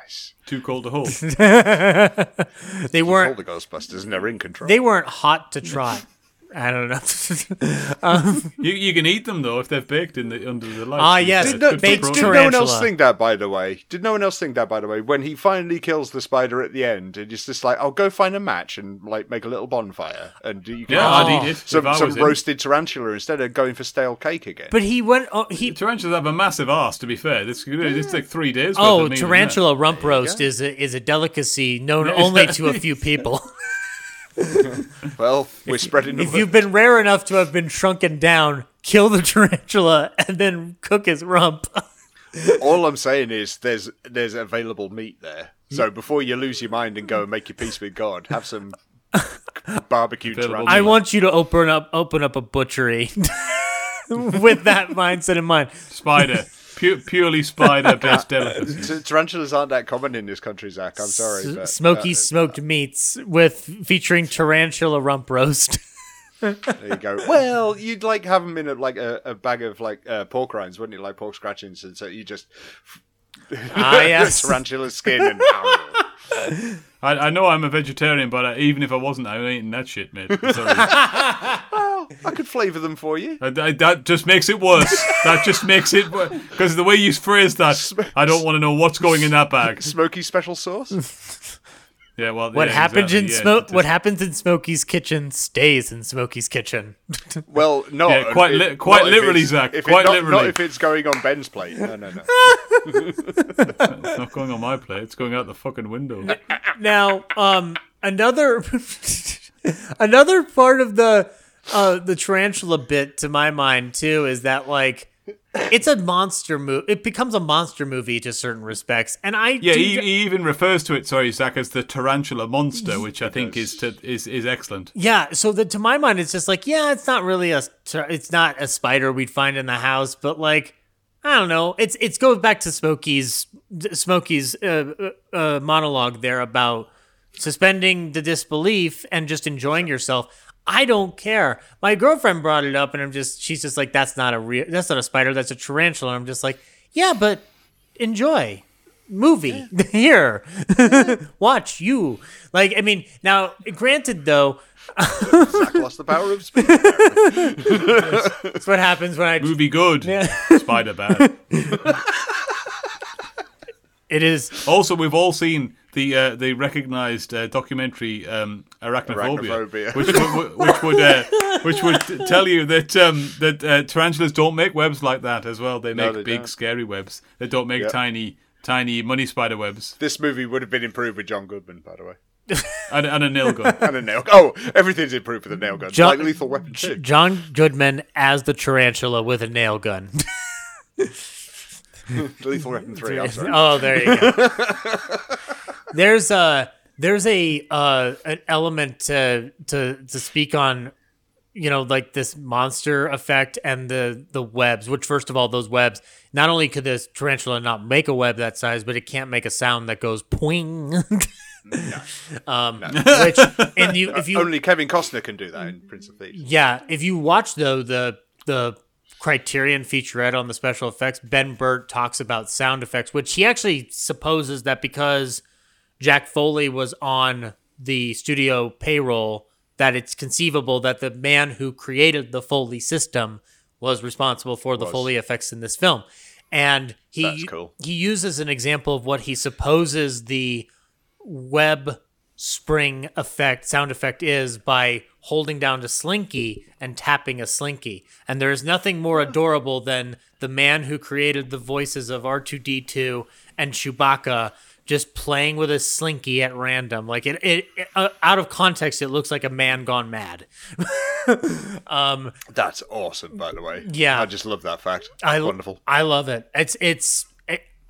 Nice. Too cold to hold. They All weren't. the Ghostbusters, and they're in control. They weren't hot to trot. I don't know. you, you can eat them though if they're baked in the under the light. Ah, yes, Did, no, baked did, did no one else think that, by the way? Did no one else think that, by the way? When he finally kills the spider at the end, and it's just like, I'll go find a match and like make a little bonfire, and you can Yeah, have I'd eat it. some, some was in. roasted tarantula instead of going for stale cake again. but he went. Oh, he Tarantulas have a massive ass. To be fair, it's, it's like three days. worth Oh, of meat tarantula rump roast is a, is a delicacy known only to a few people. well, we're spreading the if you've been rare enough to have been shrunken down, kill the tarantula and then cook his rump. All I'm saying is there's there's available meat there. So before you lose your mind and go and make your peace with God, have some barbecue tarantula. I want you to open up open up a butchery with that mindset in mind. Spider, Pu- purely spider-based delicacy. T- tarantulas aren't that common in this country, Zach. I'm sorry. S- but, Smoky uh, smoked meats with featuring tarantula rump roast. There you go. Well, you'd like have them in a, like a, a bag of like uh, pork rinds, wouldn't you? Like pork scratchings, and so you just ah, yes. tarantula skin and. I, I know I'm a vegetarian, but I, even if I wasn't, I'm eating that shit, mate. Sorry. well, I could flavour them for you. Uh, that, that just makes it worse. That just makes it worse. Because the way you phrase that, I don't want to know what's going in that bag. Smoky special sauce. Yeah, well, What yeah, happens exactly, in yeah, smoke? What happens in Smokey's kitchen stays in Smokey's kitchen. Well, no, Yeah, quite li- quite not literally, Zach, If quite it, not, literally. Not if it's going on Ben's plate. No, no, no. It's not going on my plate. It's going out the fucking window. now, um, another another part of the uh the tarantula bit to my mind too is that like it's a monster movie. It becomes a monster movie to certain respects, and I Yeah, he, he even refers to it, sorry, Zach, as the tarantula monster, which I think is to, is is excellent. Yeah, so that to my mind, it's just like, yeah, it's not really a, it's not a spider we'd find in the house, but like, I don't know, it's it's goes back to Smokey's Smokey's uh, uh, uh, monologue there about suspending the disbelief and just enjoying yourself. I don't care. My girlfriend brought it up, and I'm just she's just like, that's not a real, that's not a spider, that's a tarantula. And I'm just like, yeah, but enjoy movie here watch you like i mean now granted though Zach lost the power of speech. that's what happens when i Movie good, Yeah. spider bad. It is Also, we've all seen the uh, the recognised uh, documentary um, Arachnophobia, Arachnophobia. which would, which would uh, which would tell you that um, that uh, tarantulas don't make webs like that as well. They No, make they big, don't. scary webs. They don't make Yep. tiny tiny money spider webs this movie would have been improved with John Goodman, by the way. and, and a nail gun. And a nail. Oh, everything's improved with a nail gun. John- like Lethal Weapon 2. john goodman as the tarantula with a nail gun Lethal Weapon 3, I'm sorry. oh there you go there's a there's a uh an element to to to speak on you know like this monster effect and the the webs which first of all those webs not only could this tarantula not make a web that size but it can't make a sound that goes poing um which and you if you Only Kevin Costner can do that in Prince of Thieves. yeah, if you watch though the the Criterion featurette on the special effects, Ben Burtt talks about sound effects, which he actually supposes that because Jack Foley was on the studio payroll, that it's conceivable that the man who created the Foley system was responsible for the Was. Foley effects in this film. And he cool. he uses an example of what he supposes the web spring effect sound effect is by holding down to slinky and tapping a slinky and there is nothing more adorable than the man who created the voices of r2d2 and chewbacca just playing with a slinky at random like it, it, it- uh, out of context it looks like a man gone mad um That's awesome, by the way. Yeah. I just love that fact. I Wonderful. I love it. It's it's.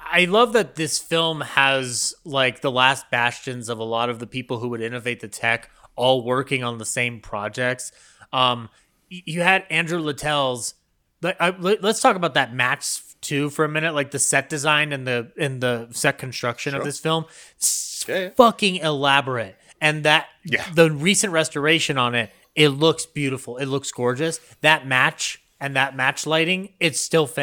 I love that this film has like the last bastions of a lot of the people who would innovate the tech all working on the same projects. Um, you had Andrew Littell's. Let- let's talk about that match too for a minute. Like the set design and the and the set construction of this film, s- Yeah, yeah. fucking elaborate. And that Yeah. the recent restoration on it, it looks beautiful. It looks gorgeous. That match and that match lighting, it's still Mm-hmm.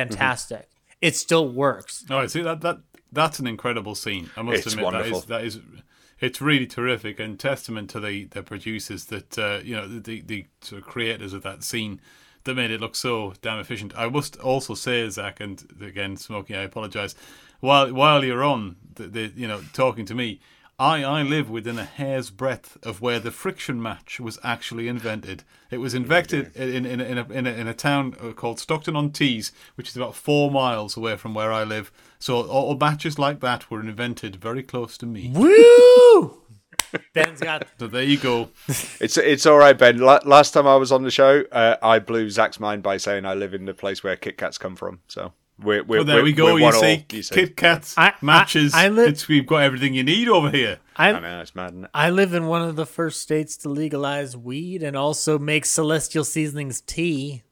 Fantastic. It still works. No, oh, I see that that that's an incredible scene. I must It's admit wonderful. that is that is it's really terrific and testament to the the producers that uh, you know the, the the sort of creators of that scene that made it look so damn efficient. I must also say, Zach, and again, Smokey, I apologize. While while you're on the, the you know talking to me. I, I live within a hair's breadth of where the friction match was actually invented. It was invented in, in, in, a, in, a, in a town uh, called Stockton on Tees, which is about four miles away from where I live. So all matches like that were invented very close to me. Woo! Ben's got So there you go. It's it's all right, Ben. La- last time I was on the show, uh, I blew Zach's mind by saying I live in the place where Kit Kats come from. So we're, we're Well, there we're- we go. we're You see, all, you see. Kit Kats I- I- matches. I li- it's, we've got everything you need over here. I I know it's mad. It? I live in one of the first states to legalize weed and also make celestial seasonings tea.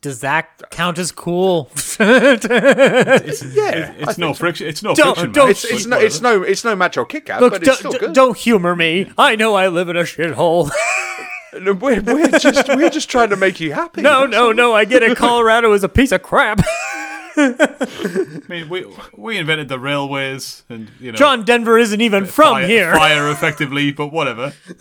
Does that count as cool? It's, Yeah, it's I no so. friction. It's no Don't- friction. don't- match, It's it's but no it's no it's no macho Kit Kat, Look, but don't, it's still good. don't humor me. I know I live in a shithole. No, We're, we're just we're just trying to make you happy. no, no, no. I get it. Colorado is a piece of crap. I mean, we we invented the railways and you know John Denver isn't even from fire, here. fire effectively, but whatever.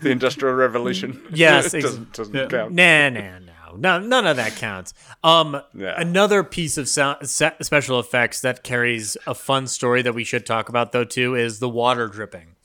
the Industrial Revolution. Yes, ex- doesn't doesn't Yeah. count. Nah, nah, no, no, none of that counts. Um, Yeah. another piece of sound, se- special effects that carries a fun story that we should talk about though too is the water dripping.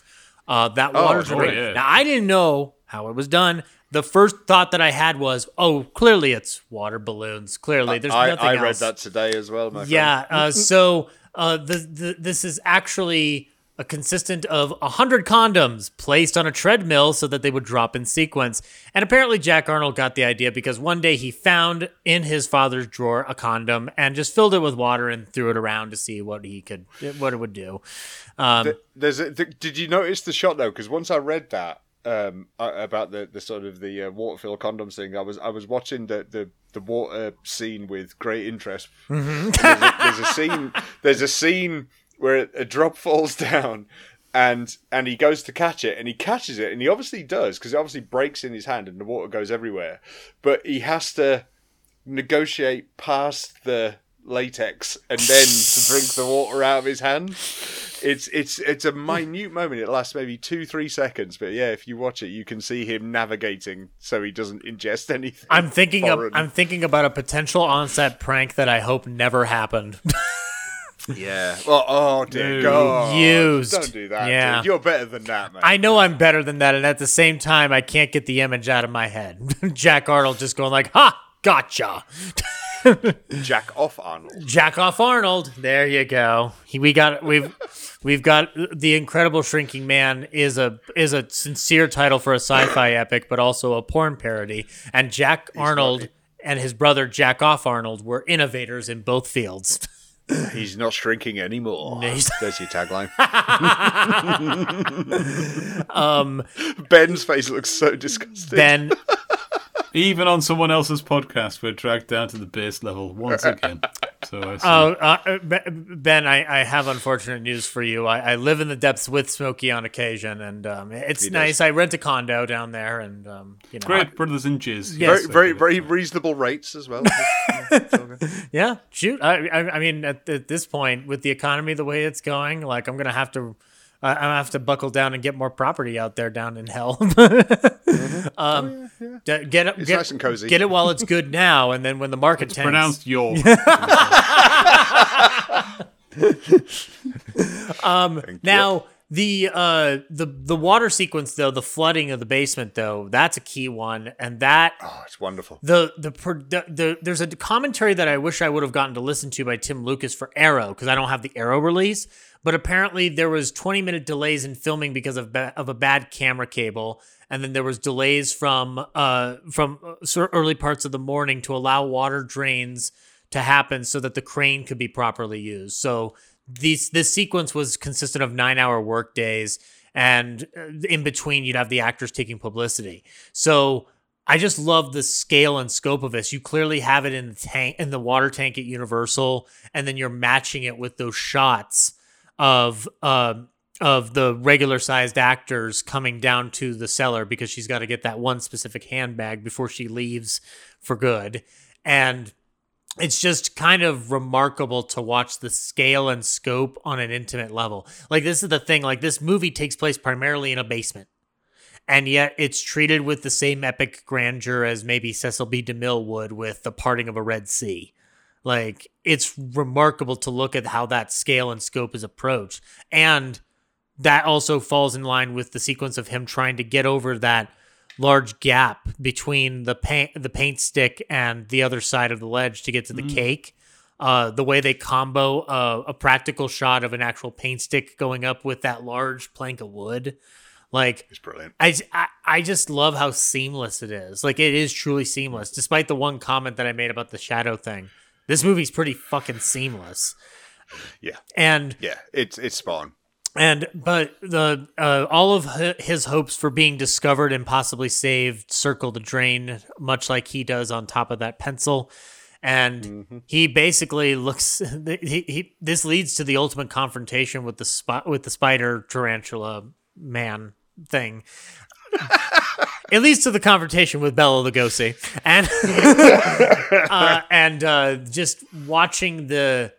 Uh, that Oh, water oh, dripping. yeah. Now I didn't know how it was done. The first thought that I had was, oh, clearly it's water balloons. Clearly, there's I, nothing I read else. that today as well, my friend. Yeah. Uh, so uh, the, the this is actually a consistent of 100 condoms placed on a treadmill so that they would drop in sequence. And apparently Jack Arnold got the idea because one day he found in his father's drawer a condom and just filled it with water and threw it around to see what he could what it would do. Um, Th- There's a, th- did you notice the shot though? Because once I read that um, about the, the sort of the uh, water-filled condoms thing, I was I was watching the the, the water scene with great interest. Mm-hmm. there's, a, there's a scene. There's a scene where a, a drop falls down and and he goes to catch it and he catches it and he obviously does because it obviously breaks in his hand and the water goes everywhere but he has to negotiate past the latex and then to drink the water out of his hand it's it's it's a minute moment it lasts maybe two three seconds but yeah if you watch it you can see him navigating so he doesn't ingest anything I'm thinking of. I'm thinking about a potential onset prank that I hope never happened. yeah well oh dear Dude. god Used. don't do that Yeah. dude. you're better than that man I know I'm better than that, and at the same time, I can't get the image out of my head. Jack Arnold just going like, "Ha, gotcha." jack off arnold Jack off Arnold. There you go. He, we got we've we've got the Incredible Shrinking Man is a is a sincere title for a sci-fi epic, but also a porn parody. And Jack Arnold and his brother Jack off Arnold were innovators in both fields. He's not shrinking anymore. He's- There's your tagline. Um, Ben's face looks so disgusted. Ben Even on someone else's podcast, we're dragged down to the base level once again. So I see. Oh, uh, Ben, I, I have unfortunate news for you. I, I live in the depths with Smokey on occasion, and um, it's He does. nice. I rent a condo down there, and um, you know, Great brothers in jizz. Yes. Yes, very, very, very reasonable rates as well. Yeah, shoot. I, I, I mean, at, at this point, with the economy the way it's going, like I'm gonna have to, I I'm gonna have to buckle down and get more property out there down in hell. um, d- get it, It's get, nice and cozy. Get it while it's good now, and then when the market tanks, Pronounced your. Um, now the uh the the water sequence though, the flooding of the basement though, that's a key one, and that oh, it's wonderful. the the, the the there's a commentary that I wish I would have gotten to listen to by Tim Lucas for Arrow because I don't have the Arrow release, but apparently there was 20 minute delays in filming because of ba- of a bad camera cable, and then there was delays from uh from uh, early parts of the morning to allow water drains to happen so that the crane could be properly used. So these this sequence was consistent of nine hour work days and uh, in between you'd have the actors taking publicity. So i just love the scale and scope of this. You clearly have it in the tank in the water tank at universal and then you're matching it with those shots of um of the regular sized actors coming down to the cellar because she's got to get that one specific handbag before she leaves for good. And it's just kind of remarkable to watch the scale and scope on an intimate level. Like this is the thing, like this movie takes place primarily in a basement. And yet it's treated with the same epic grandeur as maybe Cecil B. DeMille would with The Parting of a Red Sea. Like it's remarkable to look at how that scale and scope is approached. And that also falls in line with the sequence of him trying to get over that large gap between the paint the paint stick and the other side of the ledge to get to the cake. Uh, the way they combo uh, a practical shot of an actual paint stick going up with that large plank of wood, like It's brilliant. I, I I just love how seamless it is. Like it is truly seamless, despite the one comment that I made about the shadow thing. This movie's pretty fucking seamless, Yeah, and yeah. It's it's spot on. And but the uh, all of his hopes for being discovered and possibly saved circle the drain, much like he does on top of that pencil. And he basically looks. He, he this leads to the ultimate confrontation with the spot with the spider tarantula man thing. it leads to the confrontation with Bela Lugosi, and uh, and uh, just watching the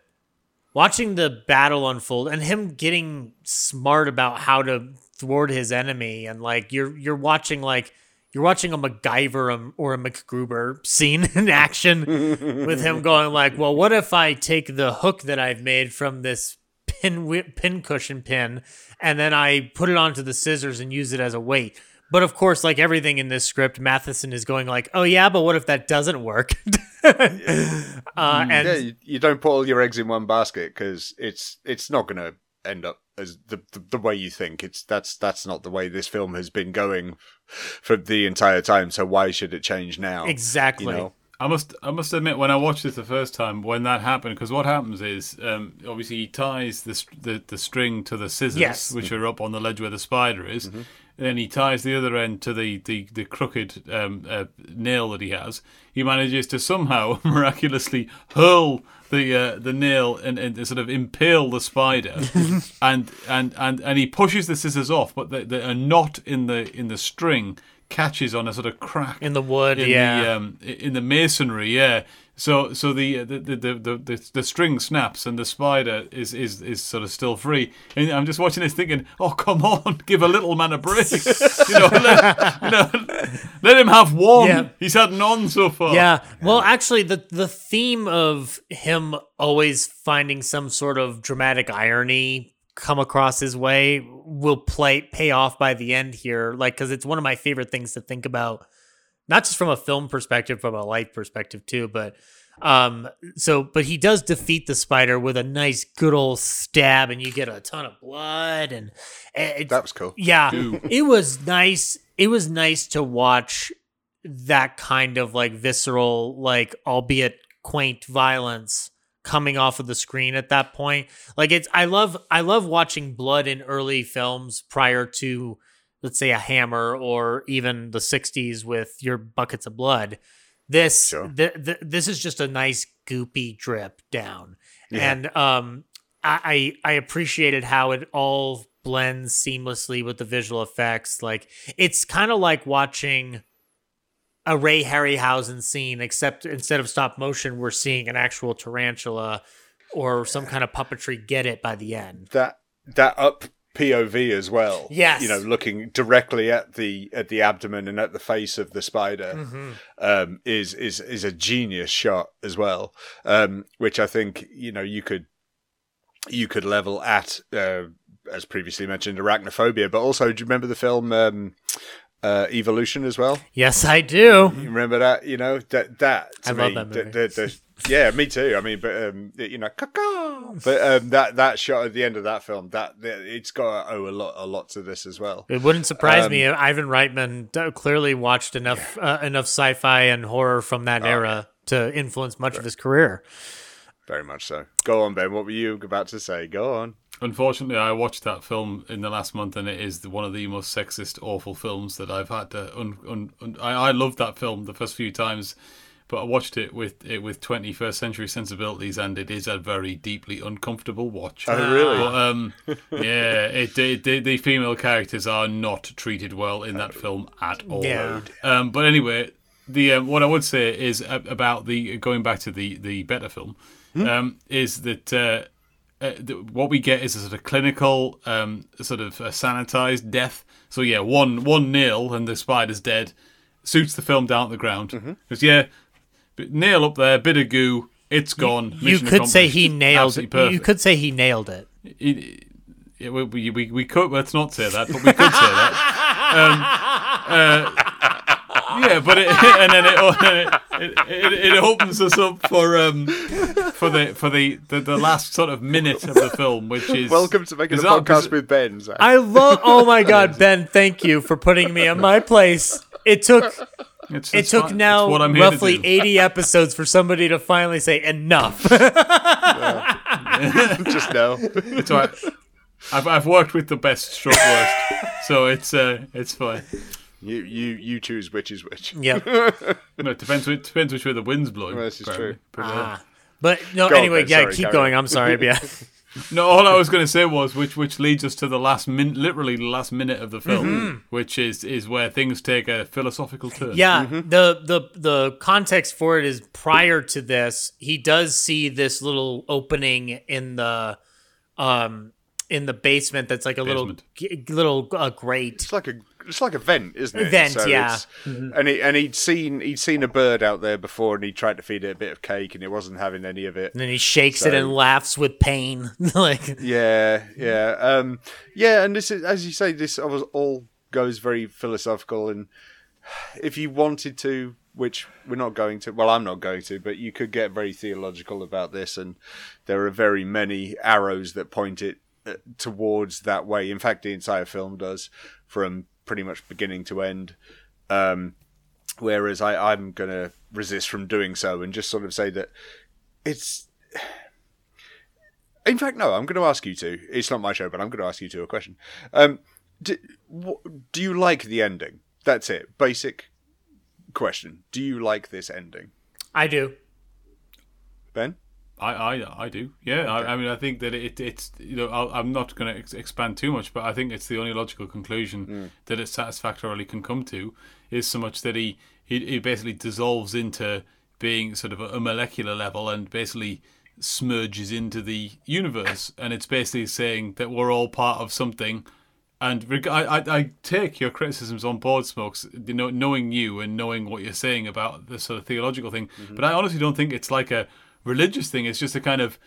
watching the battle unfold and him getting smart about how to thwart his enemy and like you're you're watching like you're watching a MacGyver um, or a MacGruber scene in action with him going like, well, what if I take the hook that I've made from this pin pin cushion pin and then I put it onto the scissors and use it as a weight. But of course, like everything in this script, Matheson is going like, "Oh yeah, but what if that doesn't work?" uh, and yeah, you, you don't put all your eggs in one basket because it's it's not going to end up as the, the the way you think. It's that's that's not the way this film has been going for the entire time. So why should it change now? Exactly. You know? I must I must admit when I watched this the first time when that happened because what happens is um, obviously he ties the, the the string to the scissors Yes. which are up on the ledge where the spider is. And then he ties the other end to the the, the crooked um, uh, nail that he has. He manages to somehow miraculously hurl the the uh, the nail and, and sort of impale the spider, and and and and he pushes the scissors off, but the, the, a knot in the in the string catches on a sort of crack in the wood, in yeah, the, um, in the masonry, yeah. So so the uh, the, the the, the the string snaps and the spider is, is is sort of still free. And I'm just watching this thinking, oh come on, give a little man a break. you know, let, you know, let him have one. Yeah. He's had none so far. Yeah. Well, actually, the the theme of him always finding some sort of dramatic irony come across his way will play pay off by the end here. Like, because it's one of my favorite things to think about not just from a film perspective, from a life perspective too. But um, so but he does defeat the spider with a nice good old stab, and you get a ton of blood, and it, that was cool. Yeah, it was nice. It was nice to watch that kind of like visceral, like albeit quaint violence coming off of the screen at that point. Like it's I love I love watching blood in early films prior to let's say a hammer or even the 60s with your buckets of blood this Sure. th- th- this is just a nice goopy drip down Yeah. and um I, I I appreciated how it all blends seamlessly with the visual effects like it's kind of like watching a Ray Harryhausen scene except instead of stop motion we're seeing an actual tarantula or some kind of puppetry get it by the end That that up POV as well. Yes. you know, looking directly at the at the abdomen and at the face of the spider Mhm. um, is is is a genius shot as well. Um, which I think you know you could you could level at uh, as previously mentioned arachnophobia, but also do you remember the film? Um, uh, Evolution as well. yes I do You remember that? You know that that to I me, love that movie. the- the- yeah, me too. I mean, but um, you know, caca. But um, that that shot at the end of that film, that, it's got to owe a lot a lot to this as well. It wouldn't surprise Um, me. if Ivan Reitman clearly watched enough uh, enough sci-fi and horror from that Oh, era to influence much of his career. Very much so. Go on, Ben. What were you about to say? Go on. Unfortunately, I watched that film in the last month, and it is one of the most sexist, awful films that I've had to. Un, un, un, I, I loved that film the first few times, but I watched it with it with 21st century sensibilities, and it is a very deeply uncomfortable watch. Oh, really? But, um, yeah, it, it, the, the female characters are not treated well in that film at all. Yeah. Um, but anyway, the um, what I would say is about the going back to the the better film um, is that. Uh, uh, th- what we get is a sort of clinical, um, sort of uh, sanitized death. So yeah, one one nail and the spider's dead. Suits the film down at the ground because yeah, nail up there, bit of goo, it's gone. You mission could say he accomplished. nailed it. Perfect. You could say he nailed it. It- it- we, we, we, we could let's not say that, but we could say that. Um, uh, yeah, but it, and then it, it, it, it opens us up for um for the for the, the, the last sort of minute of the film, which is Welcome to making a podcast with Ben. Zach. I love. Oh my God, Ben! Thank you for putting me in my place. It took. It's, It it's took fine. Now what I'm here to roughly 80 episodes for somebody to finally say enough. Just know. It's all right. I've I've worked with the best stroke worst, so it's uh it's fine. You you you choose which is which. Yeah. No, it depends it depends which way the wind's blowing. Well, this is apparently. true. But, uh, Ah. But no, Go anyway, Ben. yeah, Sorry, keep going. on. I'm sorry. Yeah. No, all I was going to say was which which leads us to the last min, literally the last minute of the film, which is is where things take a philosophical turn. Mm-hmm. Yeah, the the the context for it is prior to this, he does see this little opening in the um in the basement that's like a Basement. little g- little uh, grate. It's like a it's like a vent, isn't it? Vent, yeah. it's- And he and he'd seen he'd seen a bird out there before, and he tried to feed it a bit of cake, and it wasn't having any of it. And then he shakes it and laughs with pain. like Yeah, yeah, um, yeah. And this is, as you say, this always all goes very philosophical. And if you wanted to, which we're not going to, well, I'm not going to, but you could get very theological about this. And there are very many arrows that point it uh, towards that way. In fact, the entire film does, from pretty much beginning to end. Um, whereas I, I'm going to resist from doing so and just sort of say that it's in fact, no. I'm going to ask you to. It's not my show, but I'm going to ask you to a question. Um, do, do you like the ending? That's it. Basic question. Do you like this ending, I do. Ben? I, I, I do. Yeah, I, I mean, I think that it, it's you know, i am not going to ex- expand too much, but I think it's the only logical conclusion mm. that it satisfactorily can come to is so much that he, he, he basically dissolves into being sort of a, a molecular level and basically smurges into the universe, and it's basically saying that we're all part of something. And reg- I, I, I take your criticisms on board, Smokes, you know, knowing you and knowing what you're saying about the sort of theological thing. Mm-hmm. But I honestly don't think it's like a religious thing. It's just a kind of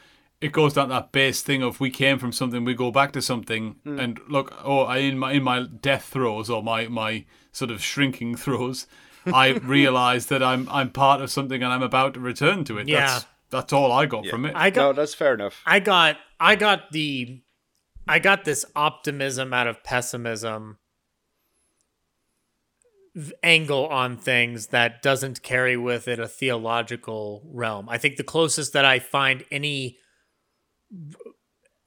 it goes down that base thing of we came from something, we go back to something, mm. and look, oh, I in my in my death throes or my my sort of shrinking throes, I realize that I'm I'm part of something and I'm about to return to it. Yeah. That's, that's all I got yeah. from it. I got, no, that's fair enough. I got I got the I got this optimism out of pessimism angle on things that doesn't carry with it a theological realm. I think the closest that I find any uh,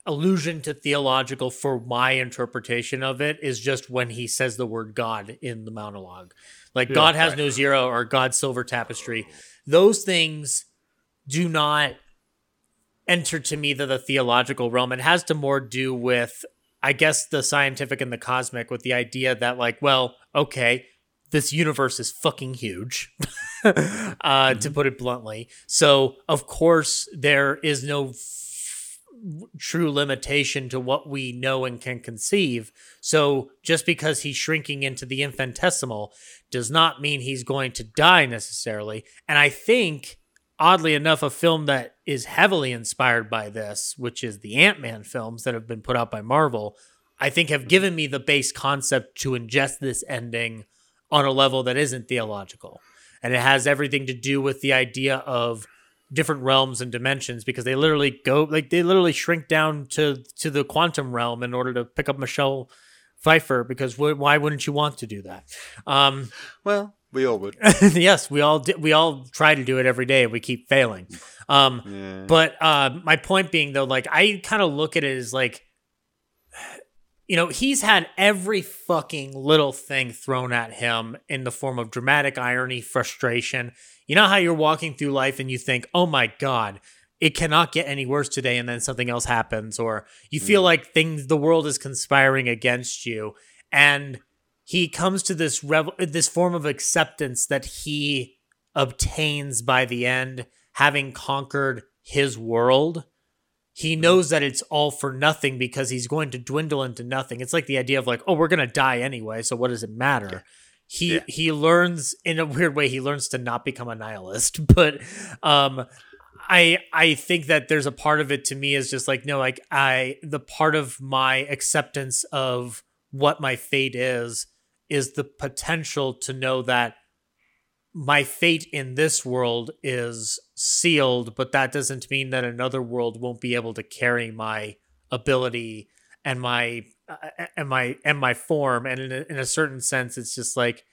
allusion to theological for my interpretation of it is just when he says the word God in the monologue. Like yeah, God has right. no zero or God's silver tapestry. Those things do not enter to me the, the theological realm. It has to more do with I guess the scientific and the cosmic with the idea that like, well, okay, this universe is fucking huge, uh, mm-hmm. to put it bluntly. So, of course, there is no f- true limitation to what we know and can conceive. So, just because he's shrinking into the infinitesimal does not mean he's going to die necessarily. And I think, oddly enough, a film that is heavily inspired by this, which is the Ant Man films that have been put out by Marvel, I think have given me the base concept to ingest this ending on a level that isn't theological. And it has everything to do with the idea of different realms and dimensions because they literally go like they literally shrink down to to the quantum realm in order to pick up Michelle Pfeiffer because w- why wouldn't you want to do that? Um, well, we all would. yes, we all di- we all try to do it every day. And we keep failing. Um, yeah. But uh, my point being though, like I kind of look at it as like you know, he's had every fucking little thing thrown at him in the form of dramatic irony, frustration. You know how you're walking through life and you think, oh my God, it cannot get any worse today, and then something else happens, or you feel mm. like things, the world is conspiring against you. And he comes to this revel- this form of acceptance that he obtains by the end, having conquered his world he knows that it's all for nothing because he's going to dwindle into nothing. It's like the idea of like, oh, we're gonna die anyway, so what does it matter? He yeah. he learns in a weird way. He learns to not become a nihilist, but um, I I think that there's a part of it to me is just like no, like I the part of my acceptance of what my fate is is the potential to know that my fate in this world is sealed, but that doesn't mean that another world won't be able to carry my ability and my uh, and my and my form. And in a, in a certain sense, it's just like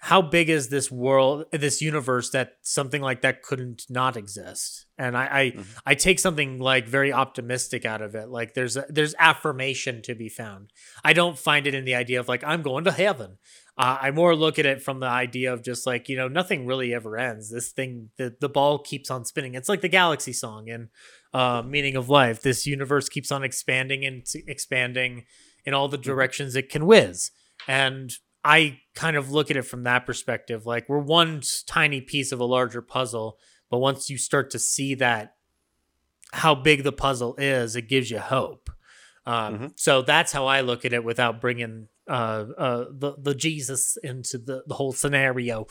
how big is this world, this universe that something like that couldn't not exist? And I I, mm-hmm. I take something like very optimistic out of it. Like there's a, there's affirmation to be found. I don't find it in the idea of like I'm going to heaven. Uh, I more look at it from the idea of just like you know nothing really ever ends. This thing, the the ball keeps on spinning. It's like the Galaxy song and uh, Meaning of Life. This universe keeps on expanding and expanding in all the mm-hmm. directions it can whiz. And I kind of look at it from that perspective. Like we're one tiny piece of a larger puzzle, but once you start to see that how big the puzzle is, it gives you hope. Um, mm-hmm. So that's how I look at it without bringing uh, uh, the the Jesus into the the whole scenario.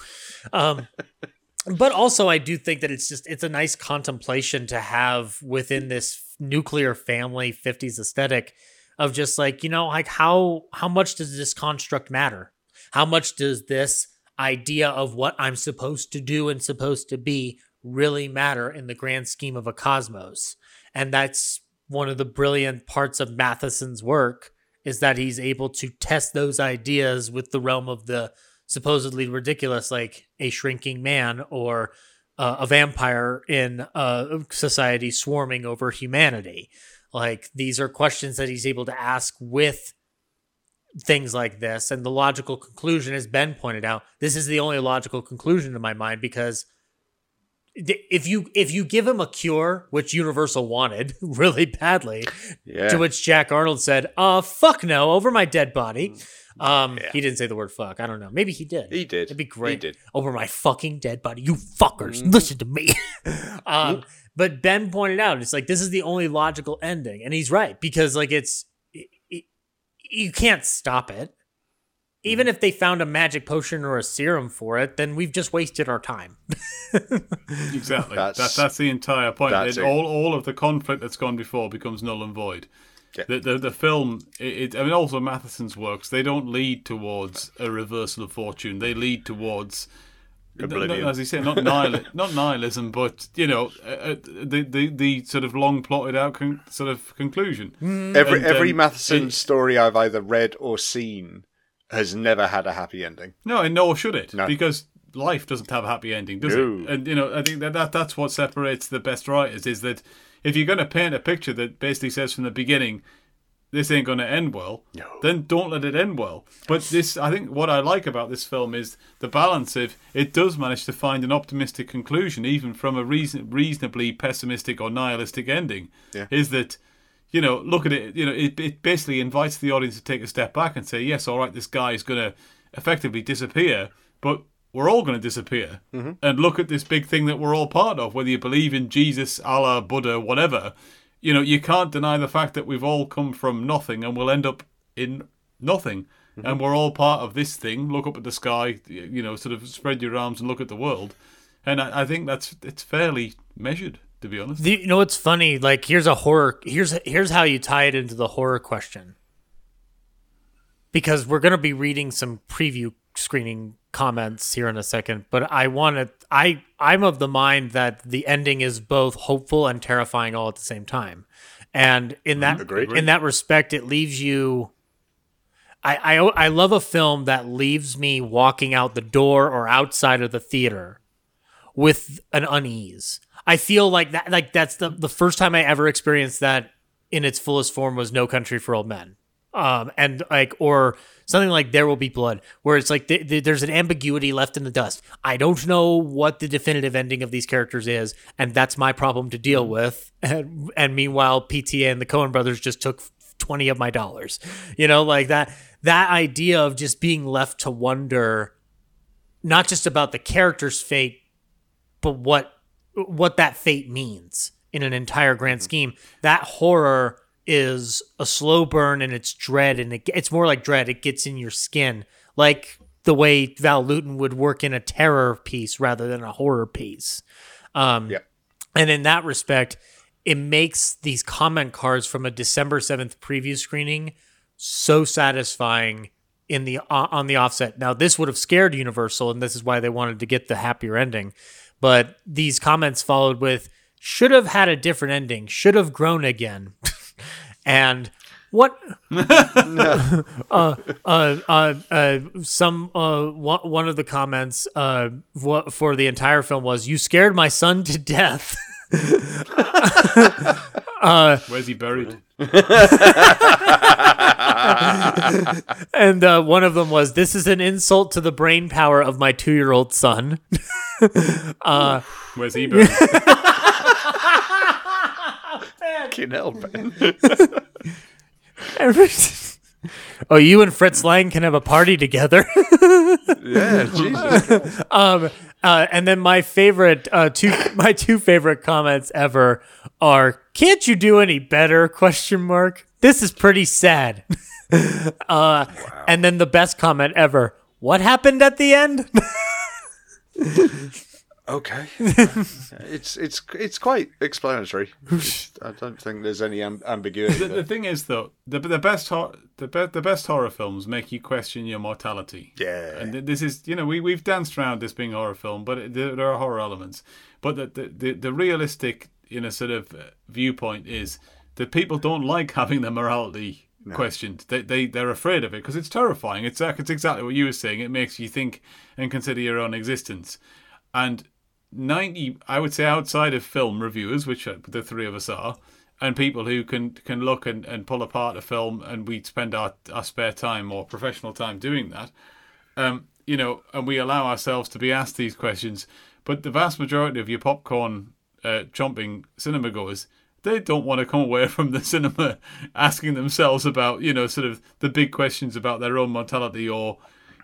Um, but also, I do think that it's just it's a nice contemplation to have within this nuclear family '50s aesthetic of just like you know like how how much does this construct matter? How much does this idea of what I'm supposed to do and supposed to be really matter in the grand scheme of a cosmos? And that's one of the brilliant parts of Matheson's work is that he's able to test those ideas with the realm of the supposedly ridiculous, like a shrinking man or uh, a vampire in a society swarming over humanity. Like these are questions that he's able to ask with things like this. And the logical conclusion, as Ben pointed out, this is the only logical conclusion in my mind because if you if you give him a cure, which Universal wanted really badly, Yeah. to which Jack Arnold said, "Uh, fuck no, over my dead body." Um, Yeah. he didn't say the word fuck. I don't know. Maybe he did. He did. It'd be great. He did. Over my fucking dead body, you fuckers. Listen to me. um, but Ben pointed out, it's like this is the only logical ending, and he's right because like it's it, it- you can't stop it. Even mm-hmm. if they found a magic potion or a serum for it, then we've just wasted our time. Exactly. That's- That's that's the entire point. It- it. all all of the conflict that's gone before becomes null and void. Yeah. The, the the film, it, it, I mean, also Matheson's works. They don't lead towards a reversal of fortune. They lead towards, n- n- Oblivion. as you say, not nihil, not nihilism, but you know, uh, uh, the the the sort of long plotted out con- sort of conclusion. Every And, every um, Matheson it- story I've either read or seen has never had a happy ending. No, and nor should it, No. because life doesn't have a happy ending, does No. it? And you know, I think that, that that's what separates the best writers is that if you're going to paint a picture that basically says from the beginning, this ain't going to end well, then don't let it end well. But this, I think, what I like about this film is the balance of it does manage to find an optimistic conclusion, even from a reason, reasonably pessimistic or nihilistic ending. Yeah. Is that you know, look at it. You know, it, it basically invites the audience to take a step back and say, yes, all right, this guy is going to effectively disappear, but we're all going to disappear. Mm-hmm. And look at this big thing that we're all part of, whether you believe in Jesus, Allah, Buddha, whatever. You know, you can't deny the fact that we've all come from nothing and we'll end up in nothing. Mm-hmm. And we're all part of this thing. Look up at the sky, you know, sort of spread your arms and look at the world. And I, I think that's it's fairly measured, to be honest. The- you know it's funny? Like here's a horror. Here's here's how you tie it into the horror question. Because we're gonna be reading some preview screening comments here in a second, but I want to. I I'm of the mind that the ending is both hopeful and terrifying all at the same time, and in that mm-hmm. Agreed. in that respect, it leaves you. I, I I love a film that leaves me walking out the door or outside of the theater with an unease. I feel like that like that's the the first time I ever experienced that in its fullest form was No Country for Old Men. Um and like or something like There Will Be Blood where it's like th- th- there's an ambiguity left in the dust. I don't know what the definitive ending of these characters is and that's my problem to deal with. And, and meanwhile PTA and the Coen brothers just took 20 of my dollars. You know, like that that idea of just being left to wonder not just about the character's fate but what what that fate means in an entire grand scheme. That horror is a slow burn and it's dread and it, it's more like dread. It gets in your skin, like the way Val Lewton would work in a terror piece rather than a horror piece. Um, Yep. And in that respect, it makes these comment cards from a December seventh preview screening so satisfying in the on the offset. Now, this would have scared Universal, and this is why they wanted to get the happier ending. But these comments followed with should have had a different ending, should have grown again, and what uh, uh, uh, uh, some uh, one, of the comments uh, for the entire film was you scared my son to death. uh, Where's he buried? and uh, one of them was this is an insult to the brain power of my two-year-old son. uh, Where's he buried? Fucking hell, Ben. oh, you and Fritz Lang can have a party together. yeah, Jesus. um, uh, and then my favorite, uh, two, my two favorite comments ever are, "Can't you do any better?" Question mark. This is pretty sad. uh, and then the best comment ever. What happened at the end? Okay. it's it's it's quite explanatory. It's- I don't think there's any am- ambiguity. the, the thing is, though, the the best hor- the be- the best horror films make you question your mortality. Yeah. and th- this is you know we we've danced around this being a horror film, but it, there, there are horror elements. But the the, the, the realistic you know sort of uh, viewpoint is that people don't like having their morality questioned. They they they're afraid of it because it's terrifying. It's uh, it's exactly what you were saying. It makes you think and consider your own existence, and. 90 i would say outside of film reviewers which uh, the three of us are and people who can can look and, and pull apart a film and we spend our, our spare time or professional time doing that um you know and we allow ourselves to be asked these questions. But the vast majority of your popcorn uh, chomping cinema goers, they don't want to come away from the cinema asking themselves about, you know, sort of the big questions about their own mortality or,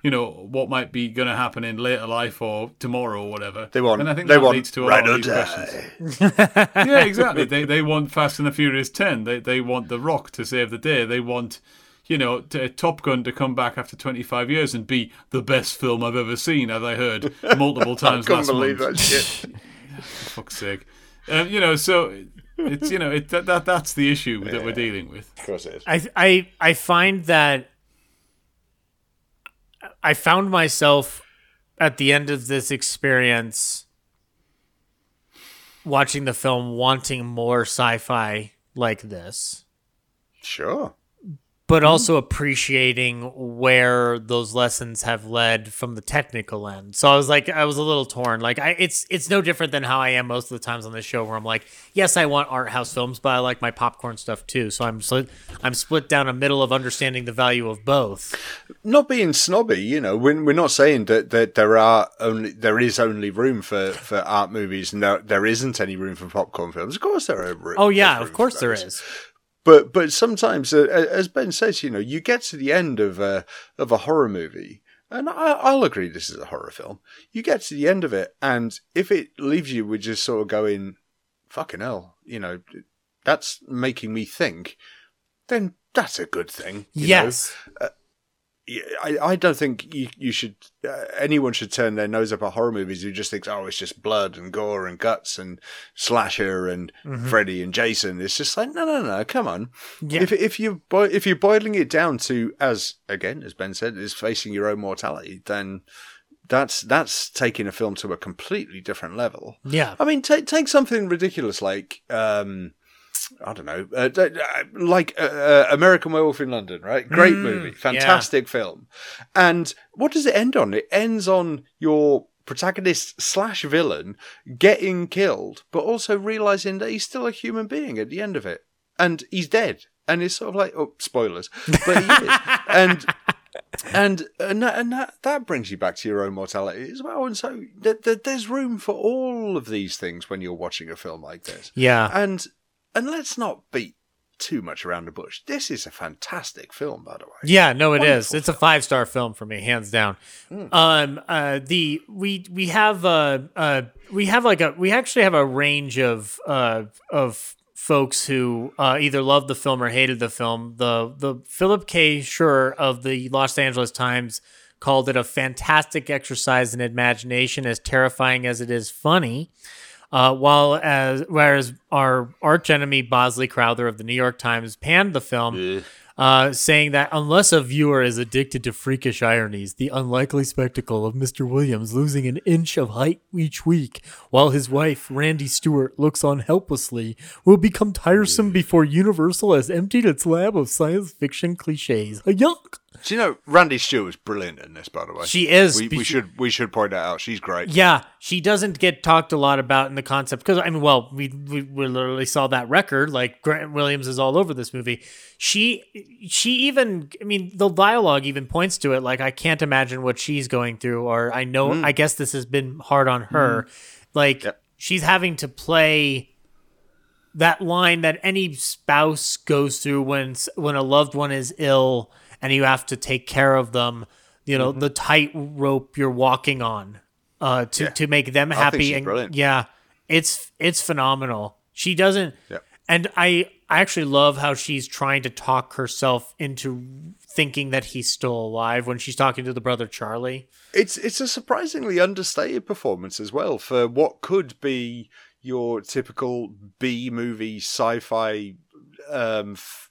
you know, what might be going to happen in later life or tomorrow or whatever. They want. and I think they that want leads to a Ride lot of these questions. yeah, exactly. They they want Fast and the Furious Ten. They they want The Rock to save the day. They want. You know, to, Top Gun to come back after 25 years and be the best film I've ever seen, as I heard multiple times I couldn't last believe month. that shit. Fuck's sake. Um, you know, so it's you know it, that, that that's the issue that we're dealing with. Of course it is. I I I find that I found myself at the end of this experience watching the film wanting more sci-fi like this, Sure. But mm-hmm. also appreciating where those lessons have led from the technical end. So I was like I was a little torn. Like I it's it's no different than how I am most of the times on this show where I'm like, yes, I want art house films, but I like my popcorn stuff too. So I'm split I'm split down a middle of understanding the value of both. Not being snobby, you know, we're, we're not saying that, that there are only there is only room for, for art movies and there, there isn't any room for popcorn films. Of course, there are. room- Oh yeah, of course there is. But but sometimes, uh, as Ben says, you know, you get to the end of a of a horror movie, and I, I'll agree this is a horror film. You get to the end of it, and if it leaves you with just sort of going, "Fucking hell," you know, that's making me think. Then that's a good thing. Yes. Yeah, I, I don't think you, you should uh, anyone should turn their nose up at horror movies who just thinks oh it's just blood and gore and guts and slasher and Mhm. Freddy and Jason it's just like no no no come on Yeah. if if you boi- if you're boiling it down to as again as Ben said is facing your own mortality then that's that's taking a film to a completely different level Yeah. I mean take take something ridiculous like um I don't know, uh, uh, like uh, uh, American Werewolf in London, right? Great Mm, movie, yeah. fantastic film. And what does it end on? It ends on your protagonist slash villain getting killed, but also realizing that he's still a human being at the end of it, and he's dead. And it's sort of like, oh, spoilers, but he is. And and and, that, and that, that brings you back to your own mortality as well. And so th- th- there's room for all of these things when you're watching a film like this. Yeah. And and let's not beat too much around the bush. This is a fantastic film, by the way. Yeah, no, it is. Wonderful It's a five star film for me, hands down. Mm. Um, uh, the we we have uh, uh, we have like a we actually have a range of uh of folks who uh, either loved the film or hated the film. The the Philip K. Scheuer of the Los Angeles Times called it a fantastic exercise in imagination, as terrifying as it is funny. Uh, while as whereas our arch enemy Bosley Crowther of the New York Times panned the film, uh, saying that unless a viewer is addicted to freakish ironies, the unlikely spectacle of Mr. Williams losing an inch of height each week while his wife, Randy Stuart, looks on helplessly will become tiresome before Universal has emptied its lab of science fiction cliches. A yuck! Do you know Randy Stuart was brilliant in this? By the way, She is, We, we should we should point that out. She's great. Yeah, she doesn't get talked a lot about in the concept because I mean, well, we, we we literally saw that record. Like Grant Williams is all over this movie. She she even I mean the dialogue even points to it. Like I can't imagine what she's going through, or I know Mm. I guess this has been hard on her. Like she's having to play that line that any spouse goes through when when a loved one is ill and you have to take care of them you Mm-hmm. know the tightrope you're walking on uh to Yeah. to make them happy and brilliant. yeah it's it's phenomenal she doesn't Yeah. and i i actually love how she's trying to talk herself into thinking that he's still alive when she's talking to the brother charlie It's it's a surprisingly understated performance as well for what could be your typical B movie sci-fi um, f-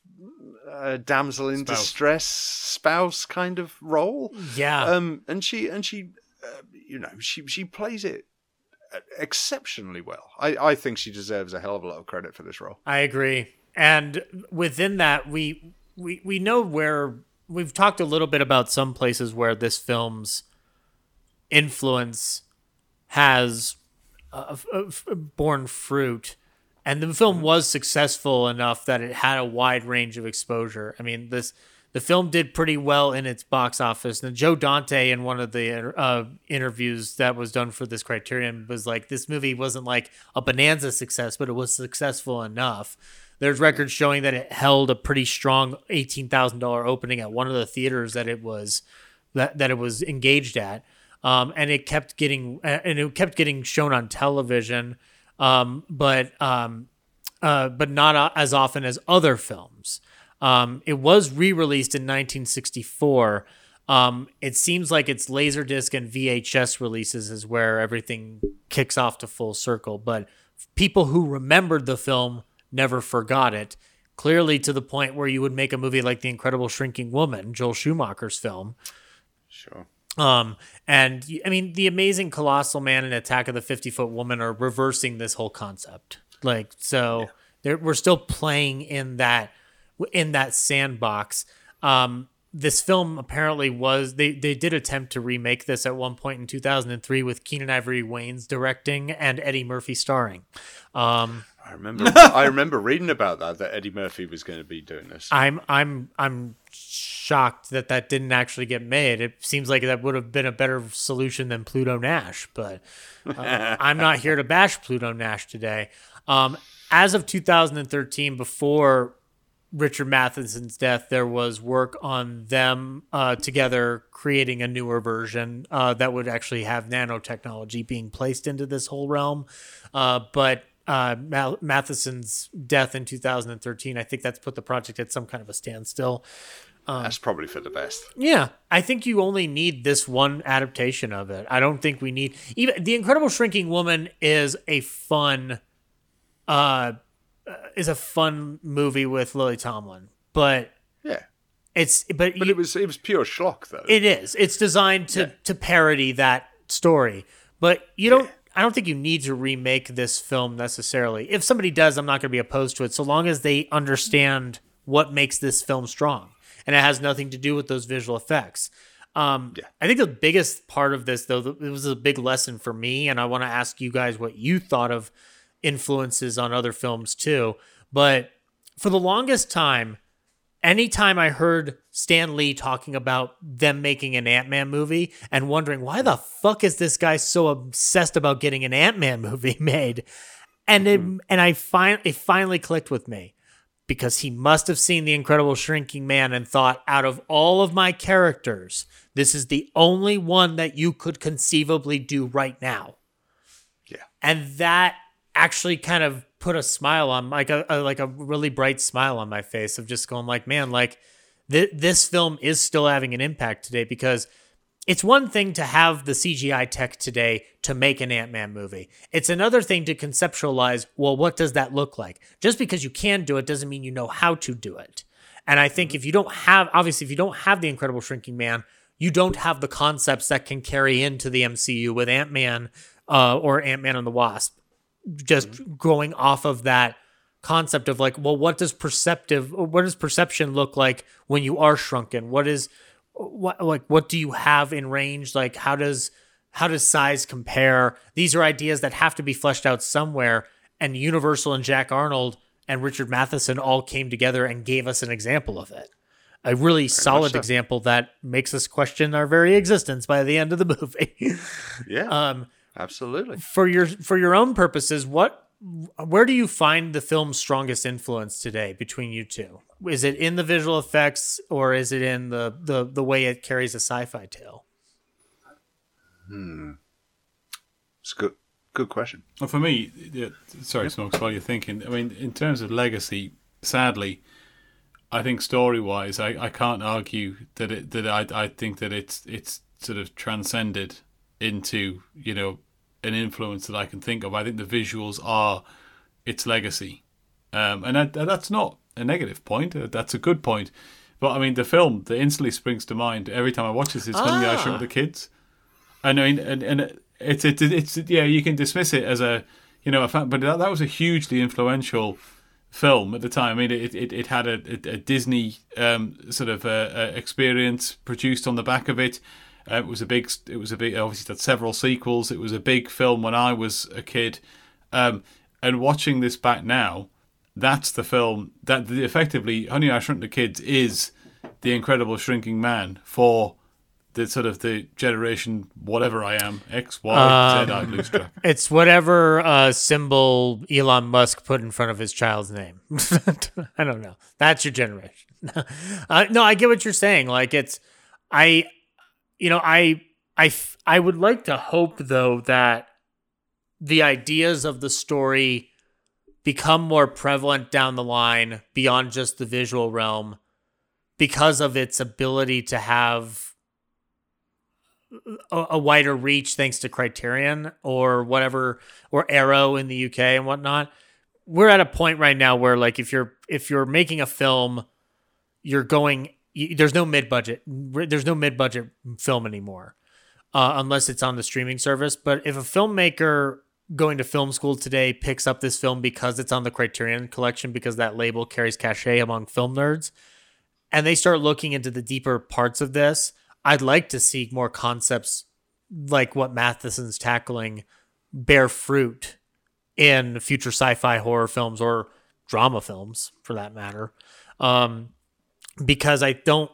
uh, damsel in Spouse. distress spouse kind of role. yeah Um, and she and she, uh, you know, she she plays it uh, exceptionally well. I I think she deserves a hell of a lot of credit for this role. I agree. And within that, we we we know where we've talked a little bit about some places where this film's influence has uh, f- f- borne fruit, and the film was successful enough that it had a wide range of exposure. I mean this the film did pretty well in its box office. And Joe Dante, in one of the uh, interviews that was done for this criterion, was like, this movie wasn't like a bonanza success, but it was successful enough. There's records showing that it held a pretty strong eighteen thousand dollar opening at one of the theaters that it was that, that it was engaged at, um, and it kept getting and it kept getting shown on television, um, but um, uh, but not as often as other films. Um, it was re-released in 1964. Um, it seems like its Laserdisc and VHS releases is where everything kicks off to full circle. But people who remembered the film never forgot it. Clearly, to the point where you would make a movie like The Incredible Shrinking Woman, Joel Schumacher's film. Sure. Um, and I mean, The Amazing Colossal Man and Attack of the 50 Foot Woman are reversing this whole concept. Like, so yeah. we're still playing in that in that sandbox. Um, this film apparently was they they did attempt to remake this at one point in 2003 with Keenen Ivory Wayans directing and Eddie Murphy starring. Um, I remember I remember reading about that that Eddie Murphy was going to be doing this. I'm I'm I'm shocked that that didn't actually get made. It seems like that would have been a better solution than Pluto Nash, but uh, I'm not here to bash Pluto Nash today. Um, as of 2013, before Richard Matheson's death, there was work on them uh, together creating a newer version uh, that would actually have nanotechnology being placed into this whole realm. Uh, but uh, Matheson's death in 2013, I think that's put the project at some kind of a standstill. Um, that's probably for the best. Yeah, I think you only need this one adaptation of it. I don't think we need even the Incredible Shrinking Woman is a fun uh uh, is a fun movie with Lily Tomlin, but yeah, it's but but you, it was it was pure schlock though. It is. It's designed to yeah. to parody that story, but you don't. Yeah. I don't think you need to remake this film necessarily. If somebody does, I'm not going to be opposed to it, so long as they understand what makes this film strong, and it has nothing to do with those visual effects. Um, yeah. I think the biggest part of this, though, it was a big lesson for me, and I want to ask you guys what you thought of influences on other films too. But for the longest time, anytime I heard Stan Lee talking about them making an Ant Man movie and wondering why the fuck is this guy so obsessed about getting an Ant Man movie made, and it, mm-hmm. and I find it finally clicked with me because he must have seen the Incredible Shrinking Man and thought, out of all of my characters, this is the only one that you could conceivably do right now. Yeah, and that actually kind of put a smile on like a, a, like a really bright smile on my face of just going like man like th- this film is still having an impact today because it's one thing to have the CGI tech today to make an Ant-Man movie. It's another thing to conceptualize, well, what does that look like? Just because you can do it doesn't mean you know how to do it. And I think if you don't have obviously if you don't have the incredible shrinking man, you don't have the concepts that can carry into the MCU with Ant-Man uh, or Ant-Man and the Wasp just mm-hmm. going off of that concept of like, well, what does perceptive, what does perception look like when you are shrunken? What is, what like, what do you have in range? Like, how does, how does size compare? These are ideas that have to be fleshed out somewhere. And Universal and Jack Arnold and Richard Matheson all came together and gave us an example of it. A really very solid so. example that makes us question our very existence by the end of the movie. yeah. Um, Absolutely. For your for your own purposes, what where do you find the film's strongest influence today between you two? Is it in the visual effects or is it in the the, the way it carries a sci-fi tale? Hmm. It's good good question. Well, for me, yeah, sorry, Smokes, while you're thinking, I mean, in terms of legacy, sadly, I think story wise, I, I can't argue that it that I I think that it's it's sort of transcended into you know an influence that I can think of. I think the visuals are its legacy, um, and that, that's not a negative point. Uh, that's a good point. But I mean, the film that instantly springs to mind every time I watch this is ah. Honey, I Shrunk the Kids. And I mean, and, and it's, it's it's yeah, you can dismiss it as a you know a fact, but that, that was a hugely influential film at the time. I mean, it it, it had a, a, a Disney um, sort of uh, uh, experience produced on the back of it. Uh, it was a big. It was a big. Obviously, had several sequels. It was a big film when I was a kid, um, and watching this back now, that's the film that effectively Honey I Shrunk the Kids is the Incredible Shrinking Man for the sort of the generation whatever I am X Y Um, Z I lose track. It's whatever uh, symbol Elon Musk put in front of his child's name. I don't know. That's your generation. uh, no, I get what you're saying. Like it's, I, you know, I, I, f- I would like to hope though that the ideas of the story become more prevalent down the line beyond just the visual realm because of its ability to have a, a wider reach thanks to Criterion or whatever or Arrow in the UK and whatnot. We're at a point right now where like if you're if you're making a film, you're going. y- There's no mid budget. There's no mid budget film anymore, uh, unless it's on the streaming service. But if a filmmaker going to film school today picks up this film because it's on the Criterion collection because that label carries cachet among film nerds, and they start looking into the deeper parts of this, I'd like to see more concepts like what Matheson's tackling bear fruit in future sci-fi horror films or drama films for that matter. Um, because I don't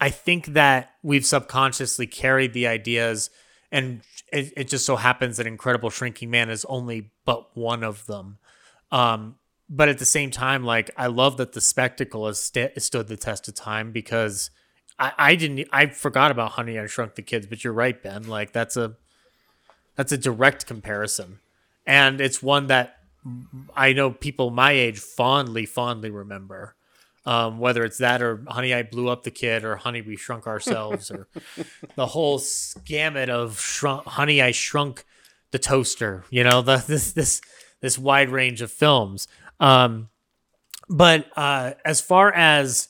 I think that we've subconsciously carried the ideas and it, it just so happens that Incredible Shrinking Man is only but one of them. Um, but at the same time, like I love that the spectacle has st- stood the test of time because I, I didn't I forgot about Honey I Shrunk the Kids, but you're right, Ben. Like that's a that's a direct comparison, and it's one that I know people my age fondly fondly remember. Um, whether it's that or Honey I Blew Up the Kid or Honey We Shrunk Ourselves or the whole gamut of shrunk, Honey I Shrunk the Toaster. You know the this this this wide range of films. Um, but uh, as far as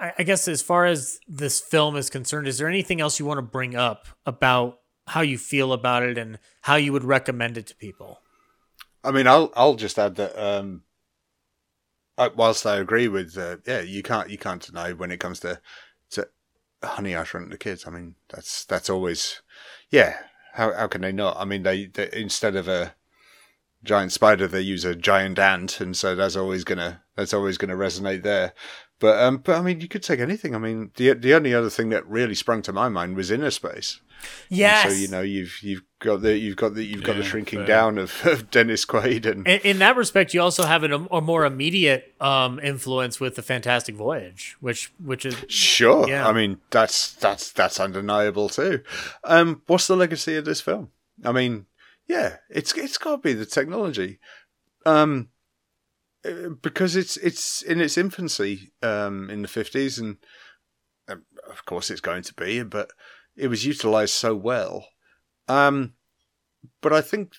I I guess as far as this film is concerned, is there anything else you want to bring up about how you feel about it and how you would recommend it to people? I mean, I'll I'll just add that um, I, whilst I agree with uh, yeah, you can't you can't deny when it comes to to Honey I Shrunk the Kids. I mean, that's that's always yeah. How how can they not? I mean, they, they instead of a giant spider, they use a giant ant, and so that's always gonna that's always gonna resonate there. But um, but I mean, you could take anything. I mean, the the only other thing that really sprung to my mind was Innerspace. And Yes. So you know you've you've got the you've got the you've got the shrinking fair. down of, of Dennis Quaid and In, in that respect, you also have an, a more immediate um, influence with the Fantastic Voyage, which which is Sure. Yeah. I mean, that's that's that's undeniable too. Um, what's the legacy of this film? I mean, yeah, it's it's got to be the technology, um, uh, because it's it's in its infancy um, in the fifties, and um, of course it's going to be, but it was utilized so well. Um, but I think.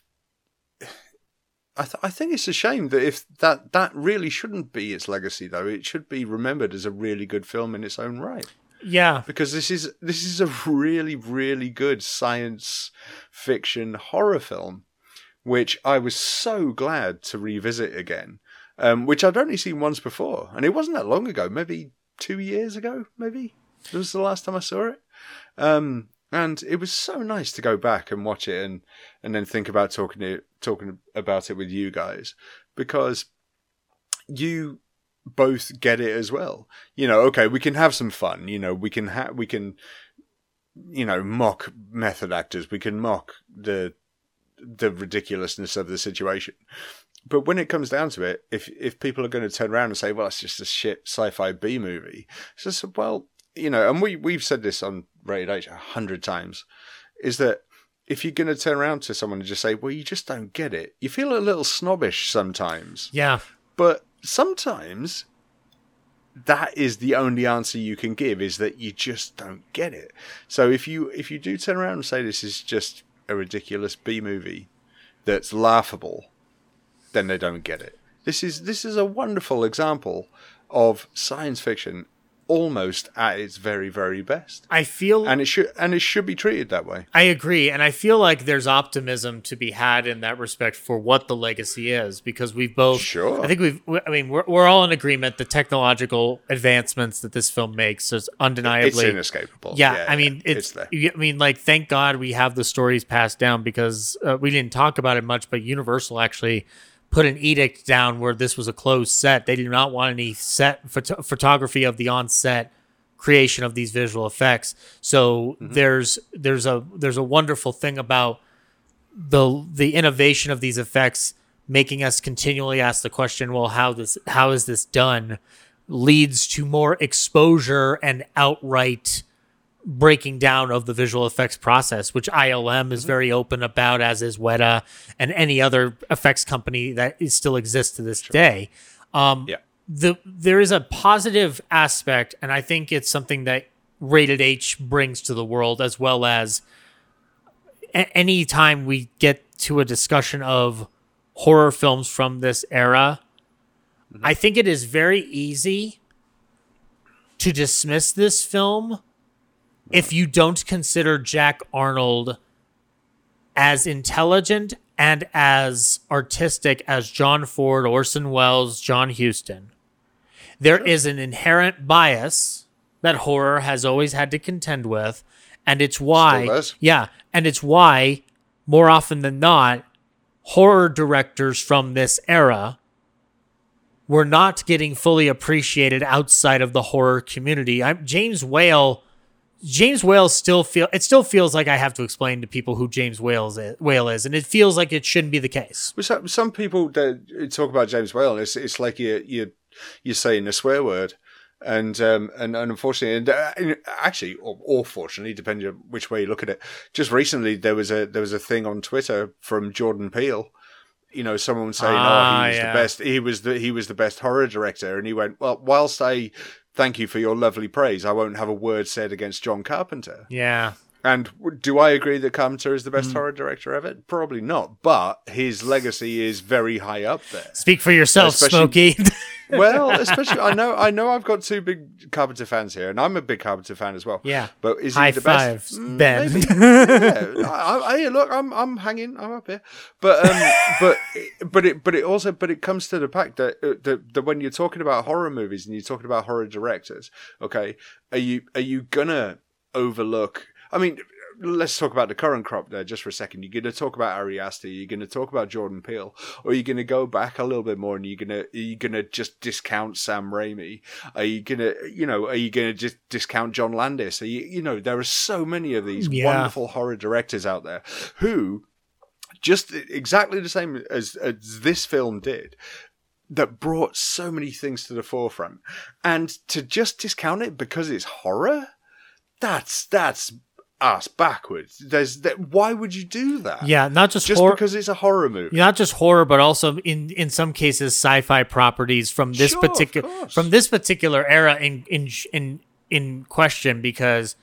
I, th- I think it's a shame that if that that really shouldn't be its legacy though. It should be remembered as a really good film in its own right. Yeah. Because this is this is a really really good science fiction horror film which I was so glad to revisit again um, which I'd only seen once before. And it wasn't that long ago maybe two years ago maybe? That was the last time I saw it um, and it was so nice to go back and watch it and and then think about talking it talking about it with you guys because you both get it as well. You know, okay, we can have some fun. You know, we can ha- we can you know mock method actors. We can mock the the ridiculousness of the situation. But when it comes down to it, if if people are going to turn around and say, "Well, it's just a shit sci-fi B movie," it's just well, you know, and we we've said this on Rated H a hundred times, is that if you're going to turn around to someone and just say, "Well, you just don't get it," you feel a little snobbish sometimes. yeah But sometimes that is the only answer you can give is that you just don't get it. So if you if you do turn around and say this is just a ridiculous B movie that's laughable, then they don't get it. This is this is a wonderful example of science fiction almost at its very very best. I feel And it should and it should be treated that way. I agree, and I feel like there's optimism to be had in that respect for what the legacy is, because we've both. Sure. I think we've. I mean, we're we're all in agreement. The technological advancements that this film makes is undeniably It's inescapable. Yeah, Yeah, I mean, yeah, it's. it's there. I mean, like, thank God we have the stories passed down because uh, we didn't talk about it much, but Universal actually put an edict down where this was a closed set. They did not want any set photo- photography of the on-set creation of these visual effects. So mm-hmm. there's there's a there's a wonderful thing about the the innovation of these effects making us continually ask the question, well, how this how is this done? Leads to more exposure and outright breaking down of the visual effects process, which ILM is very open about, as is Weta and any other effects company that is, still exists to this day. Um, Yeah. the there is a positive aspect, and I think it's something that Rated H brings to the world, as well as a- any time we get to a discussion of horror films from this era, I think it is very easy to dismiss this film if you don't consider Jack Arnold as intelligent and as artistic as John Ford, Orson Welles, John Huston. There is an inherent bias that horror has always had to contend with, and it's why yeah, and it's why more often than not horror directors from this era were not getting fully appreciated outside of the horror community. I'm James Whale James Whale still feel it still feels like I have to explain to people who James Whales is, Whale is, and it feels like it shouldn't be the case. Well, some, some people that talk about James Whale, it's, it's like you you you're saying a swear word, and um and, and unfortunately, and, uh, and actually, or, or fortunately, depending on which way you look at it. Just recently, there was a there was a thing on Twitter from Jordan Peele. You know, someone saying, Ah, "Oh, he was yeah. the best. He was the he was the best horror director," and he went, "Well, whilst I." Thank you for your lovely praise. I won't have a word said against John Carpenter. Yeah. And do I agree that Carpenter is the best horror director ever? Probably not, but his legacy is very high up there. Speak for yourself, Especially- Smokey. Well, especially I know I know I've got two big Carpenter fans here, and I'm a big Carpenter fan as well. Yeah. but is High he the best? fives, Mm, Ben. maybe. yeah. I, I, hey, look, I'm I'm hanging, I'm up here, but um, but but it but it also but it comes to the fact that, uh, that that when you're talking about horror movies and you're talking about horror directors, okay, are you are you gonna overlook? I mean. Let's talk about the current crop there just for a second. You're going to talk about Ari Aster. You're going to talk about Jordan Peele, or you're going to go back a little bit more and you're going to you're you going to just discount Sam Raimi? Are you going to you know are you going to just discount John Landis? Are you you know there are so many of these Yeah. wonderful horror directors out there who just exactly the same as, as this film did that brought so many things to the forefront and to just discount it because it's horror that's that's us backwards. There's that why would you do that? Yeah, not just, just horror, because it's a horror movie. not just horror, but also in in some cases sci-fi properties from this Sure, particular from this particular era in in in in question because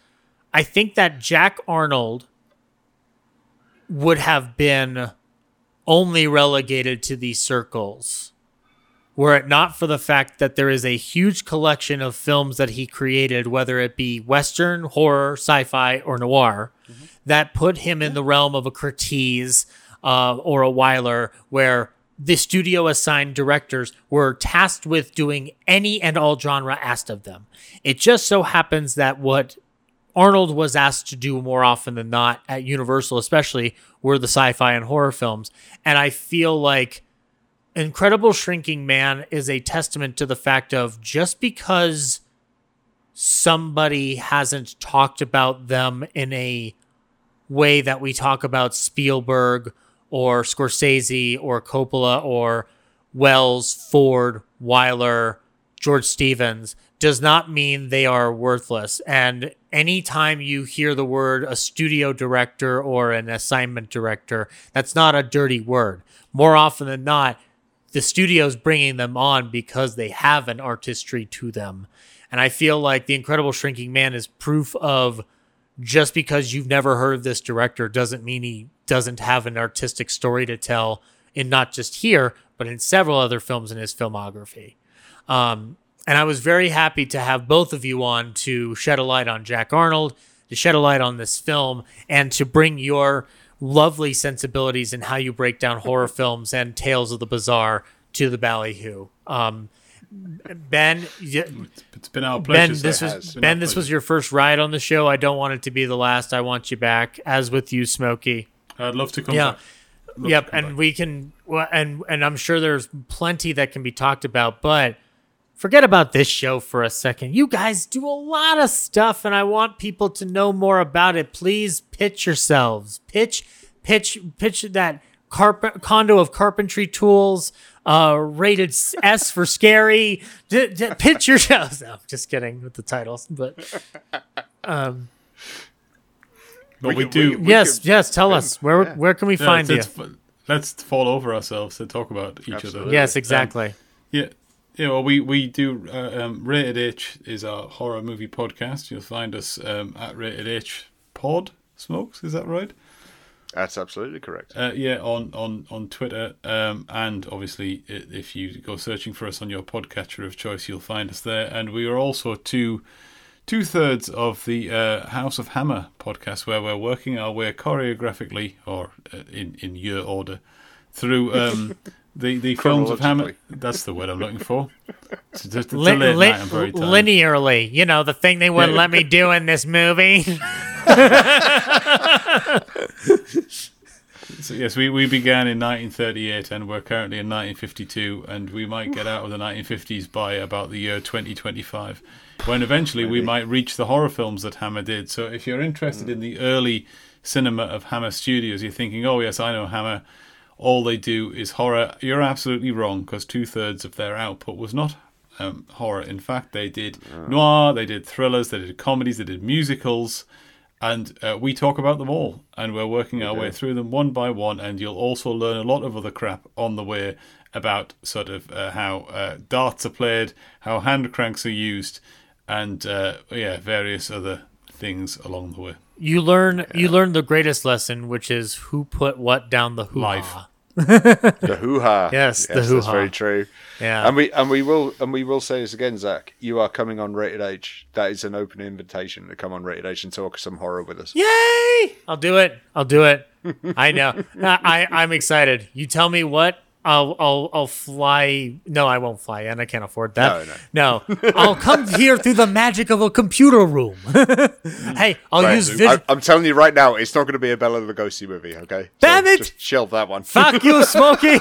I think that Jack Arnold would have been only relegated to these circles were it not for the fact that there is a huge collection of films that he created, whether it be Western, horror, sci fi, or noir, that put him in the realm of a Curtiz uh, or a Wyler, where the studio assigned directors were tasked with doing any and all genre asked of them. It just so happens that what Arnold was asked to do more often than not at Universal, especially, were the sci fi and horror films. And I feel like Incredible Shrinking Man is a testament to the fact of just because somebody hasn't talked about them in a way that we talk about Spielberg or Scorsese or Coppola or Welles, Ford, Wyler, George Stevens does not mean they are worthless. And anytime you hear the word a studio director or an assignment director, that's not a dirty word. More often than not, the studio's bringing them on because they have an artistry to them. And I feel like The Incredible Shrinking Man is proof of just because you've never heard of this director doesn't mean he doesn't have an artistic story to tell in not just here, but in several other films in his filmography. Um, and I was very happy to have both of you on to shed a light on Jack Arnold, to shed a light on this film, and to bring your lovely sensibilities in how you break down horror films and tales of the bizarre to the ballyhoo. Um, Ben, It's been our pleasure. Ben, this was Ben. This pleasure. was your first ride on the show. I don't want it to be the last. I want you back, as with you, Smokey. I'd love to come Yeah. back. love yep, and back. we can, well, and and I'm sure there's plenty that can be talked about, but forget about this show for a second. You guys do a lot of stuff, and I want people to know more about it. Please pitch yourselves. Pitch, pitch, pitch that carpet condo of carpentry tools. Uh, rated S for scary. D- d- pitch yourselves. No, just kidding with the titles, but um, But We we, can- do. we- yes, yes. Tell us where yeah. where can we Yeah, find you? let's, let's fall over ourselves to talk about each other. Absolutely. Yes, Um, exactly. Yeah. Yeah, well, we, we do. Uh, um, Rated H is our horror movie podcast. You'll find us um, at Rated H Pod Smokes. Is that right? That's absolutely correct. Uh, yeah, on on on Twitter, um, and obviously, if you go searching for us on your podcatcher of choice, you'll find us there. And we are also two two thirds of the uh, House of Hammer podcast, where we're working our way choreographically, or uh, in in your order, through um, the the films of Hammer. That's the word I'm looking for. It's, just, it's Li- li- night. I'm very linearly, you know, the thing they wouldn't let me do in this movie. So yes, we, we began in 1938 and we're currently in 1952, and we might get out of the 1950s by about the year 2025, when eventually we might reach the horror films that Hammer did. So if you're interested mm. in the early cinema of Hammer Studios, you're thinking, oh yes, I know Hammer. All they do is horror. You're absolutely wrong because two thirds of their output was not um, horror. In fact, they did noir, they did thrillers, they did comedies, they did musicals and uh, we talk about them all and we're working our way through them one by one and you'll also learn a lot of other crap on the way about sort of uh, how uh, darts are played how hand cranks are used and uh, yeah various other things along the way you learn you learn the greatest lesson, which is who put what down the hoo Life. The hoo ha. Yes, the That's hoo-ha. very true. Yeah. And we and we will and we will say this again, Zach. You are coming on Rated H. That is an open invitation to come on Rated H and talk some horror with us. Yay! I'll do it. I'll do it. I know. I, I I'm excited. You tell me what. I'll I'll I'll fly. No, I won't fly, and I can't afford that. No, no. I'll come here through the magic of a computer room. hey, I'll Right, use I, I'm telling you right now, it's not going to be a Bela Lugosi movie. Okay. Damn it! Just shelve that one. Fuck you, Smokey.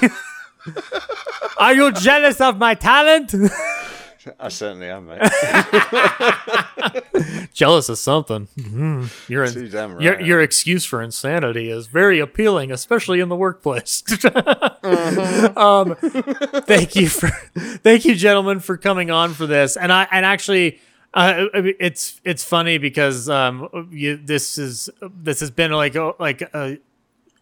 Are you jealous of my talent? I certainly am, mate. jealous of something. Mhm. Your damn your right. your excuse for insanity is very appealing, especially in the workplace. um, thank you for thank you, gentlemen, for coming on for this. And I and actually. Uh, it's it's funny because um you, this is this has been like a, like a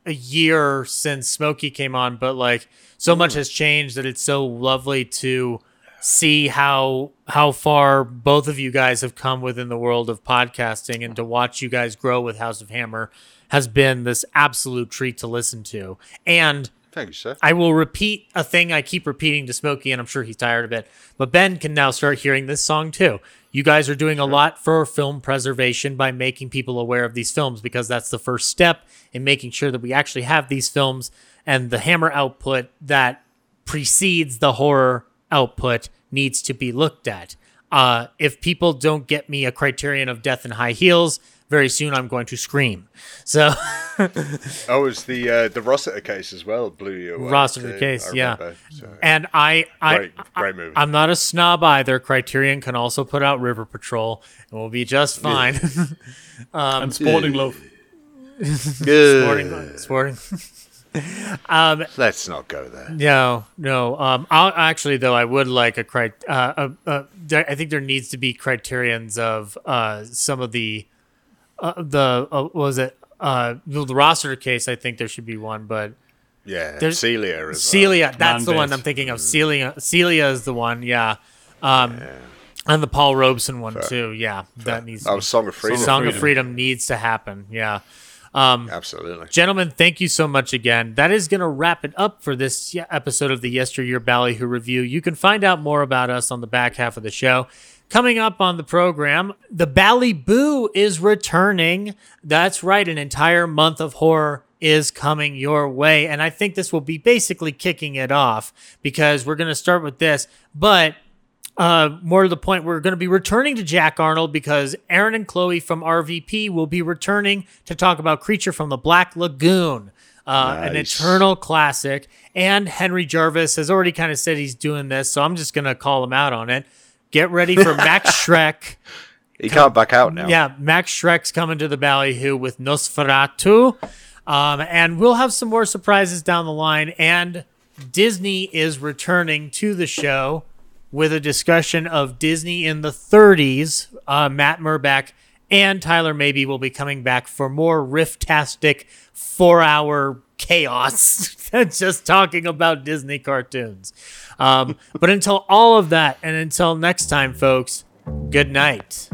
a year since Smokey came on, but like so much has changed that it's so lovely to see how how far both of you guys have come within the world of podcasting and to watch you guys grow with House of Hammer has been this absolute treat to listen to. And Thank you, sir. I will repeat a thing I keep repeating to Smokey, and I'm sure he's tired of it. But Ben can now start hearing this song too. You guys are doing a lot for film preservation by making people aware of these films because that's the first step in making sure that we actually have these films and the Hammer output that precedes the horror output needs to be looked at. Uh, if people don't get me a criterion of death in high heels, very soon I'm going to scream. So. Oh, it's the uh, the Rossiter case as well. Blew you away. Rossiter too, case, I yeah. remember. So, And I, I, Great- great movie. I, am not a snob either. Criterion can also put out River Patrol, and we'll be just fine. um, and sporting love sporting, sporting. um, Let's not go there. no, no. Um, I'll actually though I would like a cri- uh, uh, uh, there, I think there needs to be criterions of uh some of the uh, the uh, what was it uh the, the Rossiter case. I think there should be one, but Yeah, There's- Celia as well. Celia, that's the one I'm thinking of. Celia, Celia is the one, yeah. Um, and the Paul Robeson one too, yeah. That needs. Oh, to be- Song of Freedom. Song of Freedom. Freedom needs to happen, yeah. Um, Absolutely. Gentlemen, thank you so much again. That is going to wrap it up for this episode of the Yesteryear Ballyhoo Review. You can find out more about us on the back half of the show. Coming up on the program, the Ballyhoo is returning. That's right, an entire month of horror is coming your way. And I think this will be basically kicking it off because we're going to start with this. But uh, more to the point, we're going to be returning to Jack Arnold because Aaron and Chloe from RVP will be returning to talk about Creature from the Black Lagoon. Uh, uh, an eternal classic. And Henry Jarvis has already kind of said he's doing this, so I'm just going to call him out on it. Get ready for Max Schreck. He can't back out now. Yeah, Max Schreck's coming to the Ballyhoo with Nosferatu. Um, and we'll have some more surprises down the line. And Disney is returning to the show with a discussion of Disney in the 30s. Uh, Matt Murback and Tyler Maybe will be coming back for more rifftastic four hour chaos just talking about Disney cartoons. Um, but until all of that, and until next time, folks, good night.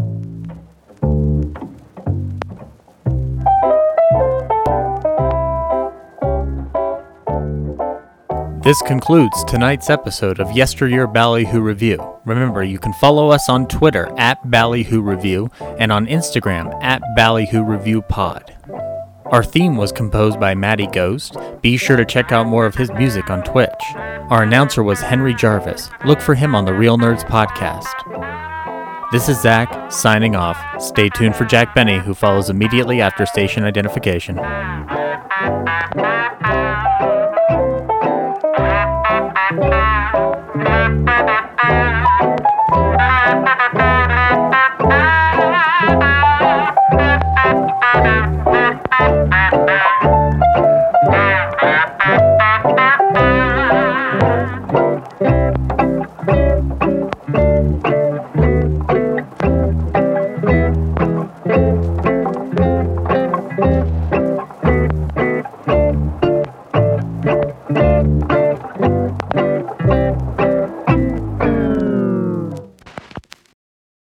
This concludes tonight's episode of Yesteryear Ballyhoo Review. Remember, you can follow us on Twitter at Ballyhoo Review and on Instagram at Ballyhoo Review Pod. Our theme was composed by Matty Ghost. Be sure to check out more of his music on Twitch. Our announcer was Henry Jarvis. Look for him on the Real Nerds podcast. This is Zach signing off. Stay tuned for Jack Benny, who follows immediately after station identification.